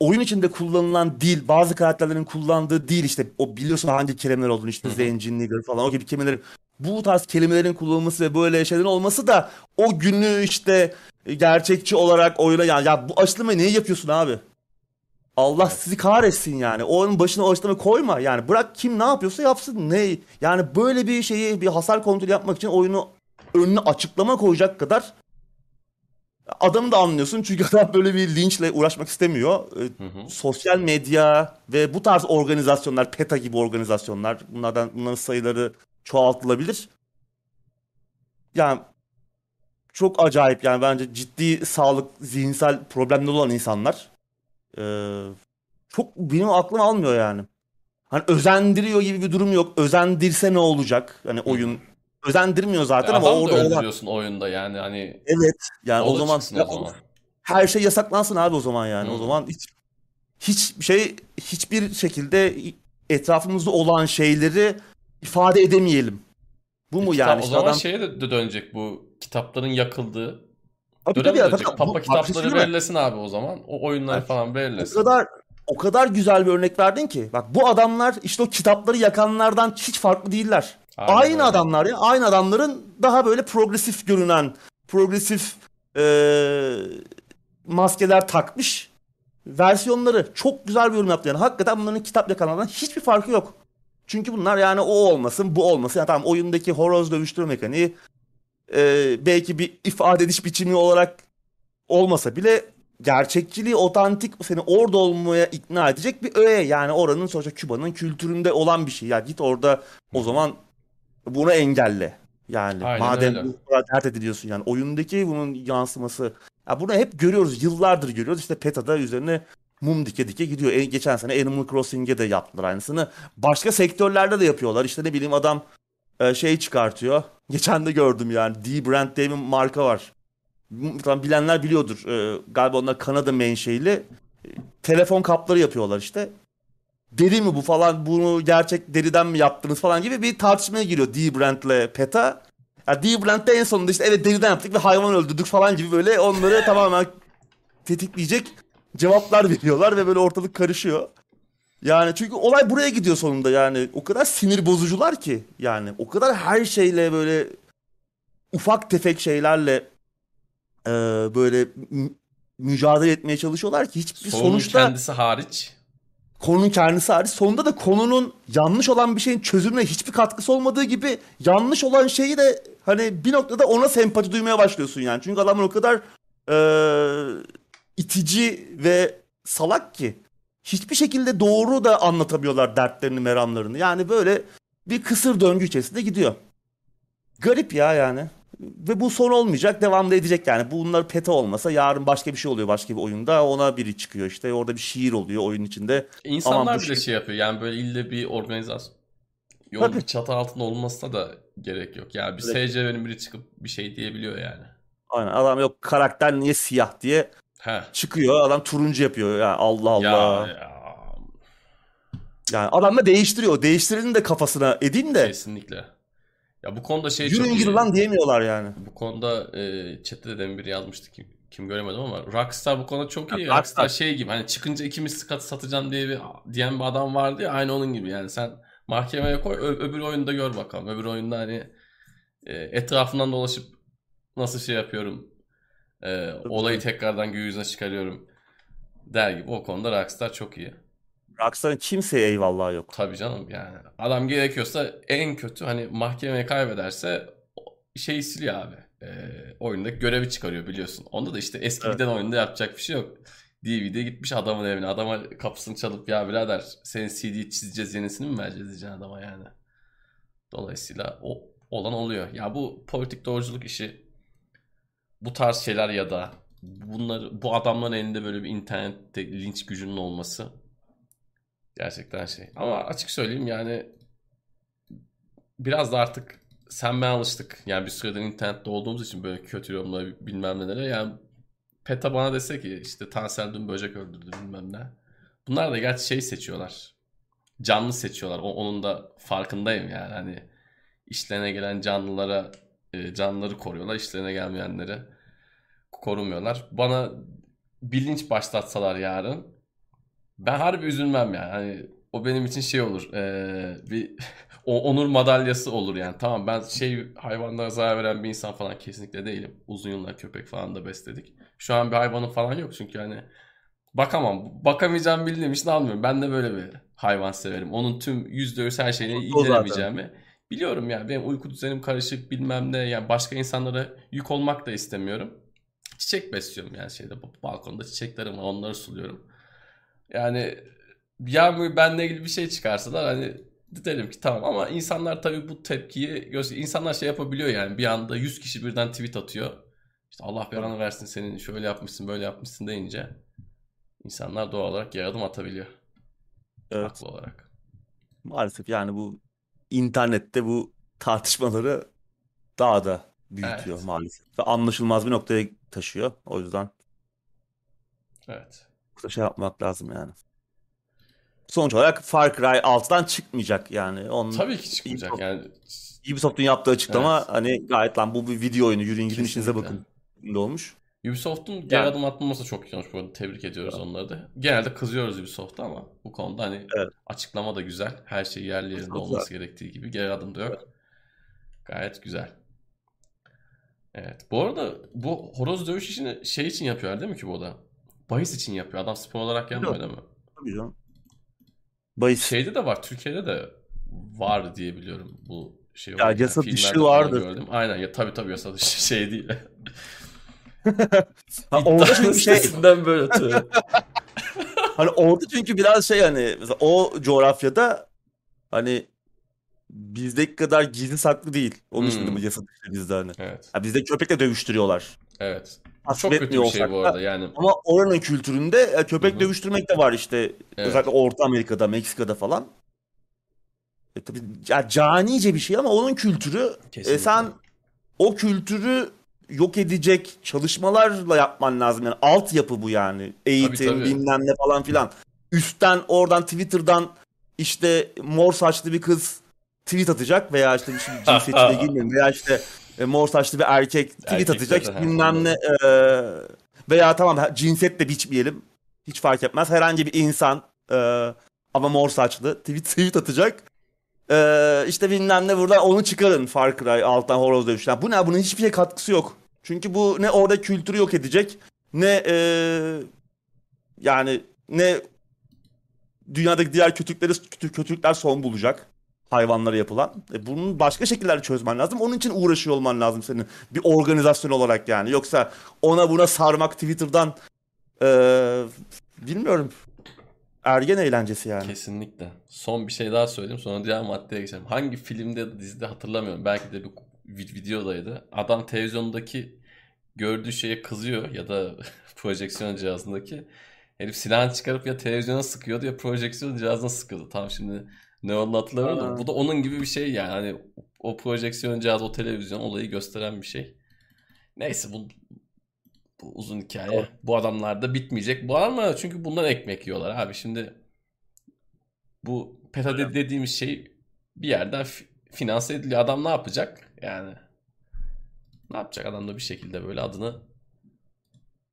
oyun içinde kullanılan dil, bazı karakterlerin kullandığı dil işte o biliyorsun hangi kelimeler olduğunu işte Hı hı. zenci, nigger falan o gibi kelimelerin bu tarz kelimelerin kullanılması ve böyle şeylerin olması da o günü işte gerçekçi olarak oyuna yani ya bu açıklamayı niye yapıyorsun abi? Allah sizi kahretsin yani. Onun başına o açıklamayı koyma. Yani bırak kim ne yapıyorsa yapsın. Ne? Yani böyle bir şeyi bir hasar kontrolü yapmak için oyunu önüne açıklama koyacak kadar adamı da anlıyorsun. Çünkü [LAUGHS] adam böyle bir linçle uğraşmak istemiyor. Ee, Hı hı. sosyal medya ve bu tarz organizasyonlar, PETA gibi organizasyonlar, bunlardan bunların sayıları çoğaltılabilir. Yani çok acayip yani bence ciddi sağlık, zihinsel problemleri olan insanlar. Ee, çok benim aklım almıyor yani. Hani özendiriyor gibi bir durum yok. Özendirse ne olacak? Hani oyun özendirmiyor zaten ama orada olan öldürüyorsun oyunda yani hani evet yani o o zaman o zaman. her şey yasaklansın abi o zaman yani. O Hı. zaman hiç hiç şey hiçbir şekilde etrafımızda olan şeyleri ifade edemeyelim. Bu mu Kitap- yani? o İşte zaman adam şeye de dönecek bu kitapların yakıldığı Tabii tabii ya, zaten Papa bu- şey kitapları belirlesin abi o zaman. O oyunları Bak, falan O belirlesin. kadar o kadar güzel bir örnek verdin ki. Bak bu adamlar işte o kitapları yakanlardan hiç farklı değiller. Aynen aynı öyle. adamlar ya. Aynı adamların daha böyle progresif görünen, progresif eee, maskeler takmış versiyonları. Çok güzel bir yorum yaptı yani. Hakikaten bunların kitap yakanlardan hiçbir farkı yok. Çünkü bunlar yani o olmasın, bu olmasın. Yani tamam oyundaki horoz dövüştürme mekaniği eee, belki bir ifade ediş biçimi olarak olmasa bile gerçekçiliği, otantik seni orada olmaya ikna edecek bir öğe. Yani oranın sonuçta Küba'nın kültüründe olan bir şey. Ya git orada o zaman bunu engelle. Yani Aynen madem öyle. bu kadar dert ediliyorsun yani oyundaki bunun yansıması. Ya bunu hep görüyoruz. Yıllardır görüyoruz. İşte PETA'da üzerine mum dike dike gidiyor. E, geçen sene Animal Crossing'e de yaptılar aynısını. Başka sektörlerde de yapıyorlar. İşte ne bileyim adam e, şey çıkartıyor. [LAUGHS] Geçen de gördüm yani. D-Brand diye bir marka var. Tamam bilenler biliyordur. E, galiba onlar Kanada menşeili. E, telefon kapları yapıyorlar işte. Deri mi bu falan bunu gerçek deriden mi yaptınız falan gibi bir tartışmaya giriyor D-Brand'le PETA. Ya D-Brand'de en sonunda işte evet deriden yaptık ve hayvan öldürdük falan gibi böyle onları [LAUGHS] tamamen tetikleyecek cevaplar veriyorlar ve böyle ortalık karışıyor. Yani çünkü olay buraya gidiyor sonunda yani o kadar sinir bozucular ki yani o kadar her şeyle böyle ufak tefek şeylerle e, böyle mü- mücadele etmeye çalışıyorlar ki hiçbir Sorunun sonuçta kendisi hariç. konunun kendisi hariç sonunda da konunun yanlış olan bir şeyin çözümüne hiçbir katkısı olmadığı gibi yanlış olan şeyi de hani bir noktada ona sempati duymaya başlıyorsun yani. Çünkü adamlar o kadar eee, itici ve salak ki hiçbir şekilde doğru da anlatamıyorlar dertlerini, meramlarını. Yani böyle bir kısır döngü içerisinde gidiyor. Garip ya yani. Ve bu son olmayacak, devam da edecek yani. Bunlar peta olmasa yarın başka bir şey oluyor başka bir oyunda. Ona biri çıkıyor işte. Orada bir şiir oluyor oyun içinde. İnsanlar Aman bile şey- şey yapıyor yani böyle ille bir organizasyon Tabii. bir çatı altında olmasına da gerek yok. Yani bir Evet. SCV'nin biri çıkıp bir şey diyebiliyor yani. Aynen adam yok karakter niye siyah diye He. çıkıyor adam turuncu yapıyor ya Allah Allah. Ya, ya Yani adam da değiştiriyor. Değiştirenin de kafasına edin de kesinlikle. Ya bu konuda şey yürüyün çok gidin lan diyemiyorlar yani. Bu konuda e, chatte de biri yazmıştı kim, kim göremedim ama Rockstar bu konuda çok iyi. Ya, Rockstar, Rockstar- şey gibi hani çıkınca iki misli katı satacağım diye bir diyen bir adam vardı ya aynı onun gibi yani sen mahkemeye koy ö- öbür oyunda gör bakalım. Öbür oyunda hani e, etrafından dolaşıp nasıl şey yapıyorum e, olayı tekrardan gün yüzüne çıkarıyorum der gibi o konuda Rockstar çok iyi. Rockstar'ın kimseye eyvallah yok. Tabii canım yani. Adam gerekiyorsa en kötü hani mahkemeye kaybederse şeyi siliyor abi. Ee, oyundaki görevi çıkarıyor biliyorsun. Onda da işte eski Evet. giden oyunda yapacak bir şey yok. DVD gitmiş adamın evine. Adama kapısını çalıp ya birader senin CD çizeceğiz yenisini mi vereceğiz diyeceksin adama yani. Dolayısıyla o olan oluyor. Ya bu politik doğruculuk işi bu tarz şeyler ya da bunları bu adamların elinde böyle bir internette linç gücünün olması Gerçekten şey. Ama açık söyleyeyim yani biraz da artık sen ben alıştık. Yani bir süredir internette olduğumuz için böyle kötü yorumlara bilmem nelere. Yani PETA bana dese ki işte Tansel dün böcek öldürdü bilmem ne. Bunlar da gerçi şey seçiyorlar. Canlı seçiyorlar. O, onun da farkındayım yani. Hani işlerine gelen canlılara e, canlıları koruyorlar. İşlerine gelmeyenleri korumuyorlar. Bana bilinç başlatsalar yarın ben harbi üzülmem yani. Hani o benim için şey olur. eee, bir [LAUGHS] o onur madalyası olur yani. Tamam ben şey hayvanlara zarar veren bir insan falan kesinlikle değilim. Uzun yıllar köpek falan da besledik. Şu an bir hayvanım falan yok çünkü hani bakamam. Bakamayacağım bildiğim için almıyorum. Ben de böyle bir hayvan severim. Onun tüm yüzde yüz her zaten. ilgilenemeyeceğimi biliyorum yani. Benim uyku düzenim karışık bilmem ne. Yani başka insanlara yük olmak da istemiyorum. Çiçek besliyorum yani şeyde balkonda çiçeklerim var onları suluyorum. Yani yarın benimle ilgili bir şey çıkarsa da hani derim ki tamam ama insanlar tabii bu tepkiyi göster insanlar şey yapabiliyor yani bir anda 100 kişi birden tweet atıyor. İşte Allah belanı versin senin şöyle yapmışsın böyle yapmışsın deyince insanlar doğal olarak geri adım atabiliyor. Evet. Haklı olarak. Maalesef yani bu internette bu tartışmaları daha da büyütüyor Evet. maalesef. Ve anlaşılmaz bir noktaya taşıyor. O yüzden Evet. şey yapmak lazım yani. Sonuç olarak Far Cry 6'dan çıkmayacak yani. Onun Tabii ki çıkmayacak Ubisoft- yani. Ubisoft'un yaptığı açıklama Evet. hani gayet lan bu bir video oyunu yürüyün gidin işinize bakın. Ne olmuş? Ubisoft'un geri Yani- adım atmaması çok iyi olmuş bu arada. Tebrik ediyoruz onları da. Genelde kızıyoruz Ubisoft'a ama bu konuda hani Evet. açıklama da güzel. Her şey yerli yerinde olması gerektiği gibi geri adım da yok. Gayet güzel. Evet. Bu arada bu horoz dövüş işini şey için yapıyorlar değil mi ki bu da? Bahis için yapıyor. Adam spor olarak yapmıyor değil mi? Tabii canım. Bahis. Şeyde de var. Türkiye'de de var diye biliyorum bu şey. Ya yasa dışı vardır. Gördüm. Aynen ya tabii tabii yasa dışı [LAUGHS] şey değil. [LAUGHS] Ha, orada çünkü şey böyle atıyor. [LAUGHS] Hani orada çünkü biraz şey hani o coğrafyada hani bizdeki kadar gizli saklı değil. Onun için de Hmm. bu yasa dışı bizde hani. evet. Ha, bizde köpekle dövüştürüyorlar. Evet. Tasvip çok kötü bir şey bu da. arada yani. Ama oranın kültüründe e, köpek Hı hı. dövüştürmek de var işte. Evet. Özellikle Orta Amerika'da, Meksika'da falan. E tabii ya canice bir şey ama onun kültürü e, sen o kültürü yok edecek çalışmalarla yapman lazım. Yani altyapı bu yani. Eğitim, tabii. bilmem ne falan filan. Üstten oradan Twitter'dan işte mor saçlı bir kız tweet atacak veya işte bir şey cinsiyetçiliğe [LAUGHS] girmeyelim veya işte e, mor saçlı bir erkek tweet Erkekler atacak işte bilmem ne e, veya tamam cinsiyet de biçmeyelim. Hiç fark etmez. Herhangi bir insan e, ama mor saçlı tweet, tweet atacak. E, işte bilmem ne buradan onu çıkarın Far Cry alttan horoz dövüşten. Bu ne? Bunun hiçbir şey katkısı yok. Çünkü bu ne orada kültürü yok edecek ne e, yani ne dünyadaki diğer kötülükleri kötü, kötülükler son bulacak hayvanlara yapılan. E, bunun başka şekillerle çözmen lazım. Onun için uğraşıyor olman lazım senin bir organizasyon olarak yani. Yoksa ona buna sarmak Twitter'dan e, bilmiyorum ergen eğlencesi yani. Kesinlikle. Son bir şey daha söyleyeyim sonra diğer maddeye geçelim. Hangi filmde dizide hatırlamıyorum. Belki de bir vid- videodaydı. Adam televizyondaki gördüğü şeye kızıyor ya da [LAUGHS] projeksiyon cihazındaki. Herif silahını çıkarıp ya televizyona sıkıyordu ya projeksiyon cihazına sıkıyordu. Tamam şimdi Ne olduğunu hatırlamıyorum da bu da onun gibi bir şey yani. Hani o projeksiyon cihazı, o televizyon olayı gösteren bir şey. Neyse bu, bu uzun hikaye. Bu adamlar da bitmeyecek. Bu adamlar da çünkü bundan ekmek yiyorlar abi. Şimdi bu PETA de- dediğimiz şey bir yerden fi- finanse ediliyor. Adam ne yapacak? Yani ne yapacak? Adam da bir şekilde böyle adını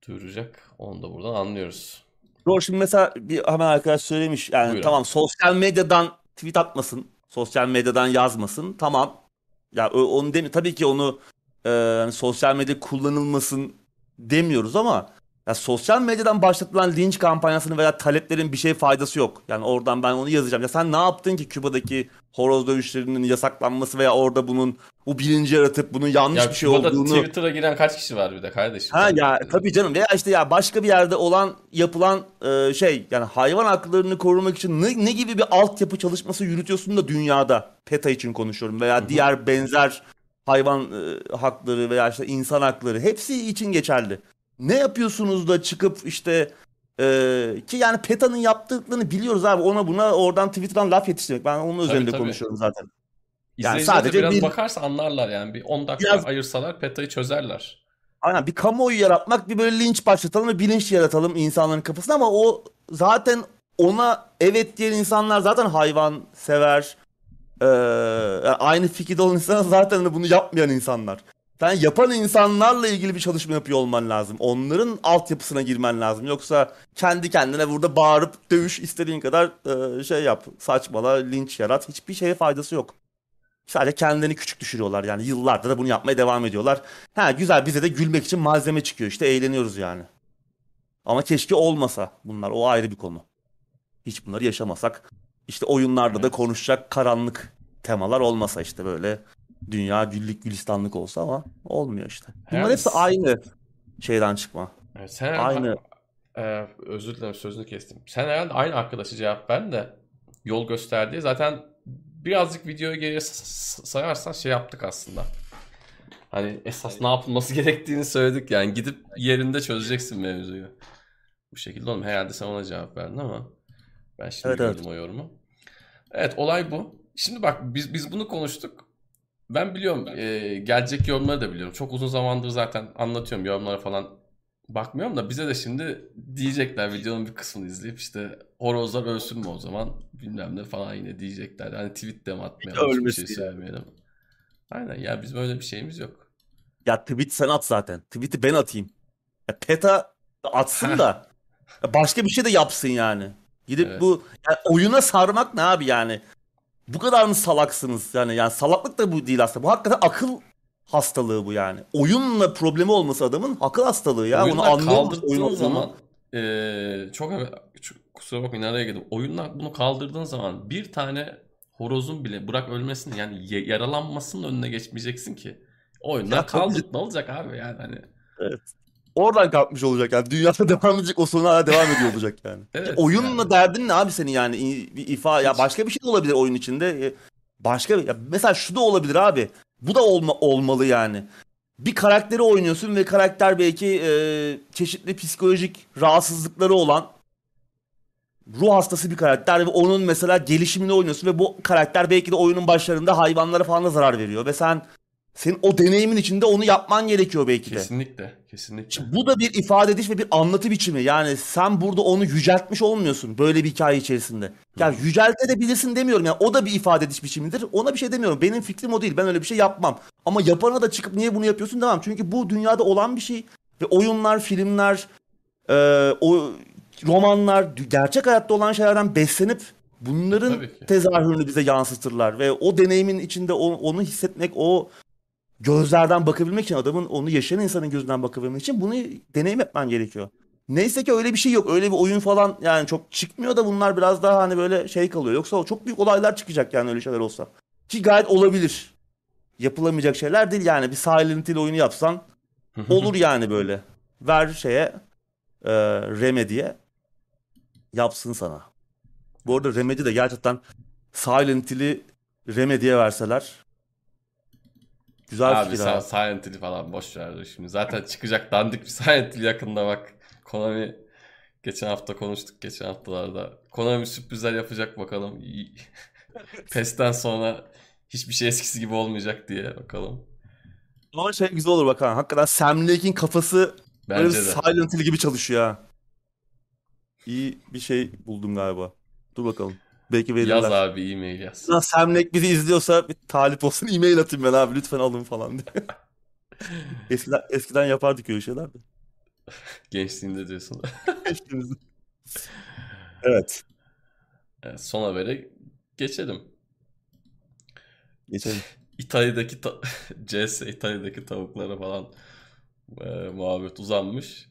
duyuracak. Onu da buradan anlıyoruz. Doğru şimdi mesela bir hemen arkadaş söylemiş. Yani Buyur abi. tamam sosyal medyadan tweet atmasın. Sosyal medyadan yazmasın. Tamam. Ya onu demi tabii ki onu e, hani sosyal medya kullanılmasın demiyoruz ama ya sosyal medyadan başlatılan linç kampanyasının veya taleplerin bir şey faydası yok. Yani oradan ben onu yazacağım. Ya sen ne yaptın ki Küba'daki horoz dövüşlerinin yasaklanması veya orada bunun bu bilinci yaratıp bunun yanlış Ya bir şey Küba'da olduğunu Twitter'a giren kaç kişi var bir de kardeşim? Ha ya tabii canım veya işte ya başka bir yerde olan yapılan e, şey yani hayvan haklarını korumak için ne, ne gibi bir altyapı çalışması yürütüyorsun da dünyada PETA için konuşuyorum veya diğer benzer hayvan e, hakları veya işte insan hakları hepsi için geçerli. Ne yapıyorsunuz da çıkıp işte e, ki yani PETA'nın yaptıklarını biliyoruz abi ona buna oradan Twitter'dan laf yetiştirmek. Ben onun üzerinde tabii. konuşuyorum zaten. İzleyiciler sadece de biraz bir- bakarsa anlarlar yani. Bir 10 dakika Biraz- ayırsalar PETA'yı çözerler. Aynen bir kamuoyu yaratmak, bir böyle linç başlatalım ve bilinç yaratalım insanların kafasına ama o zaten ona evet diyen insanlar zaten hayvan sever. Yani aynı fikirde olan insanlar zaten de bunu yapmayan insanlar. Sen yapan insanlarla ilgili bir çalışma yapıyor olman lazım. Onların altyapısına girmen lazım. Yoksa kendi kendine burada bağırıp dövüş istediğin kadar e, şey yap. Saçmala, linç yarat. Hiçbir şeye faydası yok. Sadece kendilerini küçük düşürüyorlar yani yıllardır da bunu yapmaya devam ediyorlar. Ha güzel bize de gülmek için malzeme çıkıyor işte eğleniyoruz yani. Ama keşke olmasa bunlar o ayrı bir konu. Hiç bunları yaşamasak. İşte oyunlarda da konuşacak karanlık temalar olmasa işte böyle dünya güllük gülistanlık olsa ama olmuyor işte. Bunlar Yani hepsi aynı şeyden çıkma. Evet, sen Aynı. Ee, özür dilerim sözünü kestim. Sen herhalde aynı arkadaşı cevap verdin de yol gösterdi. Zaten birazcık videoyu geriye sayarsan şey yaptık aslında. Hani esas ne yapılması [LAUGHS] gerektiğini söyledik yani gidip yerinde çözeceksin mevzuyu. Bu şekilde oğlum herhalde sen ona cevap verdin ama ben şimdi Evet, evet. gördüm o yorumu. Evet olay bu. Şimdi bak biz biz bunu konuştuk. Ben biliyorum e, gelecek yorumları da biliyorum. Çok uzun zamandır zaten anlatıyorum yorumlara falan bakmıyorum da bize de şimdi diyecekler videonun bir kısmını izleyip işte horozlar ölsün mü o zaman bilmem ne falan yine diyecekler. Hani tweet de mi atmayalım hiçbir şey söylemeyelim. Aynen ya bizim öyle bir şeyimiz yok. Ya tweet sen at zaten. Tweet'i ben atayım. Ya PETA atsın da başka bir şey de yapsın yani. Gidip Evet. bu yani oyuna sarmak ne abi yani? Bu kadar mı salaksınız yani? Yani salaklık da bu değil aslında. Bu hakikaten akıl hastalığı bu yani. Oyunla problemi olması adamın akıl hastalığı ya. Onu Oyunlar anlıyor musun kaldırdığın oyun olduğunu? zaman eee, çok çok- kusura bakmayın araya girdim. Oyunlar bunu kaldırdığın zaman bir tane horozun bile bırak ölmesini yani yaralanmasının önüne geçmeyeceksin ki. Oyunlar Ya kaldırt ne olacak abi yani hani. Oradan kalkmış olacak yani. Dünyada [LAUGHS] devam edecek o sonra hala devam ediyor olacak yani. Evet, Oyunla yani. derdin ne abi senin yani? Bir ifa ya başka bir şey de olabilir oyun içinde. E, Başka ya mesela şu da olabilir abi. Bu da olma, olmalı yani. Bir karakteri oynuyorsun ve karakter belki e, çeşitli psikolojik rahatsızlıkları olan ruh hastası bir karakter ve onun mesela gelişimini oynuyorsun ve bu karakter belki de oyunun başlarında hayvanlara falan da zarar veriyor ve sen senin o deneyimin içinde onu yapman gerekiyor belki de. Kesinlikle, kesinlikle. Şimdi bu da bir ifade ediş ve bir anlatı biçimi. Yani sen burada onu yüceltmiş olmuyorsun böyle bir hikaye içerisinde. Ya yüceltebilirsin demiyorum. Yani o da bir ifade ediş biçimidir. Ona bir şey demiyorum. Benim fikrim o değil. Ben öyle bir şey yapmam. Ama yapana da çıkıp niye bunu yapıyorsun demem. Çünkü bu dünyada olan bir şey. Ve oyunlar, filmler, e, o romanlar, gerçek hayatta olan şeylerden beslenip bunların tezahürünü bize yansıtırlar. Ve o deneyimin içinde o- onu hissetmek, o gözlerden bakabilmek için adamın onu yaşayan insanın gözünden bakabilmek için bunu deneyim etmen gerekiyor. Neyse ki öyle bir şey yok. Öyle bir oyun falan yani çok çıkmıyor da bunlar biraz daha hani böyle şey kalıyor. Yoksa çok büyük olaylar çıkacak yani öyle şeyler olsa. Ki gayet olabilir. Yapılamayacak şeyler değil yani. Bir Silent Hill oyunu yapsan [LAUGHS] olur yani böyle. Ver şeye e, Remedy'ye yapsın sana. Bu arada Remedy de gerçekten Silent Hill'i Remedy'ye verseler güzel Abi fikir sen ha. Silent Hill falan boş ver şimdi. Zaten çıkacak dandik bir Silent Hill yakında bak. Konami geçen hafta konuştuk geçen haftalarda. Konami sürprizler yapacak bakalım. [LAUGHS] PES'ten sonra hiçbir şey eskisi gibi olmayacak diye bakalım. Ama şey güzel olur bakalım. Hakikaten Sam Lake'in kafası böyle Bence bir de. Silent Hill gibi çalışıyor ha. İyi bir şey buldum galiba. Dur bakalım. Belki verirler. Yaz abi e-mail yaz. Lan Sam Lake bizi izliyorsa bir talip olsun e-mail atayım ben abi lütfen alın falan diye. [LAUGHS] eskiden, eskiden yapardık öyle şeyler de. Gençliğinde diyorsun. [LAUGHS] [LAUGHS] evet. Evet, son habere geçelim. Geçelim. İtalya'daki ta- CS İtalya'daki tavuklara falan e, muhabbet uzanmış.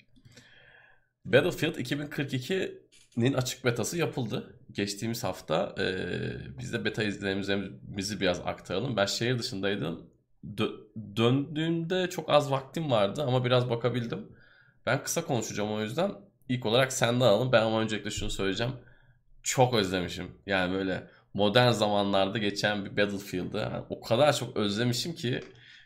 Battlefield 2042'nin açık betası yapıldı. Geçtiğimiz hafta e, biz de beta izlenimlerimizi biraz aktaralım. Ben şehir dışındaydım. Dö- döndüğümde çok az vaktim vardı ama biraz bakabildim. Ben kısa konuşacağım o yüzden. İlk olarak senden alalım. Ben ama öncelikle şunu söyleyeceğim. Çok özlemişim. Yani böyle modern zamanlarda geçen bir Battlefield'ı yani o kadar çok özlemişim ki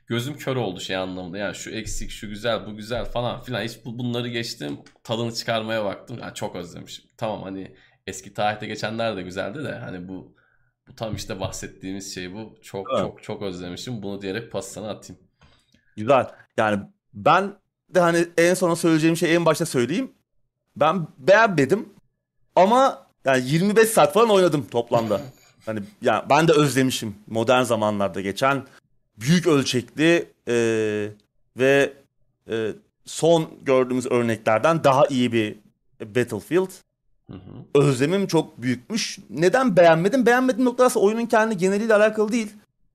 gözüm kör oldu şey anlamında. Yani şu eksik, şu güzel, bu güzel falan filan. Hiç bu, bunları geçtim. Tadını çıkarmaya baktım. Yani çok özlemişim. Tamam hani eski tarihte geçenler de güzeldi de hani bu bu tam işte bahsettiğimiz şey bu. Çok Evet. çok çok özlemişim. Bunu diyerek pas sana atayım. Güzel. Yani ben de hani en sona söyleyeceğim şeyi en başta söyleyeyim. Ben beğenmedim ama yani 25 saat falan oynadım toplamda. [LAUGHS] Hani yani ben de özlemişim modern zamanlarda geçen büyük ölçekli e, ve e, son gördüğümüz örneklerden daha iyi bir Battlefield. Hı hı. Özlemim çok büyükmüş. Neden beğenmedim? Beğenmediğim nokta aslında oyunun kendi geneliyle alakalı değil.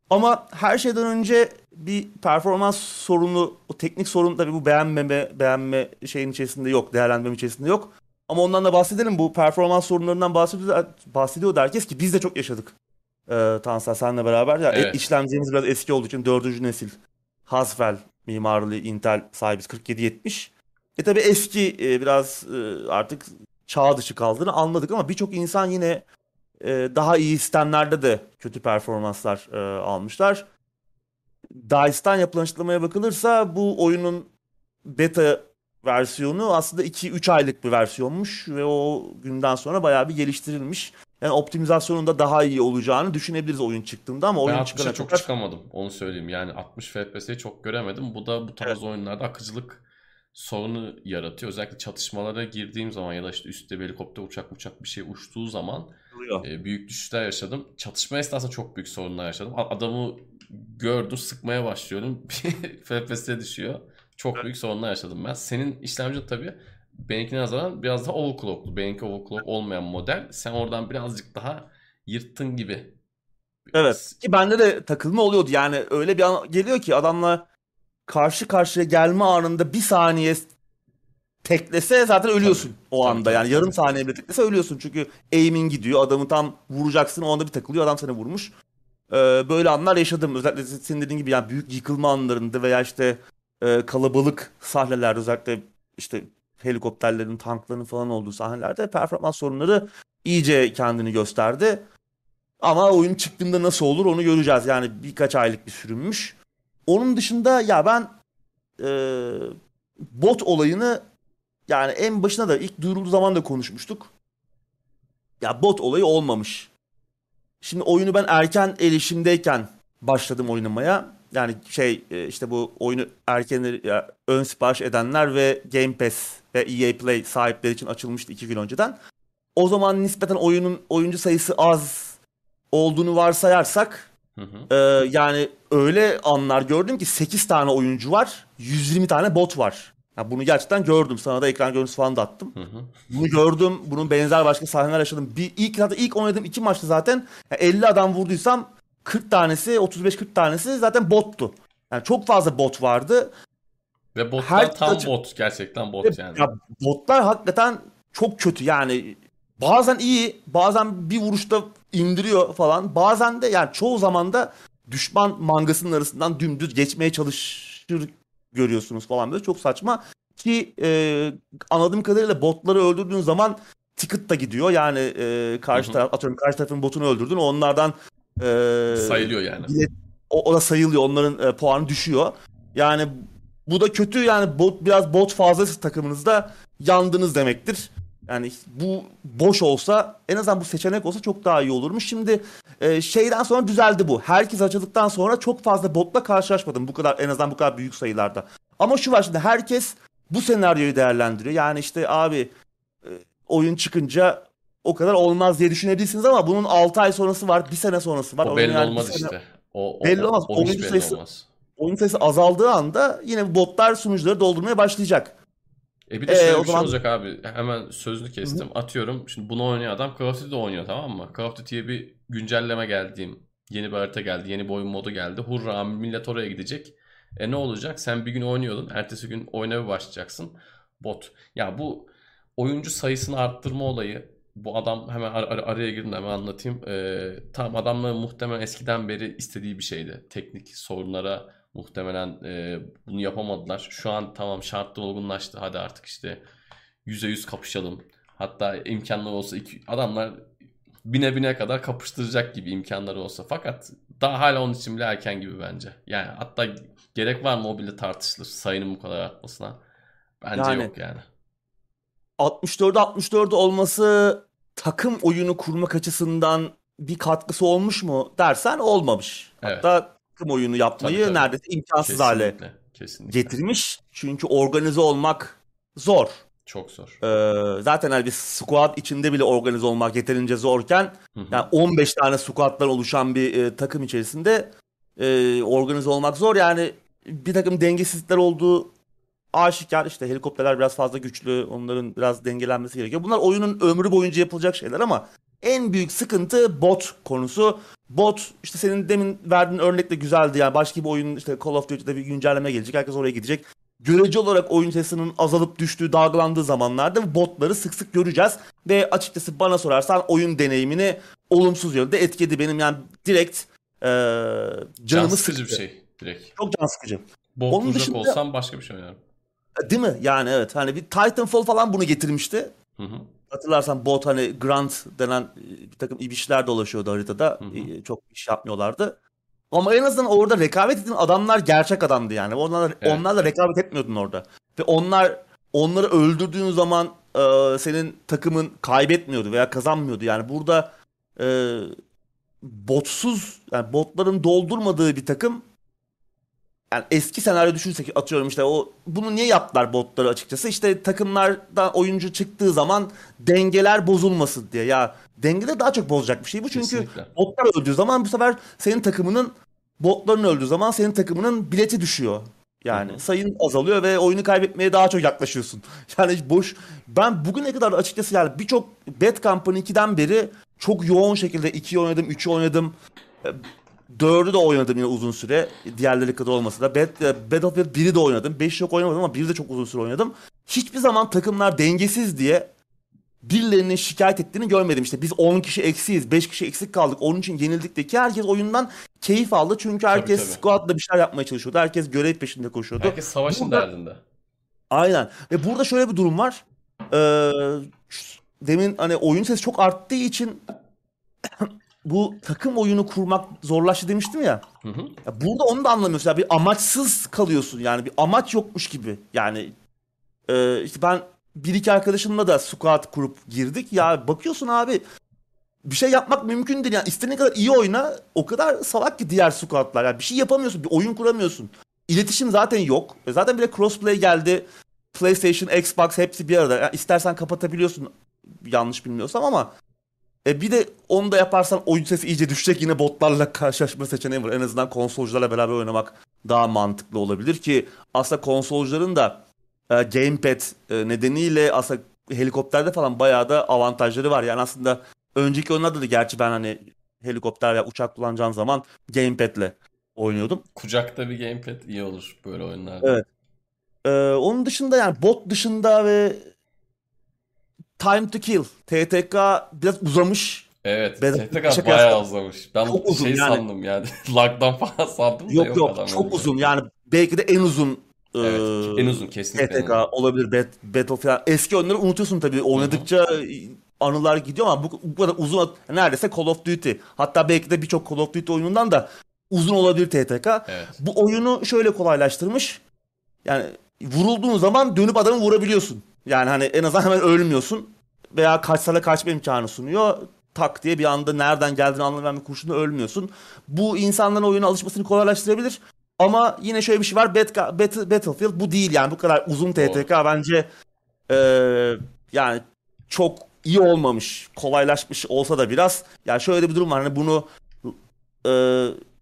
Ama her şeyden önce bir performans sorunu, o teknik sorun tabii bu beğenmeme, beğenme şeyin içerisinde yok, değerlendirme içerisinde yok. Ama ondan da bahsedelim. Bu performans sorunlarından bahsediyor, bahsediyor da herkes ki biz de çok yaşadık. Ee, Tansel senle beraber. Ya, Evet. işlemcimiz biraz eski olduğu için dördüncü nesil Haswell mimarlı Intel sahibiz 4770. E tabii eski e, biraz e, artık çağ dışı kaldığını anladık ama birçok insan yine e, daha iyi sistemlerde de kötü performanslar e, almışlar. DICE'dan yapılan açıklamaya bakılırsa bu oyunun beta versiyonu aslında 2-3 aylık bir versiyonmuş ve o günden sonra bayağı bir geliştirilmiş. Yani optimizasyonun da daha iyi olacağını düşünebiliriz oyun çıktığında ama Ben oyun 60'a çıkana çok kadar çıkamadım. Onu söyleyeyim. Yani 60 FPS'yi çok göremedim. Bu da bu tarz oyunlarda akıcılık sorunu yaratıyor. Özellikle çatışmalara girdiğim zaman ya da işte üstte bir helikopter uçak uçak bir şey uçtuğu zaman oluyor. e, büyük düşüşler yaşadım. Çatışma esnasında çok büyük sorunlar yaşadım. Adamı gördüm sıkmaya başlıyorum. [LAUGHS] FPS düşüyor. Çok büyük sorunlar yaşadım ben. Senin işlemci tabii benimkine nazaran biraz daha overclocklu. Benimki overclock olmayan model. Sen oradan birazcık daha yırttın gibi. Evet. Ki bende de takılma oluyordu. Yani öyle bir an geliyor ki adamla karşı karşıya gelme anında bir saniye teklese zaten ölüyorsun o Tabii, anda. tabii, yani yarım tabii. saniye bile teklese ölüyorsun. Çünkü aim'in gidiyor. Adamı tam vuracaksın. O anda bir takılıyor. Adam seni vurmuş. Ee, böyle anlar yaşadım. Özellikle senin dediğin gibi yani büyük yıkılma anlarında veya işte e, kalabalık sahnelerde özellikle işte helikopterlerin, tankların falan olduğu sahnelerde performans sorunları iyice kendini gösterdi. Ama oyun çıktığında nasıl olur onu göreceğiz. Yani birkaç aylık bir sürünmüş. Onun dışında ya ben e, bot olayını yani en başına da ilk duyurulduğu zaman da konuşmuştuk. Ya bot olayı olmamış. Şimdi oyunu ben erken erişimdeyken başladım oynamaya. Yani şey e, işte bu oyunu erken ön sipariş edenler ve Game Pass ve EA Play sahipleri için açılmıştı iki gün önceden. O zaman nispeten oyunun oyuncu sayısı az olduğunu varsayarsak Hı hı. ee, yani öyle anlar gördüm ki 8 tane oyuncu var, 120 tane bot var. Ya bunu gerçekten gördüm. Sana da ekran görüntüsü falan da attım. Hı hı. Bunu gördüm. Bunun benzer başka sahneler yaşadım. Bir ilk zaten ilk oynadığım iki maçta zaten ya 50 adam vurduysam 40 tanesi, 35-40 tanesi zaten bottu. Yani çok fazla bot vardı. Ve botlar Her tam açı- bot. Gerçekten bot yani. Ya botlar hakikaten çok kötü. Yani bazen iyi, bazen bir vuruşta indiriyor falan. Bazen de yani çoğu zaman da düşman mangasının arasından dümdüz geçmeye çalışır görüyorsunuz falan böyle çok saçma. Ki e, anladığım kadarıyla botları öldürdüğün zaman ticket da gidiyor. Yani e, karşı taraf atıyorum karşı tarafın botunu öldürdün. Onlardan e, Sayılıyor yani. o, o da sayılıyor. Onların e, puanı düşüyor. Yani bu da kötü yani bot biraz bot fazlası takımınızda yandınız demektir. Yani bu boş olsa en azından bu seçenek olsa çok daha iyi olurmuş. Şimdi e, şeyden sonra düzeldi bu. Herkes açıldıktan sonra çok fazla botla karşılaşmadım. Bu kadar en azından bu kadar büyük sayılarda. Ama şu var şimdi herkes bu senaryoyu değerlendiriyor. Yani işte abi e, oyun çıkınca o kadar olmaz diye düşünebilirsiniz ama bunun 6 ay sonrası var, bir sene sonrası var. O belli yani olmaz sene- işte. O, o, Belli o- olmaz. O, hiç Oyuncu belli sayısı- olmaz. Oyun sayısı azaldığı anda yine botlar sunucuları doldurmaya başlayacak. E bir de Ee, şöyle o bir şey zaman- olacak abi. Hemen sözünü kestim. Atıyorum. Şimdi bunu oynayan adam Call of Duty'de oynuyor tamam mı? Call of Duty'ye bir güncelleme geldiğim yeni bir harita geldi. Yeni bir oyun modu geldi. Hurra millet oraya gidecek. E ne olacak? Sen bir gün oynuyordun. Ertesi gün oyuna bir başlayacaksın. Bot. Ya bu oyuncu sayısını arttırma olayı bu adam hemen ar- ar- araya girdim hemen anlatayım. Ee, tam adamla muhtemelen eskiden beri istediği bir şeydi. Teknik sorunlara muhtemelen e, bunu yapamadılar. Şu an tamam şartlar olgunlaştı. Hadi artık işte yüze yüz kapışalım. Hatta imkanları olsa iki, adamlar bine bine kadar kapıştıracak gibi imkanları olsa. Fakat daha hala onun için bile erken gibi bence. Yani hatta gerek var mı o bile tartışılır sayının bu kadar artmasına. Bence Yani- yok yani. 64'e 64 olması takım oyunu kurmak açısından bir katkısı olmuş mu dersen olmamış. Evet. Hatta takım oyunu yapmayı Tabii, tabii. neredeyse imkansız hale Kesinlikle. Kesinlikle. getirmiş. Çünkü organize olmak zor. Çok zor. Ee, zaten hani bir squad içinde bile organize olmak yeterince zorken Hı hı. yani 15 tane squad'dan oluşan bir e, takım içerisinde e, organize olmak zor. Yani bir takım dengesizlikler olduğu aşikar. İşte helikopterler biraz fazla güçlü. Onların biraz dengelenmesi gerekiyor. Bunlar oyunun ömrü boyunca yapılacak şeyler ama en büyük sıkıntı bot konusu. Bot işte senin demin verdiğin örnek de güzeldi. Yani başka bir oyun işte Call of Duty'de bir güncelleme gelecek. Herkes oraya gidecek. Görece olarak oyun sayısının azalıp düştüğü, dalgalandığı zamanlarda botları sık sık göreceğiz. Ve açıkçası bana sorarsan oyun deneyimini olumsuz yönde etkiledi. Benim yani direkt Can canımı sıkıcı bir şey direkt. Çok can sıkıcı. Bot Onun dışında- olsam başka bir şey oynarım. Değil mi? Yani evet. Hani bir Titanfall falan bunu getirmişti. Hı hı. Hatırlarsan bot hani Grant denen e, bir takım ibişler dolaşıyordu haritada. Hı hı. E, Çok iş yapmıyorlardı. Ama en azından orada rekabet ettiğin adamlar gerçek adamdı yani. Onlarla, Evet. onlarla rekabet etmiyordun orada. Ve onlar onları öldürdüğün zaman e, senin takımın kaybetmiyordu veya kazanmıyordu. Yani burada e, botsuz yani botların doldurmadığı bir takım yani eski senaryo düşünsek atıyorum işte o bunu niye yaptılar botları açıkçası işte takımlardan oyuncu çıktığı zaman dengeler bozulmasın diye ya dengeleri daha çok bozacak bir şey bu çünkü Kesinlikle. botlar öldüğü zaman bu sefer senin takımının botların öldüğü zaman senin takımının bileti düşüyor. Yani Hı hı. sayın azalıyor ve oyunu kaybetmeye daha çok yaklaşıyorsun. [LAUGHS] Yani boş. Ben bugüne kadar açıkçası yani birçok Bad Company 2'den beri çok yoğun şekilde 2'yi oynadım, 3'ü oynadım. E, 4'ü de oynadım yine uzun süre. Diğerleri kadar olmasa da. Bad, e, Battlefield 1'i de oynadım. 5'i çok oynamadım ama 1'i de çok uzun süre oynadım. Hiçbir zaman takımlar dengesiz diye birilerinin şikayet ettiğini görmedim. İşte biz 10 kişi eksiyiz, 5 kişi eksik kaldık. Onun için yenildik de ki herkes oyundan keyif aldı. Çünkü herkes tabii. squad'la bir şeyler yapmaya çalışıyordu. Herkes görev peşinde koşuyordu. Herkes savaşın Burada- derdinde. Aynen. Ve burada şöyle bir durum var. Ee, demin hani oyun sesi çok arttığı için bu takım oyunu kurmak zorlaştı demiştim ya. Hı hı. Ya burada onu da anlamıyorsun. Ya bir amaçsız kalıyorsun yani bir amaç yokmuş gibi. Yani e, işte ben bir iki arkadaşımla da squad kurup girdik. Ya bakıyorsun abi bir şey yapmak mümkün değil. Yani istediğin kadar iyi oyna o kadar salak ki diğer squadlar. Yani bir şey yapamıyorsun. Bir oyun kuramıyorsun. İletişim zaten yok. E Zaten bile crossplay geldi. PlayStation, Xbox hepsi bir arada. Yani istersen kapatabiliyorsun yanlış bilmiyorsam ama e bir de onu da yaparsan oyun sesi iyice düşecek yine botlarla karşılaşma seçeneği var. En azından konsolcularla beraber oynamak daha mantıklı olabilir ki aslında konsolcuların da e, gamepad e, nedeniyle aslında helikopterde falan bayağı da avantajları var. Yani aslında önceki oyunlarda da gerçi ben hani helikopter ya uçak kullanacağım zaman gamepad'le oynuyordum. Kucakta bir gamepad iyi olur böyle oyunlarda. Evet. Ee, onun dışında yani bot dışında ve Time to Kill TTK biraz uzamış. Evet. Ben- TTK bayağı uzamış. Ben Çok uzun şey yani. sandım yani. [LAUGHS] Lag'dan falan sandım da Yok yok, yok çok uzun yani belki de en uzun Evet. En uzun kesinlikle. TTK olabilir. Bat, Battlefield. Eski oyunları unutuyorsun tabii. Oynadıkça anılar gidiyor ama bu, bu kadar uzun neredeyse Call of Duty. Hatta belki de birçok Call of Duty oyunundan da uzun olabilir TTK. Evet. Bu oyunu şöyle kolaylaştırmış. Yani vurulduğun zaman dönüp adamı vurabiliyorsun. Yani hani en azından hemen ölmüyorsun. veya kaçsala kaçma imkanı sunuyor. Tak diye bir anda nereden geldiğini anlamayan bir kurşunla ölmüyorsun. Bu insanların oyuna alışmasını kolaylaştırabilir. Ama yine şöyle bir şey var. Bat- Bat- Battlefield bu değil yani bu kadar uzun TTK bence e, yani çok iyi olmamış, kolaylaşmış olsa da biraz. Yani şöyle bir durum var. Hani bunu e,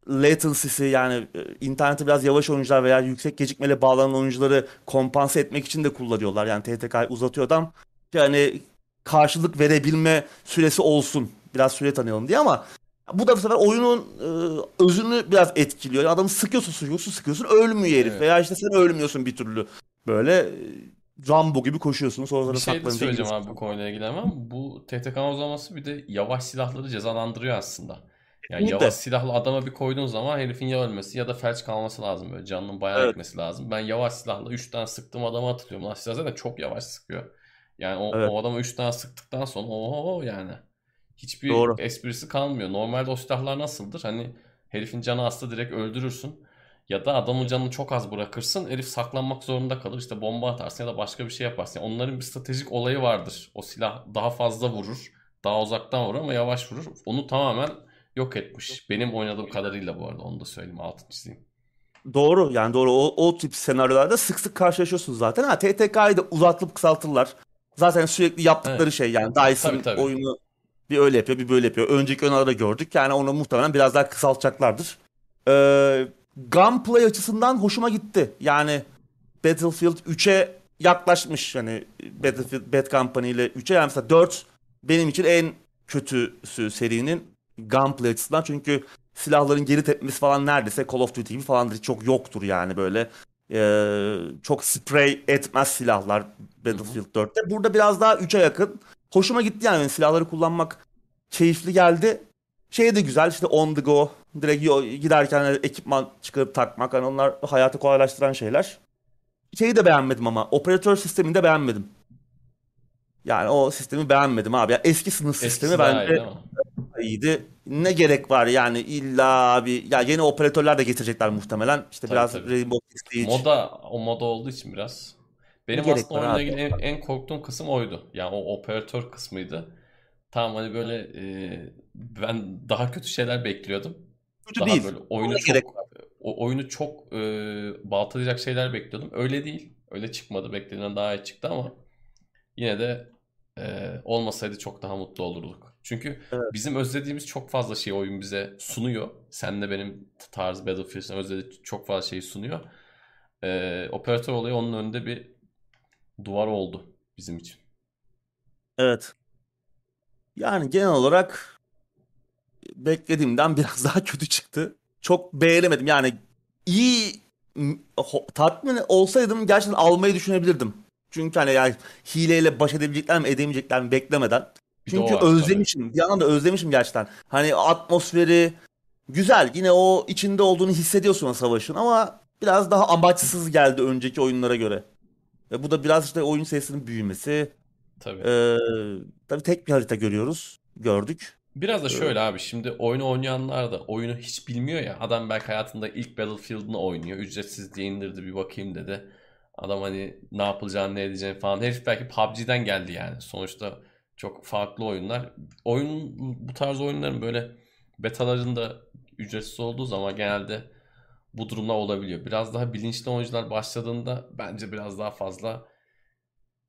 latency'si yani e, internete biraz yavaş oyuncular veya yüksek gecikmeli bağlanan oyuncuları kompanse etmek için de kullanıyorlar. Yani TTK'yı uzatıyor adam. Yani karşılık verebilme süresi olsun. Biraz süre tanıyalım diye ama bu da bu sefer oyunun e, özünü biraz etkiliyor. Yani adamı sıkıyorsun sıkıyorsun sıkıyorsun ölmüyor herif. Evet. Veya işte sen ölmüyorsun bir türlü. Böyle e, Rambo gibi koşuyorsun. Sonra Bir şey de söyleyeceğim abi bu konuyla ilgili ama bu TTK uzaması bir de yavaş silahları cezalandırıyor aslında. Yani Kesinlikle. yavaş silahlı adama bir koyduğun zaman herifin ya ölmesi ya da felç kalması lazım böyle canının bayağı Evet. gitmesi lazım. Ben yavaş silahla 3 tane sıktığım adamı hatırlıyorum. Lan silah zaten çok yavaş sıkıyor. Yani o, Evet. o adama 3 tane sıktıktan sonra oho yani hiçbir Doğru. esprisi kalmıyor. Normalde o silahlar nasıldır? Hani herifin canı hasta direkt öldürürsün. Ya da adamın canını çok az bırakırsın. Herif saklanmak zorunda kalır. İşte bomba atarsın ya da başka bir şey yaparsın. Yani onların bir stratejik olayı vardır. O silah daha fazla vurur. Daha uzaktan vurur ama yavaş vurur. Onu tamamen yok etmiş. Benim oynadığım kadarıyla bu arada onu da söyleyeyim altını çizeyim. Doğru yani doğru o, o tip senaryolarda sık sık karşılaşıyorsunuz zaten. Ha TTK'yı da uzatılıp kısaltırlar. Zaten sürekli yaptıkları Evet. şey yani Dyson Tabii, tabii. oyunu bir öyle yapıyor bir böyle yapıyor. Önceki oyunlarda gördük yani onu muhtemelen biraz daha kısaltacaklardır. Ee, gunplay açısından hoşuma gitti. Yani Battlefield 3'e yaklaşmış hani Battlefield Bad Company ile 3'e yani mesela 4 benim için en kötüsü serinin gunplay açısından çünkü silahların geri tepmesi falan neredeyse Call of Duty gibi falandır. Çok yoktur yani böyle. Ee, çok spray etmez silahlar Battlefield 4'te. Burada biraz daha 3'e yakın. Hoşuma gitti yani benim silahları kullanmak keyifli geldi. Şey de güzel işte on the go. Direkt giderken ekipman çıkarıp takmak. Hani onlar hayatı kolaylaştıran şeyler. Şeyi de beğenmedim ama operatör sistemini de beğenmedim. Yani o sistemi beğenmedim abi. Yani eski sınıf sistemi Eskisi iyi bence? İyiydi. Ne gerek var yani illa bir ya yeni operatörler de getirecekler muhtemelen. İşte Tabii, biraz tabii. Rainbow Six Siege. Moda o moda olduğu için biraz. Benim gerek aslında oyunla ilgili en, en korktuğum kısım oydu. Yani o operatör kısmıydı. Tamam hani böyle e, ben daha kötü şeyler bekliyordum. Kötü Daha değil. böyle oyunu Ona çok gerek var. o oyunu çok e, baltalayacak şeyler bekliyordum. Öyle değil. Öyle çıkmadı. Beklediğimden daha iyi çıktı ama yine de e, olmasaydı çok daha mutlu olurduk. Çünkü Evet. bizim özlediğimiz çok fazla şey oyun bize sunuyor. Sen de benim tarz Battlefield'ın özlediği çok fazla şeyi sunuyor. E, operatör olayı onun önünde bir duvar oldu bizim için. Evet. Yani genel olarak beklediğimden [LAUGHS] biraz daha kötü çıktı. Çok beğenemedim. Yani iyi tatmin olsaydım gerçekten almayı düşünebilirdim. Çünkü hani yani hileyle baş edebilecekler mi edemeyecekler mi beklemeden. Çünkü tabii. özlemişim. Bir yandan da özlemişim gerçekten. Hani atmosferi güzel. Yine o içinde olduğunu hissediyorsun o savaşın ama biraz daha amaçsız geldi önceki oyunlara göre. Ve bu da biraz işte oyun sayısının büyümesi. Tabii. Ee, tabii tek bir harita görüyoruz. Gördük. Biraz da şöyle abi şimdi oyunu oynayanlar da oyunu hiç bilmiyor ya. Adam belki hayatında ilk Battlefield'ını oynuyor. Ücretsiz diye indirdi bir bakayım dedi. Adam hani ne yapılacağını ne edeceğini falan. Herif belki PUBG'den geldi yani. Sonuçta çok farklı oyunlar. Oyun bu tarz oyunların böyle betalarında ücretsiz olduğu zaman genelde bu durumlar olabiliyor. Biraz daha bilinçli oyuncular başladığında bence biraz daha fazla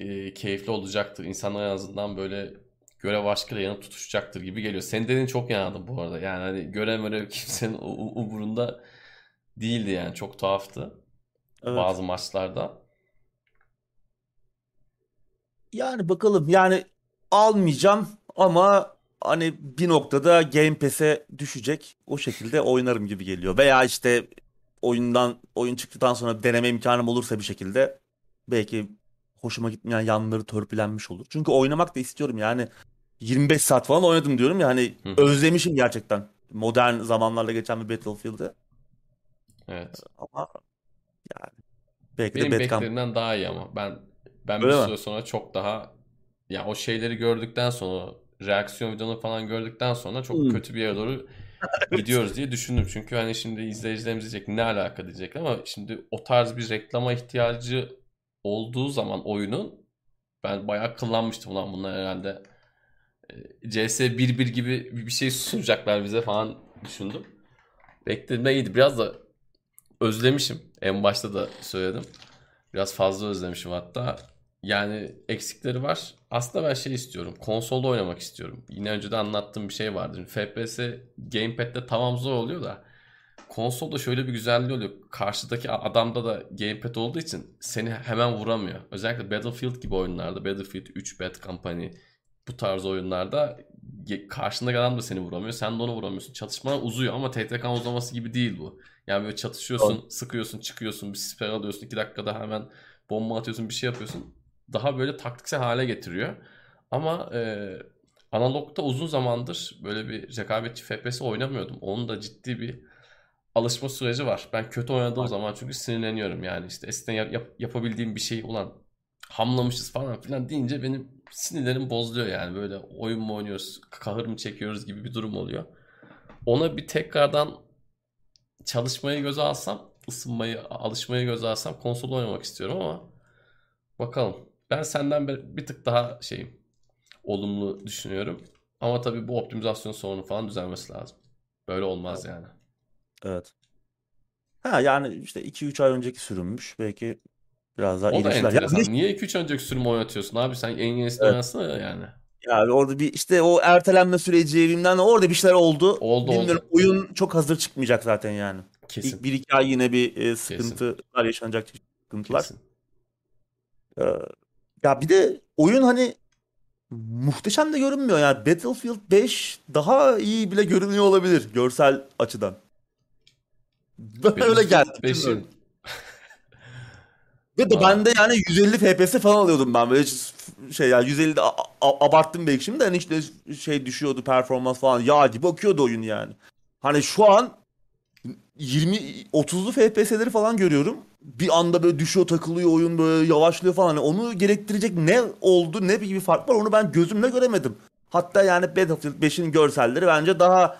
e, keyifli olacaktır. İnsanlar en azından böyle görev aşkıyla yanıp tutuşacaktır gibi geliyor. Senin dediğin çok yanıldı bu arada. Yani hani görev görev [LAUGHS] kimsenin umurunda değildi yani. Çok tuhaftı Evet. bazı maçlarda. Yani bakalım yani almayacağım ama hani bir noktada Game Pass'e düşecek. O şekilde oynarım gibi geliyor. Veya işte oyundan oyun çıktıktan sonra deneme imkanım olursa bir şekilde belki hoşuma gitmeyen yanları törpülenmiş olur. Çünkü oynamak da istiyorum yani 25 saat falan oynadım diyorum ya hani Hı özlemişim gerçekten modern zamanlarla geçen bir Battlefield'ı Evet. ama yani belki de Benim Company- beklediğimden daha iyi ama ben ben bir Öyle mi? süre sonra çok daha ya o şeyleri gördükten sonra reaksiyon videoları falan gördükten sonra çok Hmm. kötü bir yere doğru [LAUGHS] gidiyoruz diye düşündüm. Çünkü hani şimdi izleyicilerimiz diyecek ne alaka diyecek ama şimdi o tarz bir reklama ihtiyacı olduğu zaman oyunun Ben bayağı kıllanmıştım ulan bunlar herhalde. e, CS 1.1 gibi bir şey sunacaklar bize falan düşündüm. Beklediğimden iyiydi. Biraz da özlemişim. En başta da söyledim. Biraz fazla özlemişim hatta. Yani eksikleri var. Aslında ben şey istiyorum. Konsolda oynamak istiyorum. Yine önce de anlattığım bir şey vardı. FPS gamepad'de tamam zor oluyor da konsolda şöyle bir güzelliği oluyor. Karşıdaki adamda da gamepad olduğu için seni hemen vuramıyor. Özellikle Battlefield gibi oyunlarda, Battlefield 3, Bad Company bu tarz oyunlarda karşındaki adam da seni vuramıyor. Sen de onu vuramıyorsun. Çatışmalar uzuyor ama TTK uzaması gibi değil bu. Yani böyle çatışıyorsun, sıkıyorsun, çıkıyorsun, bir siper alıyorsun. 2 dakikada hemen bomba atıyorsun, bir şey yapıyorsun. Daha böyle taktiksel hale getiriyor. Ama e, analogda uzun zamandır böyle bir rekabetçi FPS oynamıyordum. Onun da ciddi bir alışma süreci var. Ben kötü oynadığım zaman çünkü sinirleniyorum yani işte eskiden yap- yap- yapabildiğim bir şey ulan hamlamışız falan filan deyince benim sinirlerim bozuluyor yani böyle oyun mu oynuyoruz, kahır mı çekiyoruz gibi bir durum oluyor. Ona bir tekrardan çalışmayı göze alsam, ısınmayı, alışmayı göze alsam konsol oynamak istiyorum ama bakalım. Ben senden bir, tık daha şeyim, olumlu düşünüyorum. Ama tabii bu optimizasyon sorunu falan düzelmesi lazım. Böyle olmaz yani. Evet. Ha yani işte 2-3 ay önceki sürümmüş. Belki biraz daha O da iyileştiler. Ya enteresan. de- Niye 2-3 önceki sürümü oynatıyorsun abi? Sen en yenisini Evet. oynasana yani. Yani orada bir işte o ertelenme süreci bilmem ne orada bir şeyler oldu. Oldu, Bilmiyorum oldu. oyun çok hazır çıkmayacak zaten yani. Kesin. İlk bir iki ay yine bir e, sıkıntılar yaşanacak sıkıntılar. Kesin. Ee, ya bir de oyun hani muhteşem de görünmüyor yani Battlefield 5 daha iyi bile görünüyor olabilir görsel açıdan. Bana öyle geldi. Beşin- bilmiyorum. [LAUGHS] Ve de ben de yani 150 FPS falan alıyordum ben böyle şey yani 150'de a- a- abarttım belki şimdi de hani işte şey düşüyordu performans falan yağ gibi akıyordu oyun yani. Hani şu an 20 30'lu FPS'leri falan görüyorum. Bir anda böyle düşüyor takılıyor oyun böyle yavaşlıyor falan. Hani onu gerektirecek ne oldu ne bir fark var onu ben gözümle göremedim. Hatta yani Battlefield 5'in görselleri bence daha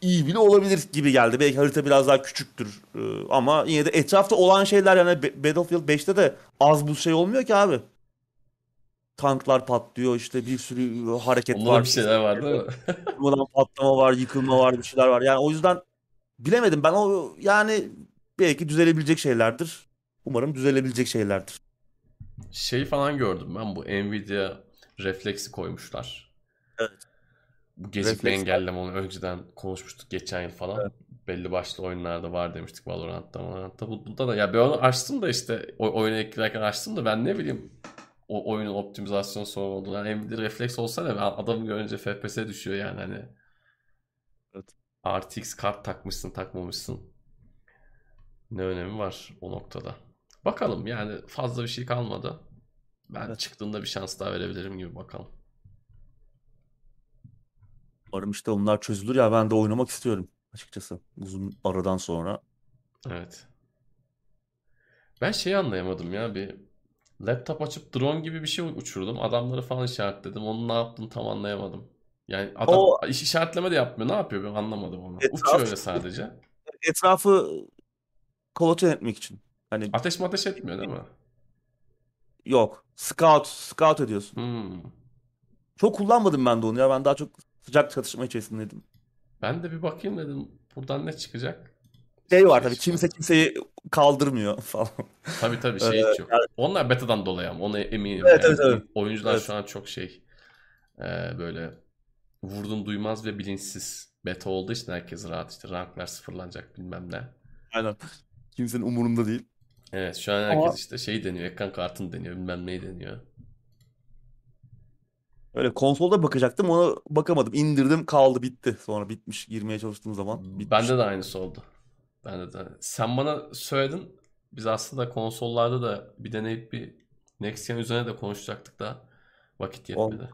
iyi bile olabilir gibi geldi. Belki harita biraz daha küçüktür Ee, ama yine de etrafta olan şeyler yani Ba- Battlefield 5'te de az bu şey olmuyor ki abi. Tanklar patlıyor işte bir sürü hareket Onda da var. bir şeyler var değil mi? Patlama var, yıkılma var, bir şeyler var. Yani o yüzden bilemedim ben o yani belki düzelebilecek şeylerdir. Umarım düzelebilecek şeylerdir. Şey falan gördüm ben bu Nvidia refleksi koymuşlar. Evet. Bu gecikme engelleme onu önceden konuşmuştuk geçen yıl falan. Evet. Belli başlı oyunlarda var demiştik Valorant'ta. Valorant'ta bu- bunda da ya ben onu açtım da işte o oyuna eklerken açtım da ben ne bileyim o oyunun optimizasyon sorunu olduğunu. Yani Nvidia refleks olsa ne ben adamı görünce FPS düşüyor yani hani. Evet. RTX kart takmışsın takmamışsın. Ne önemi var o noktada. Bakalım yani fazla bir şey kalmadı. Ben Evet. çıktığında bir şans daha verebilirim gibi bakalım. Umarım işte onlar çözülür ya ben de oynamak istiyorum açıkçası uzun aradan sonra. Evet. Ben şeyi anlayamadım ya bir laptop açıp drone gibi bir şey uçurdum. Adamları falan işaretledim. Onu ne yaptığını tam anlayamadım. Yani adam O- iş işaretleme de yapmıyor. Ne yapıyor ben anlamadım onu. Etraf- Uçuyor öyle sadece. Etrafı kontrol etmek için. Hani Ateş ateş etmiyor değil mi? yok. Scout, scout ediyorsun. Hmm. Çok kullanmadım ben de onu ya. Ben daha çok sıcak çatışma içerisindeydim. Ben de bir bakayım dedim. Buradan ne çıkacak? Şey var tabii kimse kimseyi kaldırmıyor [LAUGHS] falan. Tabii tabii şey hiç yok. Onlar betadan dolayı ama ona eminim. Evet, yani. evet, evet. Oyuncular Evet. şu an çok şey e, böyle vurdum duymaz ve bilinçsiz. Beta olduğu için herkes rahat işte ranklar sıfırlanacak bilmem ne. Aynen. Kimsenin umurunda değil. Evet şu an herkes Ama- işte şey deniyor ekran kartını deniyor bilmem neyi deniyor. Öyle konsolda bakacaktım ona bakamadım. İndirdim kaldı bitti. Sonra bitmiş. Girmeye çalıştığım zaman bitmiş. Bende de aynısı oldu. Bende de. Sen bana söyledin biz aslında konsollarda da bir deneyip bir Next Gen üzerine de konuşacaktık da vakit yetmedi.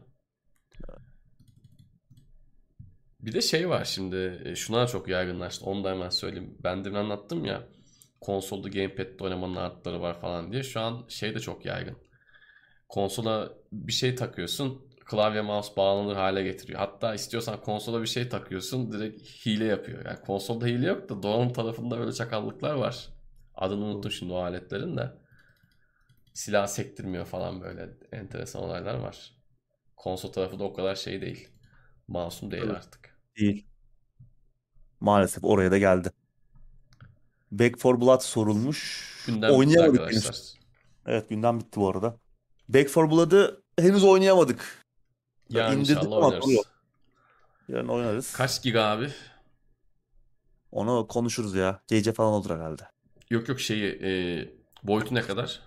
Bir de şey var şimdi e, şuna çok yaygınlaştı onu da hemen söyleyeyim. Ben demin anlattım ya konsolda gamepad'de oynamanın artıları var falan diye. Şu an şey de çok yaygın. Konsola bir şey takıyorsun klavye mouse bağlanır hale getiriyor. Hatta istiyorsan konsola bir şey takıyorsun direkt hile yapıyor. Yani konsolda hile yok da donanım tarafında böyle çakallıklar var. Adını unuttum şimdi o aletlerin de. silah sektirmiyor falan böyle enteresan olaylar var. Konsol tarafı da o kadar şey değil. Masum değil Evet. artık. Değil. Maalesef oraya da geldi. Back 4 Blood sorulmuş. Gündem Oynayamadık henüz. Evet gündem bitti bu arada. Back 4 Blood'ı henüz oynayamadık. Yarın indirdik ama duruyor. Yarın oynarız. Kaç giga abi? Onu konuşuruz ya. Gece falan olur herhalde. Yok yok şeyi e, boyutu ne kadar?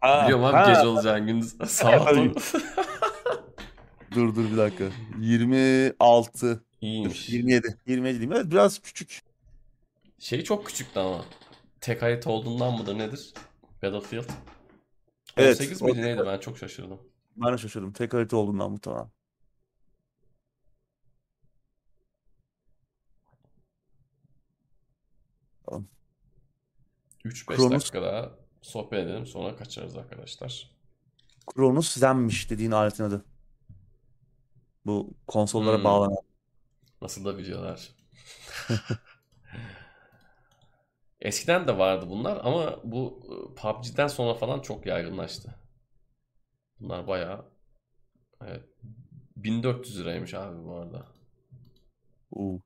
Ha, Biliyorum abi ha. gece olacağını gündüz [LAUGHS] sabah [LAUGHS] [LAUGHS] Dur dur bir dakika. 26. İyiymiş. 27. 27 diyeyim. Evet biraz küçük. Şey çok küçüktü ama. Tek harita olduğundan mıdır nedir? Battlefield. Evet, 18 o miydi neydi ben çok şaşırdım. Ben de şaşırdım. Tek harita olduğundan muhtemelen. Tamam. 3-5 Kronos- dakika daha sohbet edelim sonra kaçarız arkadaşlar. Kronos Zen'miş dediğin aletin adı. Bu konsollara Hmm. bağlanan. Nasıl da biliyorlar. [LAUGHS] Eskiden de vardı bunlar ama bu e, PUBG'den sonra falan çok yaygınlaştı. Bunlar bayağı evet, 1400 liraymış abi bu arada. Oo.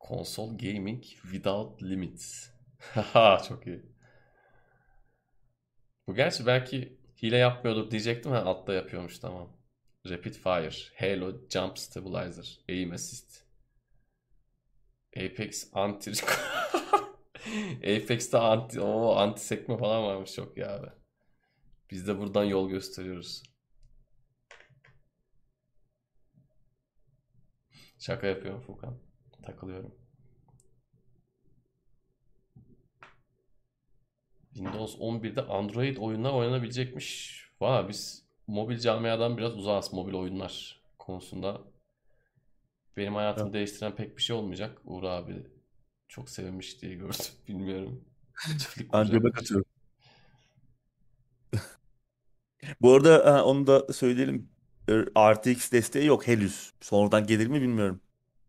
Console Gaming Without Limits. Haha [LAUGHS] çok iyi. Bu gerçi belki hile yapmıyordur diyecektim ha altta yapıyormuş tamam. Rapid Fire, Halo Jump Stabilizer, Aim Assist. Apex anti [LAUGHS] Apex'te anti o anti sekme falan varmış çok ya abi. Biz de buradan yol gösteriyoruz. Şaka yapıyorum Furkan. Takılıyorum. Windows 11'de Android oyunlar oynanabilecekmiş. Vay biz mobil camiadan biraz uzağız mobil oyunlar konusunda. Benim hayatımı değiştiren pek bir şey olmayacak. Uğur abi çok sevinmiş diye gördüm. [LAUGHS] Bilmiyorum. Ben göbek atıyorum. [LAUGHS] Bu arada ha, onu da söyleyelim. RTX desteği yok henüz. Sonradan gelir mi bilmiyorum.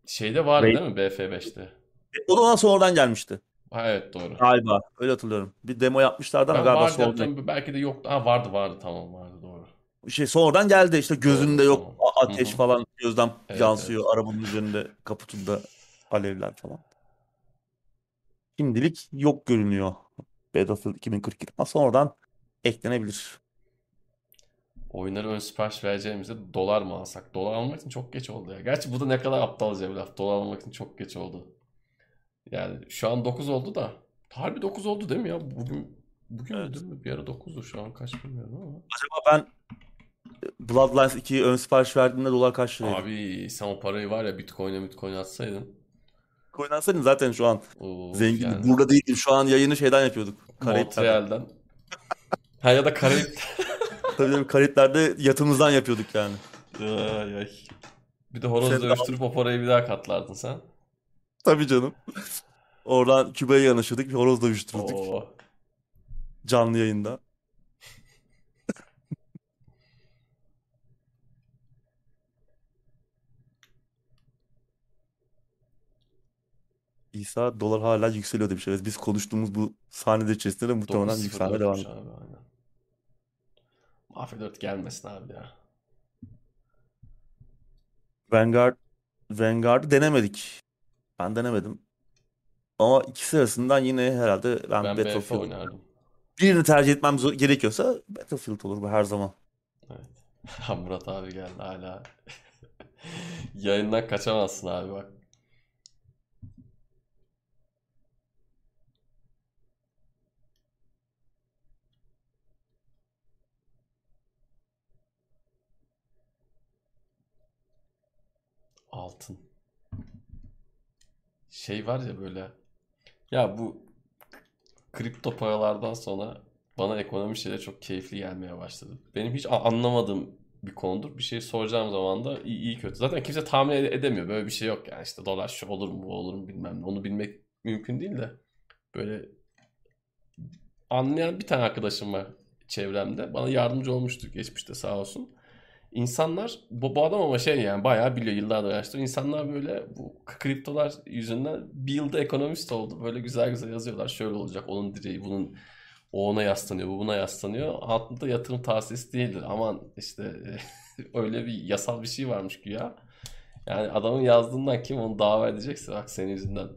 Şeyde vardı Raid- değil mi BF5'te? O da sonradan gelmişti. Ha evet doğru. Galiba. Öyle hatırlıyorum. Bir demo yapmışlardı ama galiba sonradan. belki de yoktu. Ha vardı vardı tamam vardı doğru. Şey sonradan geldi işte gözünde yok ateş falan gözden Evet, yansıyor arabanın üzerinde kaputunda alevler falan. Şimdilik yok görünüyor Battlefield 2042 ama sonradan eklenebilir. Oyunları ön sipariş vereceğimizde dolar mı alsak? Dolar almak için çok geç oldu ya. Gerçi bu da ne kadar aptalca bir laf. Dolar almak için çok geç oldu. Yani şu an 9 oldu da. Harbi 9 oldu değil mi ya? Bugün bugün Evet. mü? Bir ara 9'du şu an kaç bilmiyorum ama. Acaba ben Bloodlines 2'yi ön sipariş verdiğimde dolar kaç liraydı? Abi sen o parayı var ya Bitcoin'e Bitcoin atsaydın. Oynansaydın zaten şu an Oo, zengin. yani Burada değildim. Şu an yayını şeyden yapıyorduk. Montreal'den. [LAUGHS] Ha ya da Karayip. [LAUGHS] Tabii tabii Karayipler'de yatımızdan yapıyorduk yani. Ay, ay. Bir de horoz Sen dövüştürüp o parayı bir daha katlardın sen. Tabii canım. Oradan Küba'ya yanaşırdık. Bir horoz dövüştürdük. Oo. Canlı yayında. İsa dolar hala yükseliyor demiş. Evet biz konuştuğumuz bu sahnede içerisinde de muhtemelen 9.04'müş yükselmeye devam abi ediyor. aynen. Mafya 4 gelmesin abi ya. Vanguard Vanguard'ı denemedik. Ben denemedim. Ama ikisi arasından yine herhalde ben, Ben BF Battlefield oynardım. birini tercih etmem gerekiyorsa Battlefield olur bu her zaman. Evet. [LAUGHS] Murat abi geldi hala. [LAUGHS] Yayından kaçamazsın abi bak. Altın. Şey var ya böyle. Ya bu kripto paralardan sonra bana ekonomi şeyleri çok keyifli gelmeye başladı. Benim hiç anlamadığım bir konudur. Bir şey soracağım zaman da iyi, iyi kötü. Zaten kimse tahmin ede- edemiyor. Böyle bir şey yok yani işte dolar şu olur mu bu olur mu bilmem ne. Onu bilmek mümkün değil de böyle anlayan bir tane arkadaşım var çevremde. Bana yardımcı olmuştu geçmişte sağ olsun. İnsanlar bu, bu adam ama şey yani bayağı biliyor yıllardır araştırıyor. İnsanlar böyle bu kriptolar yüzünden bir yılda ekonomist oldu. Böyle güzel güzel yazıyorlar. Şöyle olacak. Onun direği bunun o ona yaslanıyor, bu buna yaslanıyor. Altında yatırım tavsiyesi değildir. Aman işte [LAUGHS] öyle bir yasal bir şey varmış güya. Yani adamın yazdığından kim onu dava edecekse bak senin yüzünden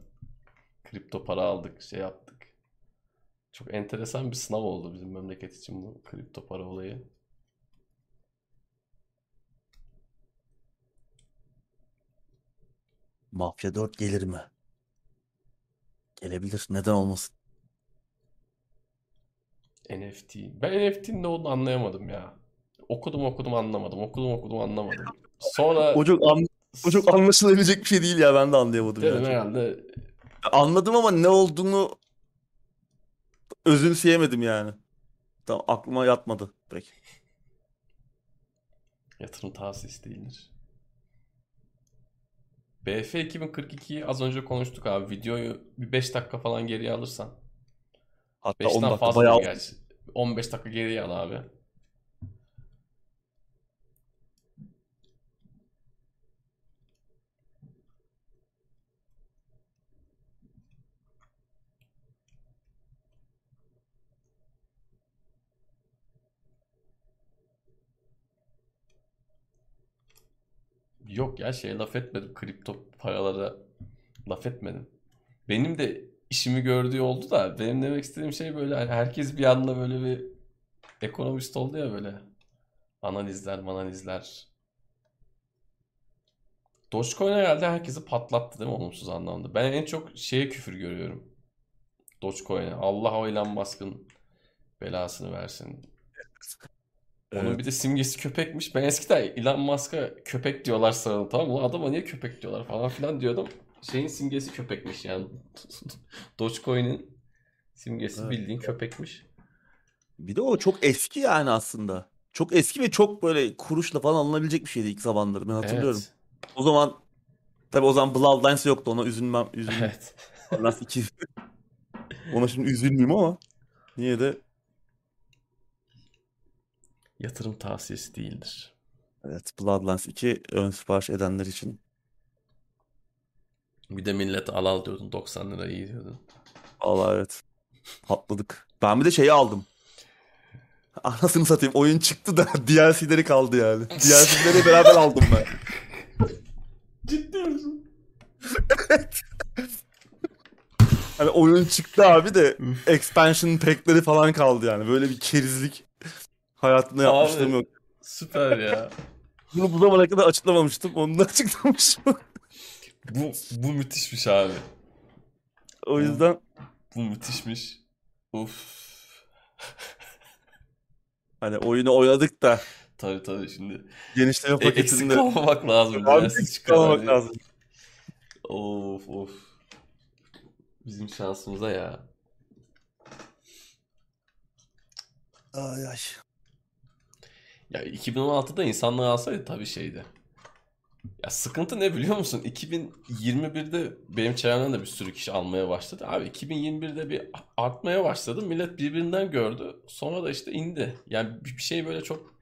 kripto para aldık, şey yaptık. Çok enteresan bir sınav oldu bizim memleket için bu kripto para olayı. Mafya 4 gelir mi? Gelebilir. Neden olmasın? NFT. Ben NFT'nin ne olduğunu anlayamadım ya. Okudum okudum anlamadım. Okudum okudum anlamadım. Sonra O çok, an- o çok anlaşılabilecek bir şey değil ya. Ben de anlayamadım. dedim yani. herhalde Anladım ama ne olduğunu özümseyemedim yani. Tam aklıma yatmadı pek. yatırım tavsiyesi değildir. BF 2042'yi az önce konuştuk abi. Videoyu bir 5 dakika falan geriye alırsan. Hatta 10 5'ten dakika fazla bayağı gerçi. 15 dakika geriye al abi. Yok ya şey laf etmedim. Kripto paralara laf etmedim. Benim de işimi gördüğü oldu da benim demek istediğim şey böyle hani herkes bir anda böyle bir ekonomist oldu ya böyle. Analizler, analizler. Dogecoin herhalde herkesi patlattı değil mi olumsuz anlamda? Ben en çok şeye küfür görüyorum. Dogecoin'e. Allah o Elon Musk'ın belasını versin. Onun Evet. bir de simgesi köpekmiş. Ben eskiden Elon Musk'a köpek diyorlar sanırım tamam mı? Adama niye köpek diyorlar falan filan diyordum. Şeyin simgesi köpekmiş yani. [LAUGHS] Dogecoin'in simgesi Evet. bildiğin köpekmiş. Bir de o çok eski yani aslında. Çok eski ve çok böyle kuruşla falan alınabilecek bir şeydi ilk zamanları. Ben hatırlıyorum. Evet. O zaman tabii o zaman Bloodlines yoktu. Ona üzülmem. Üzülmem. Evet. Bloodlines 2. [LAUGHS] Ona şimdi üzülmeyeyim ama niye de Yatırım tavsiyesi değildir. evet Bloodlines 2 ön sipariş edenler için Bir de millet al al diyordun. 90 lira iyi diyordun. Valla evet. Patladık. Ben bir de şeyi aldım. [LAUGHS] Anasını satayım. Oyun çıktı da [LAUGHS] DLC'leri kaldı yani. [LAUGHS] DLC'leri beraber aldım ben. Ciddi misin? Hani oyun çıktı abi de expansion pack'leri falan kaldı yani. Böyle bir kerizlik hayatımda Abi. yapmışlığım yok. Süper ya. Bunu bu zamana kadar açıklamamıştım. Onu da açıklamışım. Bu, bu müthişmiş abi. o yüzden Bu müthişmiş. Uf. hani oyunu oynadık da Tabii tabii şimdi. genişleme E, eksik paketinde kalmamak lazım. Abi eksik kalmamak lazım. Of of. Bizim şansımıza ya. Ay ay. Ya 2016'da insanlığı alsaydı tabii şeydi. Ya sıkıntı ne biliyor musun? 2021'de benim çevremden de bir sürü kişi almaya başladı. Abi 2021'de bir artmaya başladı. Millet birbirinden gördü. Sonra da işte indi. Yani bir şey böyle çok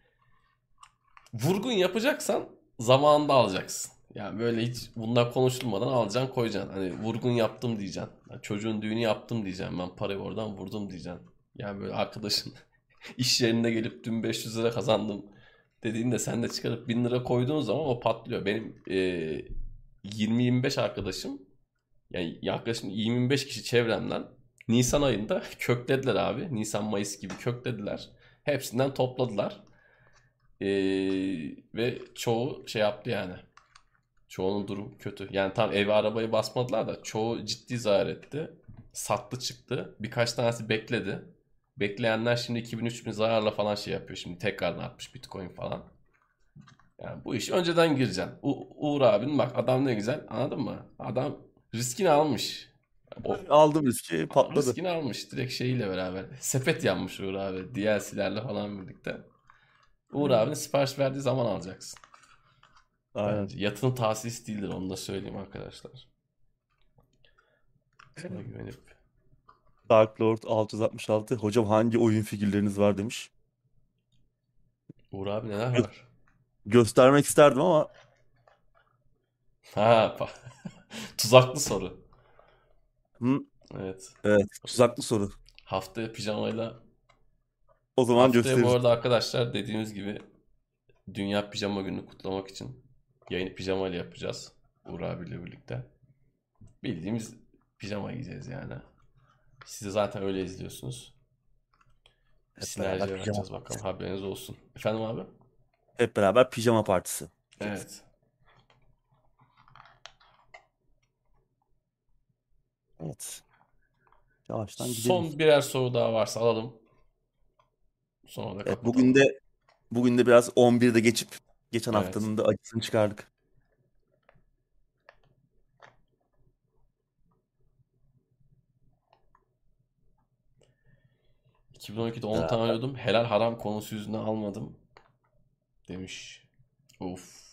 vurgun yapacaksan zamanında alacaksın. Yani böyle hiç bunlar konuşulmadan alacaksın koyacaksın. Hani vurgun yaptım diyeceksin. Yani çocuğun düğünü yaptım diyeceksin. Ben parayı oradan vurdum diyeceksin. Yani böyle arkadaşın iş yerinde gelip dün 500 lira kazandım dediğinde sen de çıkarıp 1000 lira koyduğun zaman o patlıyor. Benim e, 20-25 arkadaşım yani yaklaşık 25 kişi çevremden Nisan ayında [LAUGHS] köklediler abi. Nisan Mayıs gibi köklediler. Hepsinden topladılar. E, ve çoğu şey yaptı yani. Çoğunun durum kötü. Yani tam evi arabayı basmadılar da çoğu ciddi zarar etti. Sattı çıktı. Birkaç tanesi bekledi. Bekleyenler şimdi 2000-3000 zararla falan şey yapıyor. Şimdi tekrardan artmış Bitcoin falan. Yani bu iş önceden gireceksin. U- Uğur abinin bak adam ne güzel anladın mı? Adam riskini almış. O Aldım riski patladı. riskini almış direkt şeyiyle beraber. Sepet yanmış Uğur abi. DLC'lerle falan birlikte. Uğur abinin sipariş verdiği zaman alacaksın. Aynen. Bence yatırım tavsiyesi değildir onu da söyleyeyim arkadaşlar. Sana güvenip. Dark Lord 666. Hocam hangi oyun figürleriniz var demiş. Uğur abi neler var? göstermek isterdim ama Ha, [LAUGHS] tuzaklı soru. hı, Evet. evet tuzaklı soru. Haftaya pijamayla O zaman Haftaya gösteririz. bu arada arkadaşlar dediğimiz gibi Dünya Pijama Günü'nü kutlamak için yayını pijama ile yapacağız. Uğur abiyle birlikte. Bildiğimiz pijama giyeceğiz yani. Siz de zaten öyle izliyorsunuz. Bir Hep sinerji beraber yaratacağız pijama bakalım haberiniz olsun. Efendim abi? Hep beraber pijama partisi. Evet. Evet. Yavaştan gidelim. Son birer soru daha varsa alalım. Sonra da Evet, kapatalım. bugün de bugün de biraz 11'de geçip geçen Evet. haftanın da acısını çıkardık. ...2012'de 10 tane alıyordum. Helal haram konusu yüzünden almadım. Demiş. Of.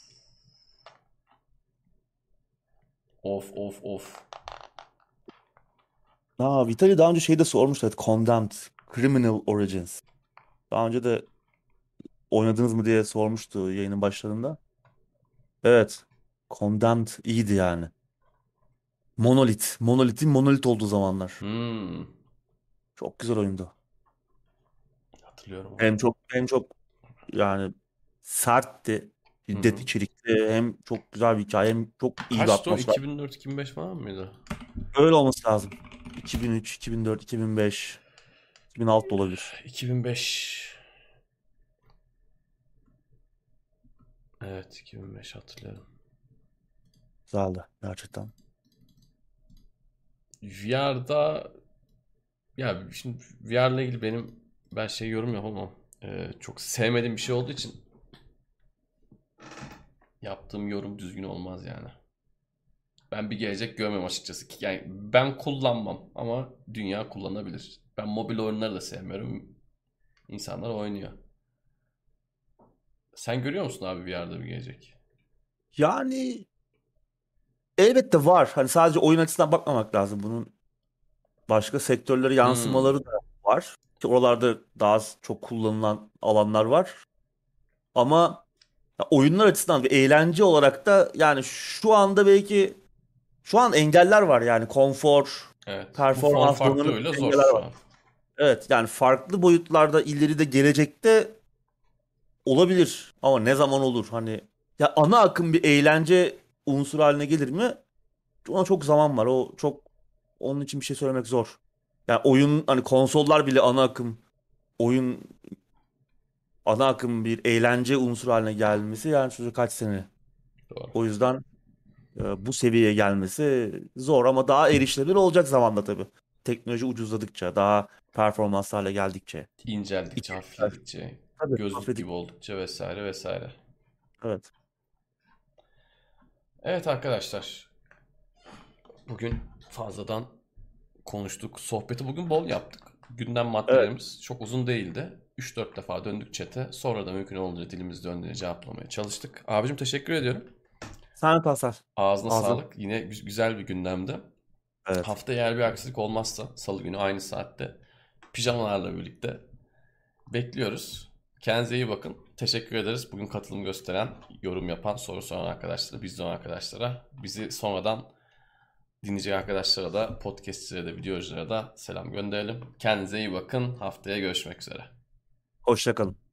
Of of of. Aa, Vitali daha önce şey de sormuştu. Evet, Condemned. Criminal Origins. Daha önce de oynadınız mı diye sormuştu yayının başlarında. Evet. Condemned iyiydi yani. Monolith. Monolith'in Monolith olduğu zamanlar. Hmm. Çok güzel oyundu. Hatırlıyorum. onu. Hem çok hem çok yani sertti. Şiddet içerikli. Hem çok güzel bir hikaye. Hem çok iyi bir Kaçtı o? atmosfer. 2004-2005 falan mıydı? Öyle olması lazım. 2003, 2004, 2005, 2006 da olabilir. 2005. Evet 2005 hatırlıyorum. Güzeldi gerçekten. VR'da ya şimdi VR'la ilgili benim ben şey yorum yapamam. Ee, çok sevmediğim bir şey olduğu için yaptığım yorum düzgün olmaz yani. Ben bir gelecek görmüyorum açıkçası. Yani ben kullanmam ama dünya kullanabilir. Ben mobil oyunları da sevmiyorum. İnsanlar oynuyor. Sen görüyor musun abi VR'da bir gelecek? Yani elbette var. Hani sadece oyun açısından bakmamak lazım. Bunun başka sektörlere Hmm. yansımaları da var. Ki oralarda daha az çok kullanılan alanlar var. Ama oyunlar açısından ve eğlence olarak da yani şu anda belki şu an engeller var yani konfor, Evet. Performans zor engeller şu var. Evet yani farklı boyutlarda ileride gelecekte olabilir ama ne zaman olur hani ya ana akım bir eğlence unsuru haline gelir mi? Ona çok zaman var. O çok onun için bir şey söylemek zor. Yani oyun hani konsollar bile ana akım oyun ana akım bir eğlence unsuru haline gelmesi yani sözü kaç sene. Doğru. O yüzden e, bu seviyeye gelmesi zor ama daha erişilebilir olacak zamanla tabii. Teknoloji ucuzladıkça, daha performanslı hale geldikçe. İnceldikçe, hafifledikçe, Tabii, gözlük hafifledik- gibi oldukça vesaire vesaire. Evet. Evet arkadaşlar. Bugün fazladan konuştuk. Sohbeti bugün bol yaptık. Gündem maddelerimiz çok uzun değildi. 3-4 defa döndük çete. Sonra da mümkün olunca dilimiz döndüğünce cevaplamaya çalıştık. Abicim teşekkür ediyorum. Sen Pasar. Ağzına Ağzına- sağlık. Yine gü- güzel bir gündemdi. Evet. Haftaya eğer bir aksilik olmazsa salı günü aynı saatte pijamalarla birlikte bekliyoruz. Kendinize iyi bakın. Teşekkür ederiz. Bugün katılım gösteren, yorum yapan, soru soran arkadaşlara, bizden arkadaşlara, bizi sonradan dinleyecek arkadaşlara da, podcastçilere de, videoculara da selam gönderelim. Kendinize iyi bakın. Haftaya görüşmek üzere. Hoşça kalın.